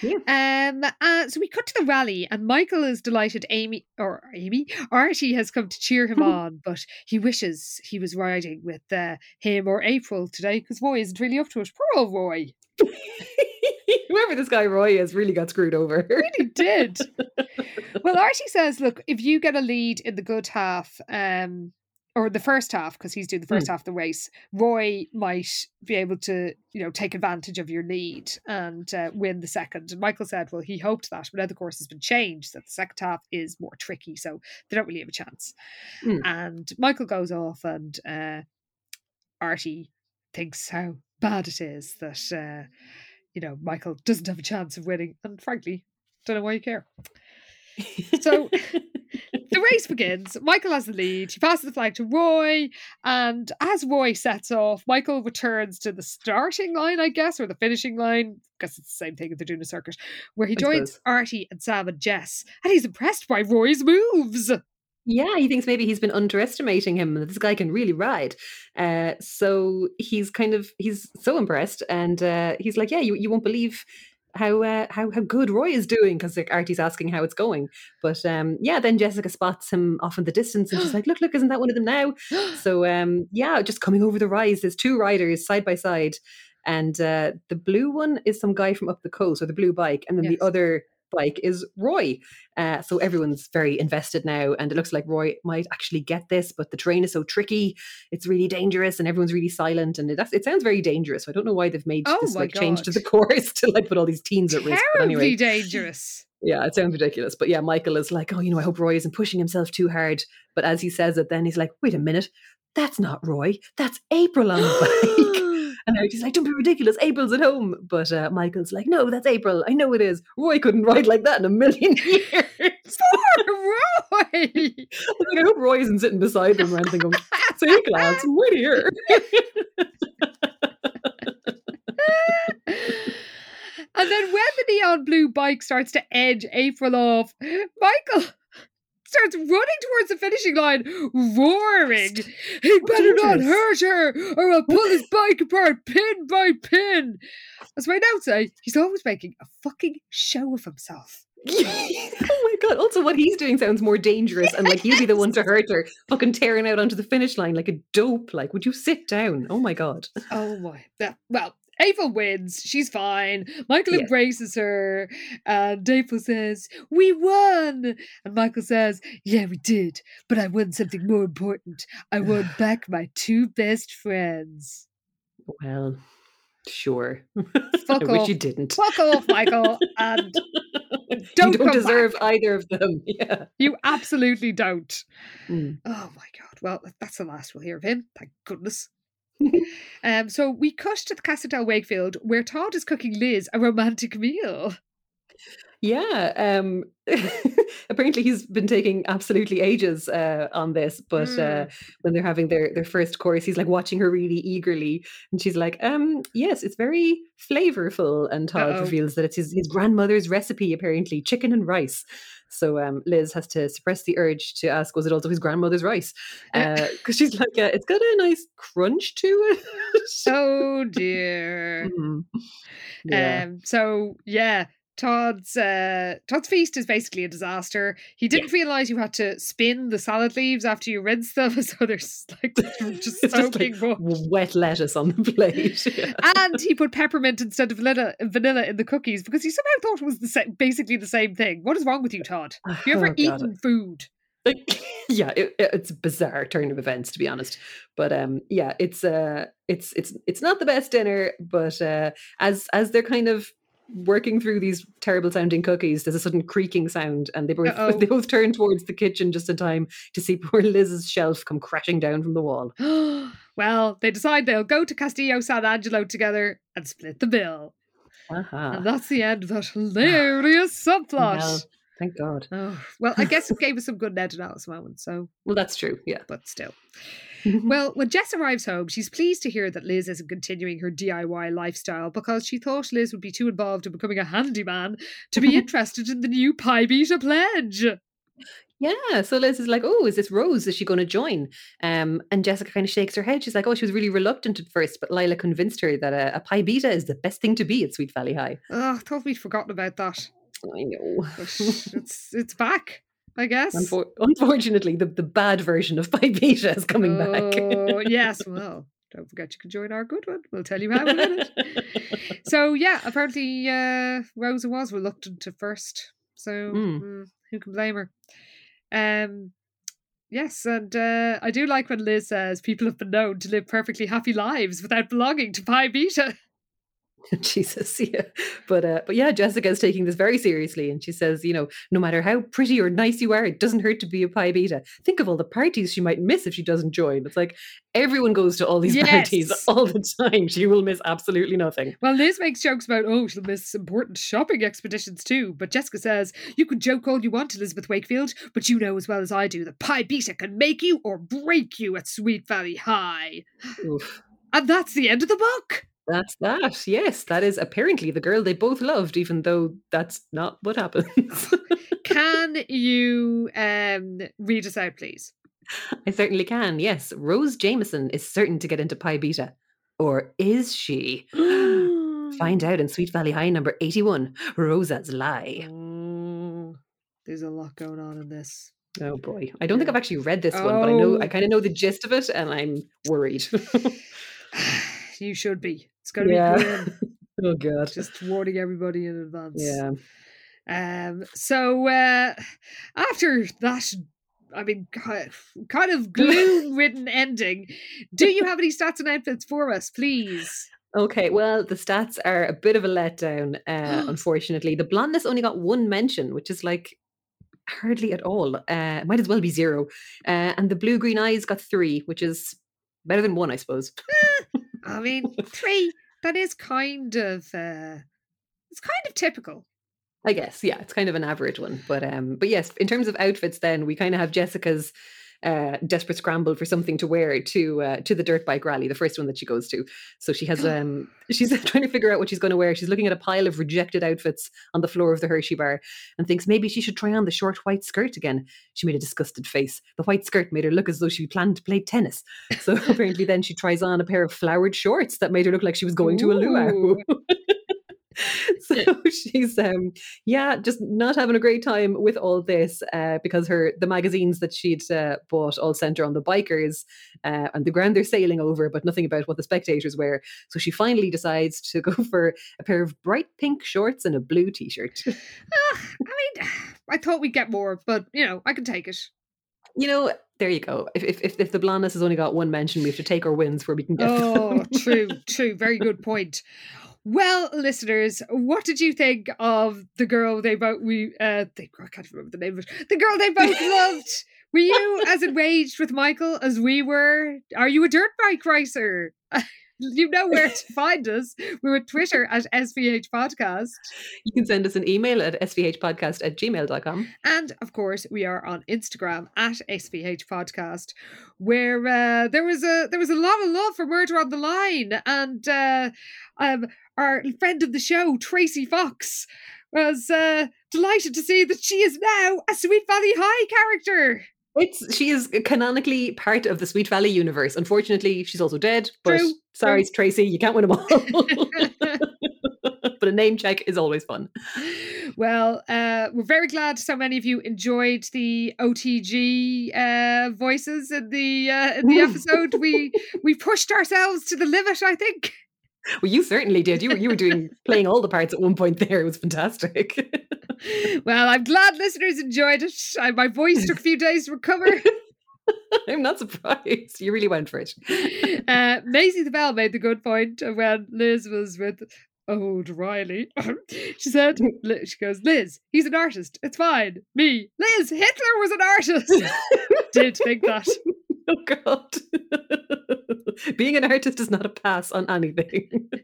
Yeah. Um. Uh, so we cut to the rally, and Michael is delighted. Amy or Amy Artie has come to cheer him on, but he wishes he was riding with uh, him or April today because Roy isn't really up to it. Poor old Roy. Whoever this guy Roy is really got screwed over. really did. well, Artie says, look, if you get a lead in the good half, um, or the first half, because he's doing the first half of the race, Roy might be able to, you know, take advantage of your lead and uh, win the second. And Michael said, well, he hoped that, but now the course has been changed, that the second half is more tricky, so they don't really have a chance. Mm. And Michael goes off, and uh, Artie thinks how bad it is that, uh, you know, Michael doesn't have a chance of winning. And frankly, don't know why you care. So the race begins. Michael has the lead. He passes the flag to Roy. And as Roy sets off, Michael returns to the starting line, I guess, or the finishing line. guess it's the same thing if they're doing a circuit, where he I joins suppose. Artie and Sam and Jess. And he's impressed by Roy's moves. Yeah, he thinks maybe he's been underestimating him. That this guy can really ride. Uh, so he's kind of he's so impressed, and uh, he's like, "Yeah, you, you won't believe how uh, how how good Roy is doing." Because like Artie's asking how it's going, but um, yeah, then Jessica spots him off in the distance, and she's like, "Look, look, isn't that one of them now?" So um, yeah, just coming over the rise. There's two riders side by side, and uh, the blue one is some guy from up the coast, or the blue bike, and then Yes. the other bike is Roy. Uh, so everyone's very invested now, and it looks like Roy might actually get this, but the terrain is so tricky, it's really dangerous, and everyone's really silent, and it, it sounds very dangerous. So I don't know why they've made Oh this like change to the God. course to like put all these teens at risk. But Terribly anyway, dangerous. yeah, it sounds ridiculous. But yeah, Michael is like, oh, you know, I hope Roy isn't pushing himself too hard. But as he says it, then he's like, wait a minute, that's not Roy, that's April on the bike. And Artie's like, don't be ridiculous, April's at home. But uh, Michael's like, no, that's April. I know it is. Roy couldn't ride like that in a million years. Poor Roy. I hope Roy isn't sitting beside them or anything going, lads, I'm right here. And then when the neon blue bike starts to edge April off, Michael starts running towards the finishing line, roaring, He'd better not hurt her, or I'll pull his bike apart pin by pin. As my notes say, he's always making a fucking show of himself. oh my god. Also, what he's doing sounds more dangerous and like he'll be the one to hurt her, fucking tearing out onto the finish line like a dope. Like, would you sit down? Oh my god. Oh my. Well, April wins. She's fine. Michael Yeah. embraces her. And April says, We won. And Michael says, Yeah, we did. But I won something more important. I won back my two best friends. Well, sure. Fuck I wish you didn't. Fuck off, Michael. And don't you don't deserve back. either of them. Yeah. you absolutely don't. Mm. Oh my god. Well, that's the last we'll hear of him. Thank goodness. um, so we cut to the Casa del Wakefield where Todd is cooking Liz a romantic meal. Yeah. Um apparently he's been taking absolutely ages uh on this, but uh when they're having their their first course, he's like watching her really eagerly and she's like, um, yes, it's very flavorful. And Todd Uh-oh. reveals that it's his, his grandmother's recipe, apparently, chicken and rice. So um, Liz has to suppress the urge to ask, was it also his grandmother's rice? Because she's like, uh, it's got a nice crunch to it. Oh dear. Mm. Yeah. Um. So yeah, Todd's uh Todd's feast is basically a disaster. He didn't realize you had to spin the salad leaves after you rinse them, so there's like just soaking like wet. lettuce on the plate. Yeah. And he put peppermint instead of vanilla, vanilla in the cookies because he somehow thought it was the same, basically the same thing. What is wrong with you, Todd? Have you ever Oh, eaten food? Like, yeah, it, it- it's a bizarre turn of events to be honest. But um, yeah, it's uh, it's it's it's not the best dinner. But uh, as as they're kind of working through these terrible sounding cookies, there's a sudden creaking sound, and they both Uh-oh. they both turn towards the kitchen just in time to see poor Liz's shelf come crashing down from the wall. well, they decide they'll go to Castillo San Angelo together and split the bill. Uh-huh. And that's the end of that hilarious subplot. Well, thank God. Oh, well, I guess it gave us some good Ned and Alice moments, so, Well, that's true. Yeah. but still. Well, when Jess arrives home, she's pleased to hear that Liz isn't continuing her DIY lifestyle because she thought Liz would be too involved in becoming a handyman to be interested in the new Pi Beta pledge. Yeah, so Liz is like, "Oh, is this Rose? Is she going to join?" Um, and Jessica kind of shakes her head. She's like, "Oh, she was really reluctant at first, but Lila convinced her that a, a Pi Beta is the best thing to be at Sweet Valley High." Oh, I thought we'd forgotten about that. I know. It's it's back, I guess. Unfor- unfortunately, the, the bad version of Pi Beta is coming back. Oh, yes, well, don't forget you can join our good one. We'll tell you how in a minute. So yeah, apparently uh, Rosa was reluctant at first. So Mm. mm, who can blame her? Um, yes, and uh, I do like when Liz says people have been known to live perfectly happy lives without belonging to Pi Beta. Jesus, yeah. But uh, but yeah, Jessica is taking this very seriously, and she says, you know, no matter how pretty or nice you are, it doesn't hurt to be a pi beta. Think of all the parties she might miss if she doesn't join. It's like everyone goes to all these parties all the time. She will miss absolutely nothing. Well, Liz makes jokes about, oh, she'll miss important shopping expeditions too. But Jessica says, you can joke all you want, Elizabeth Wakefield, but you know as well as I do that Pi Beta can make you or break you at Sweet Valley High. Oof. And that's the end of the book. That's that. Yes, that is apparently the girl they both loved, even though that's not what happens. Can you um, read us out, please? I certainly can. Yes, Rose Jameson is certain to get into Pi Beta. Or is she? Find out in Sweet Valley High number 81, Rosa's Lie. Oh, there's a lot going on in this. Oh boy. I don't think I've actually read this one, but I know I Oh. kind of know the gist of it and I'm worried. you should be. It's going to Yeah. be oh god. Just warning everybody in advance. Yeah. Um. So uh, after that, I mean, kind of gloom-ridden ending. Do you have any stats and outfits for us, please? Okay, well, the stats are a bit of a letdown, uh, unfortunately. The blondness only got one mention, which is like hardly at all. Uh, might as well be zero. Uh, and the blue green eyes got three, which is better than one, I suppose. I mean, three. That is kind of. Uh, it's kind of typical. I guess, yeah, it's kind of an average one. But um, but yes, in terms of outfits, then we kind of have Jessica's uh, desperate scramble for something to wear to uh, to the dirt bike rally, the first one that she goes to. So she has um, she's trying to figure out what she's going to wear. She's looking at a pile of rejected outfits on the floor of the Hershey bar and thinks maybe she should try on the short white skirt again. She made a disgusted face. The white skirt made her look as though she planned to play tennis. So apparently, then she tries on a pair of flowered shorts that made her look like she was going to a luau. So she's um yeah just not having a great time with all this uh because her the magazines that she'd uh, bought all center on the bikers uh, and the ground they're sailing over but nothing about what the spectators wear so she finally decides to go for a pair of bright pink shorts and a blue t-shirt Ah, I mean, I thought we'd get more, but you know, I can take it. you know there you go if, if, if, the blondness has only got one mention we have to take our wins where we can get Oh, true, true. Very good point. Well, listeners, what did you think of the girl they both we uh they, I can't remember the name of it. The girl they both loved. Were you as enraged with Michael as we were? Are you a dirt bike racer? you know where to find us. We're at Twitter at SVH Podcast. you can send us an email at svhpodcast at gmail.com And of course, we are on Instagram at SVH Podcast, where uh, there was a there was a lot of love for Murder on the Line, and uh, um, our friend of the show Tracy Fox was uh, delighted to see that she is now a Sweet Valley High character. It's she is canonically part of the Sweet Valley universe. Unfortunately, she's also dead. But True, sorry, true. Tracy, you can't win them all. but a name check is always fun. well, uh, we're very glad so many of you enjoyed the OTG uh, voices in the uh, in the episode. we we pushed ourselves to the limit, I think. Well, you certainly did. You were you were doing playing all the parts at one point there. It was fantastic. well, I'm glad listeners enjoyed it. I, my voice took a few days to recover. I'm not surprised. You really went for it. Uh, Maisie the Bell made the good point when Liz was with old Riley. she said, she goes, Liz, he's an artist. It's fine. Me, Liz, Hitler was an artist. Did think that. Oh God. Being an artist is not a pass on anything.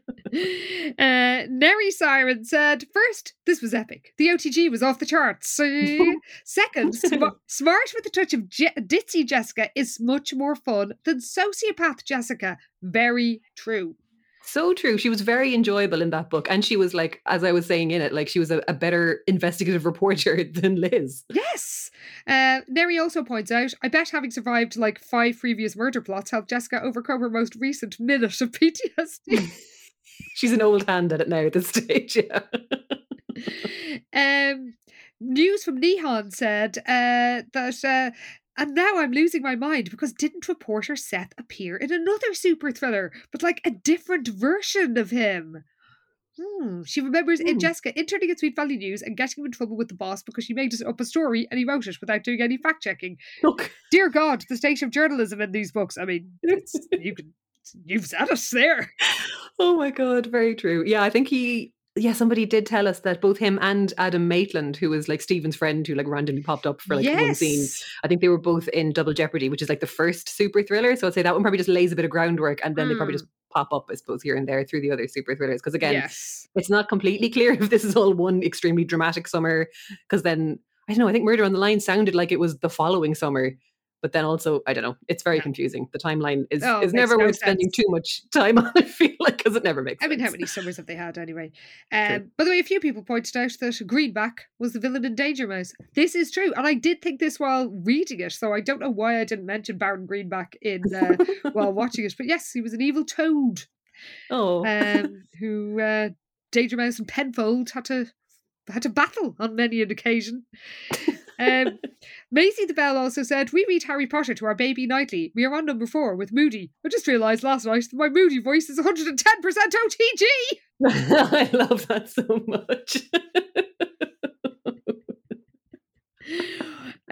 Uh, Neri Siren said, first, this was epic. The OTG was off the charts. Uh, Second, sm- smart with a touch of Je- ditzy Jessica is much more fun than sociopath Jessica. Very true. So true. She was very enjoyable in that book. And she was like, as I was saying in it, like she was a, a better investigative reporter than Liz. Yes. Uh, Neri also points out, I bet having survived like five previous murder plots helped Jessica overcome her most recent minute of PTSD. She's an old hand at it now at this stage. Yeah. um, news from Nihon said uh, that, uh, and now I'm losing my mind because didn't reporter Seth appear in another super thriller, but like a different version of him? Hmm. She remembers in Hmm. Jessica interning at Sweet Valley News and getting him in trouble with the boss because she made up a story and he wrote it without doing any fact checking. Look, Dear God, the state of journalism in these books. I mean, it's, you can you've said it there. Oh my god, very true. Yeah, I think he yeah, somebody did tell us that both him and Adam Maitland, who was like Stephen's friend who like randomly popped up for like one scene, I think they were both in Double Jeopardy, which is like the first super thriller. So I'd say that one probably just lays a bit of groundwork and then they probably Mm. just pop up, I suppose, here and there through the other super thrillers. Because again, yes. it's not completely clear if this is all one extremely dramatic summer. Because then I don't know, I think Murder on the Line sounded like it was the following summer. But then also, I don't know, it's very Yeah. confusing. The timeline is, Oh, is never no worth spending too much time on, I feel like, because it never makes I mean, how sense. many summers have they had anyway? Um, by the way, a few people pointed out that Greenback was the villain in Danger Mouse. This is true, and I did think this while reading it, so I don't know why I didn't mention Baron Greenback in uh, while watching it. But yes, he was an evil toad Oh. um, who uh, Danger Mouse and Penfold had to had to battle on many an occasion. Um, Maisie the Bell also said, We read Harry Potter to our baby nightly. We are on number four with Moody. I just realised last night that my Moody voice is 110% OTG. I love that so much.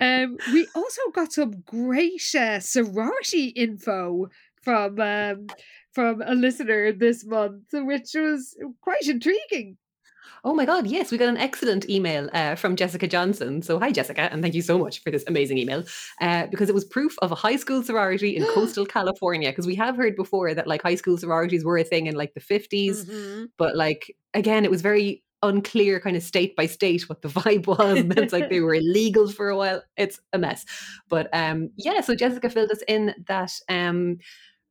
Um, we also got some great uh, sorority info from um, from a listener this month, which was quite intriguing. Oh my God, yes, we got an excellent email uh, from Jessica Johnson. So, hi, Jessica, and thank you so much for this amazing email uh, because it was proof of a high school sorority in coastal California. Because we have heard before that like high school sororities were a thing in like the 50s, Mhm. but like again, it was very unclear kind of state by state what the vibe was and it's like they were illegal for a while it's a mess but um yeah so jessica filled us in that um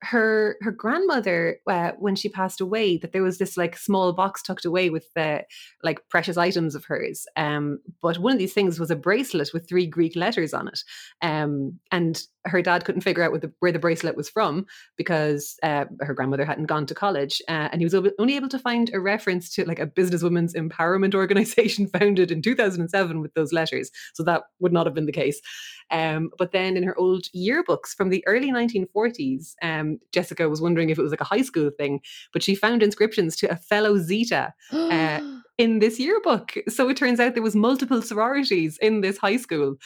her her grandmother uh, when she passed away that there was this like small box tucked away with the like precious items of hers um but one of these things was a bracelet with three greek letters on it um and her dad couldn't figure out what the, where the bracelet was from because uh, her grandmother hadn't gone to college uh, and he was only able to find a reference to like a businesswoman's empowerment organization founded in 2007 with those letters so that would not have been the case um, but then in her old yearbooks from the early 1940s um, jessica was wondering if it was like a high school thing but she found inscriptions to a fellow zeta uh, in this yearbook. So it turns out there was multiple sororities in this high school.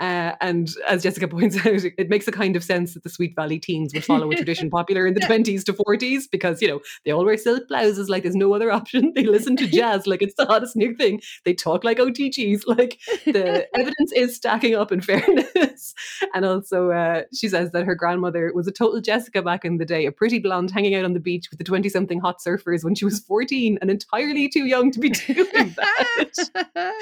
Uh, and as Jessica points out, it, makes a kind of sense that the Sweet Valley teens would follow a tradition popular in the 20s to 40s because, you know, they all wear silk blouses like there's no other option. They listen to jazz like it's the hottest new thing. They talk like OTGs. Like the evidence is stacking up in fairness. And also, uh, she says that her grandmother was a total Jessica back in the day, a pretty blonde hanging out on the beach with the 20 something hot surfers when she was 14 and entirely too young to be doing that.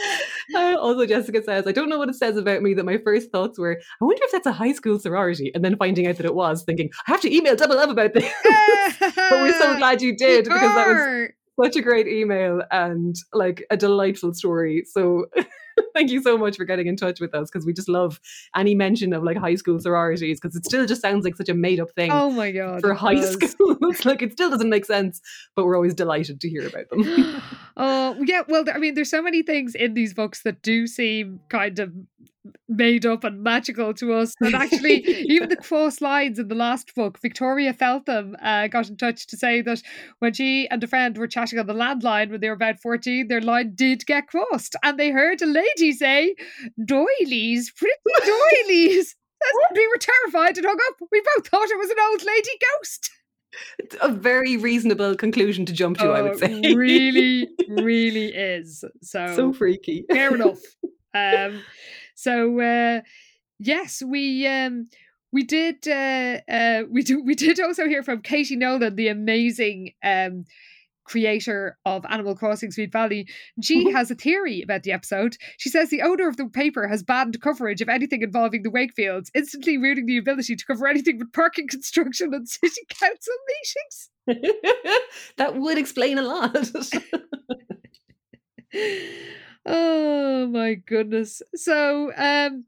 Uh, also, Jessica says, I don't know what it says about me that my first thoughts were, I wonder if that's a high school sorority. And then finding out that it was, thinking, I have to email Double Love about this. but we're so glad you did because that was such a great email and like a delightful story. So thank you so much for getting in touch with us because we just love any mention of like high school sororities because it still just sounds like such a made up thing Oh my god! for high does. schools. like it still doesn't make sense, but we're always delighted to hear about them. Oh yeah, well, I mean, there's so many things in these books that do seem kind of made up and magical to us. And actually, even the cross lines in the last book, Victoria Feltham uh, got in touch to say that when she and a friend were chatting on the landline when they were about 14, their line did get crossed, and they heard a lady say, "Doilies, pretty doilies." We were terrified and hung up. We both thought it was an old lady ghost. It's a very reasonable conclusion to jump to, I Oh, would say. really, really is. So, so freaky. fair enough. Um, so uh, yes, we um, we did uh, uh, we do we did also hear from Katie Nolan, the amazing um, creator of Animal Crossing Sweet Valley. She Mhm. has a theory about the episode. She says the owner of the paper has banned coverage of anything involving the Wakefields, instantly ruining the ability to cover anything but parking construction and city council meetings. that would explain a lot. oh my goodness so um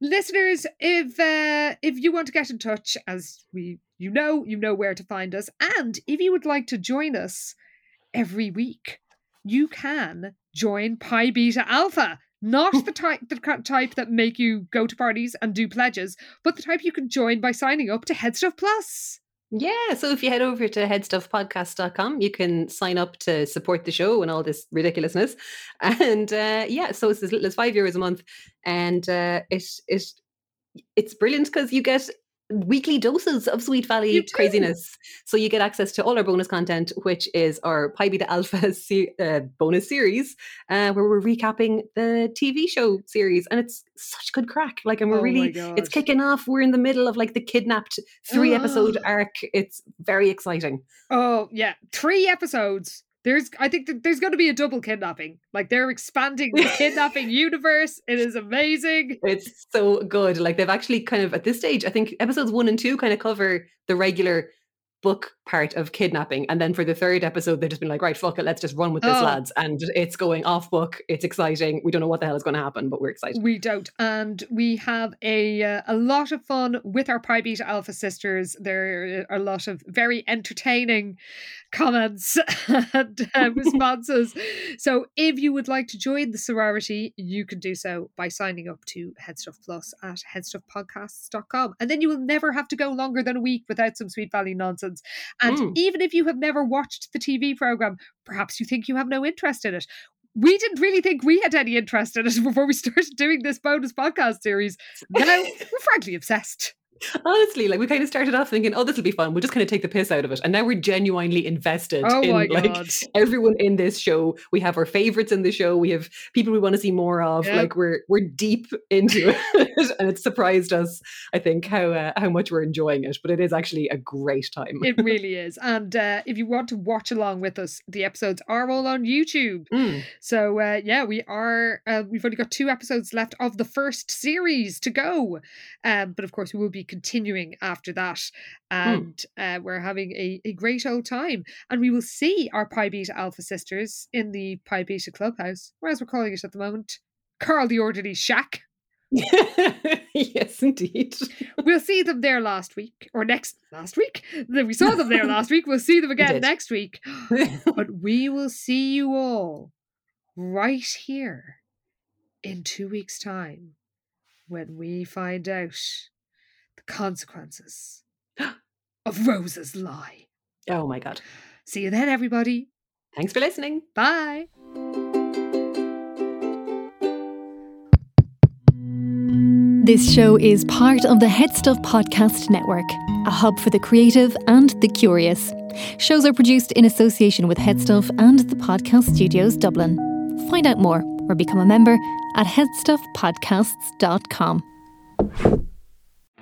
listeners if uh if you want to get in touch as we you know you know where to find us and if you would like to join us every week. You can join pi beta alpha. Not the type the type that make you go to parties and do pledges but the type you can join by signing up to headstuff plus. Yeah, so if you head over to headstuffpodcast.com, you can sign up to support the show and all this ridiculousness. And uh, yeah, so it's as little as five euros a month, and uh, it it it's brilliant because you get weekly doses of Sweet Valley craziness. So you get access to all our bonus content, which is our Pi Beta Alpha se- uh, bonus series, uh, where we're recapping the TV show series, and it's such good crack. Like, and we're Oh really, it's kicking off. We're in the middle of like the kidnapped three episode arc. It's very exciting. Oh yeah, three episodes. There's, I think that there's going to be a double kidnapping. Like they're expanding the kidnapping universe. It is amazing. It's so good. Like they've actually kind of at this stage, I think episodes one and two kind of cover the regular book part of kidnapping. And then for the third episode, they've just been like, right, fuck it, let's just run with this, Oh. lads. And it's going off book. It's exciting. We don't know what the hell is going to happen, but we're excited. We don't, and we have a uh, a lot of fun with our Pi Beta Alpha sisters. There are a lot of very entertaining comments and uh, responses. So, if you would like to join the sorority, you can do so by signing up to Headstuff Plus at headstuffpodcasts.com, and then you will never have to go longer than a week without some Sweet Valley nonsense. And Mm. even if you have never watched the TV program, perhaps you think you have no interest in it. We didn't really think we had any interest in it before we started doing this bonus podcast series. Now we're frankly obsessed. Honestly, like we kind of started off thinking, oh, this will be fun. We'll just kind of take the piss out of it. And now we're genuinely invested Oh in like God. everyone in this show. We have our favorites in the show. We have people we want to see more of. Yeah. Like we're we're deep into it. and it's surprised us, I think, how uh, how much we're enjoying it. But it is actually a great time. It really is. And uh, if you want to watch along with us, the episodes are all on YouTube. Mm. So uh, yeah, we are. Uh, we've only got two episodes left of the first series to go, um, but of course we will be continuing after that, and uh, we're having a, a great old time. And we will see our Pi Beta Alpha sisters in the Pi Beta Clubhouse, or as we're calling it at the moment, Carl the Orderly Shack. yes, indeed. We'll see them there last week or next last week. We saw them there last week. We'll see them again next week. but we will see you all right here in two weeks' time when we find out consequences of Rose's lie. oh my god. See you then, everybody. Thanks for listening. Bye. This show is part of the Headstuff Podcast Network, a hub for the creative and the curious. Shows are produced in association with Headstuff and the Podcast Studios Dublin. Find out more or become a member at headstuffpodcasts.com.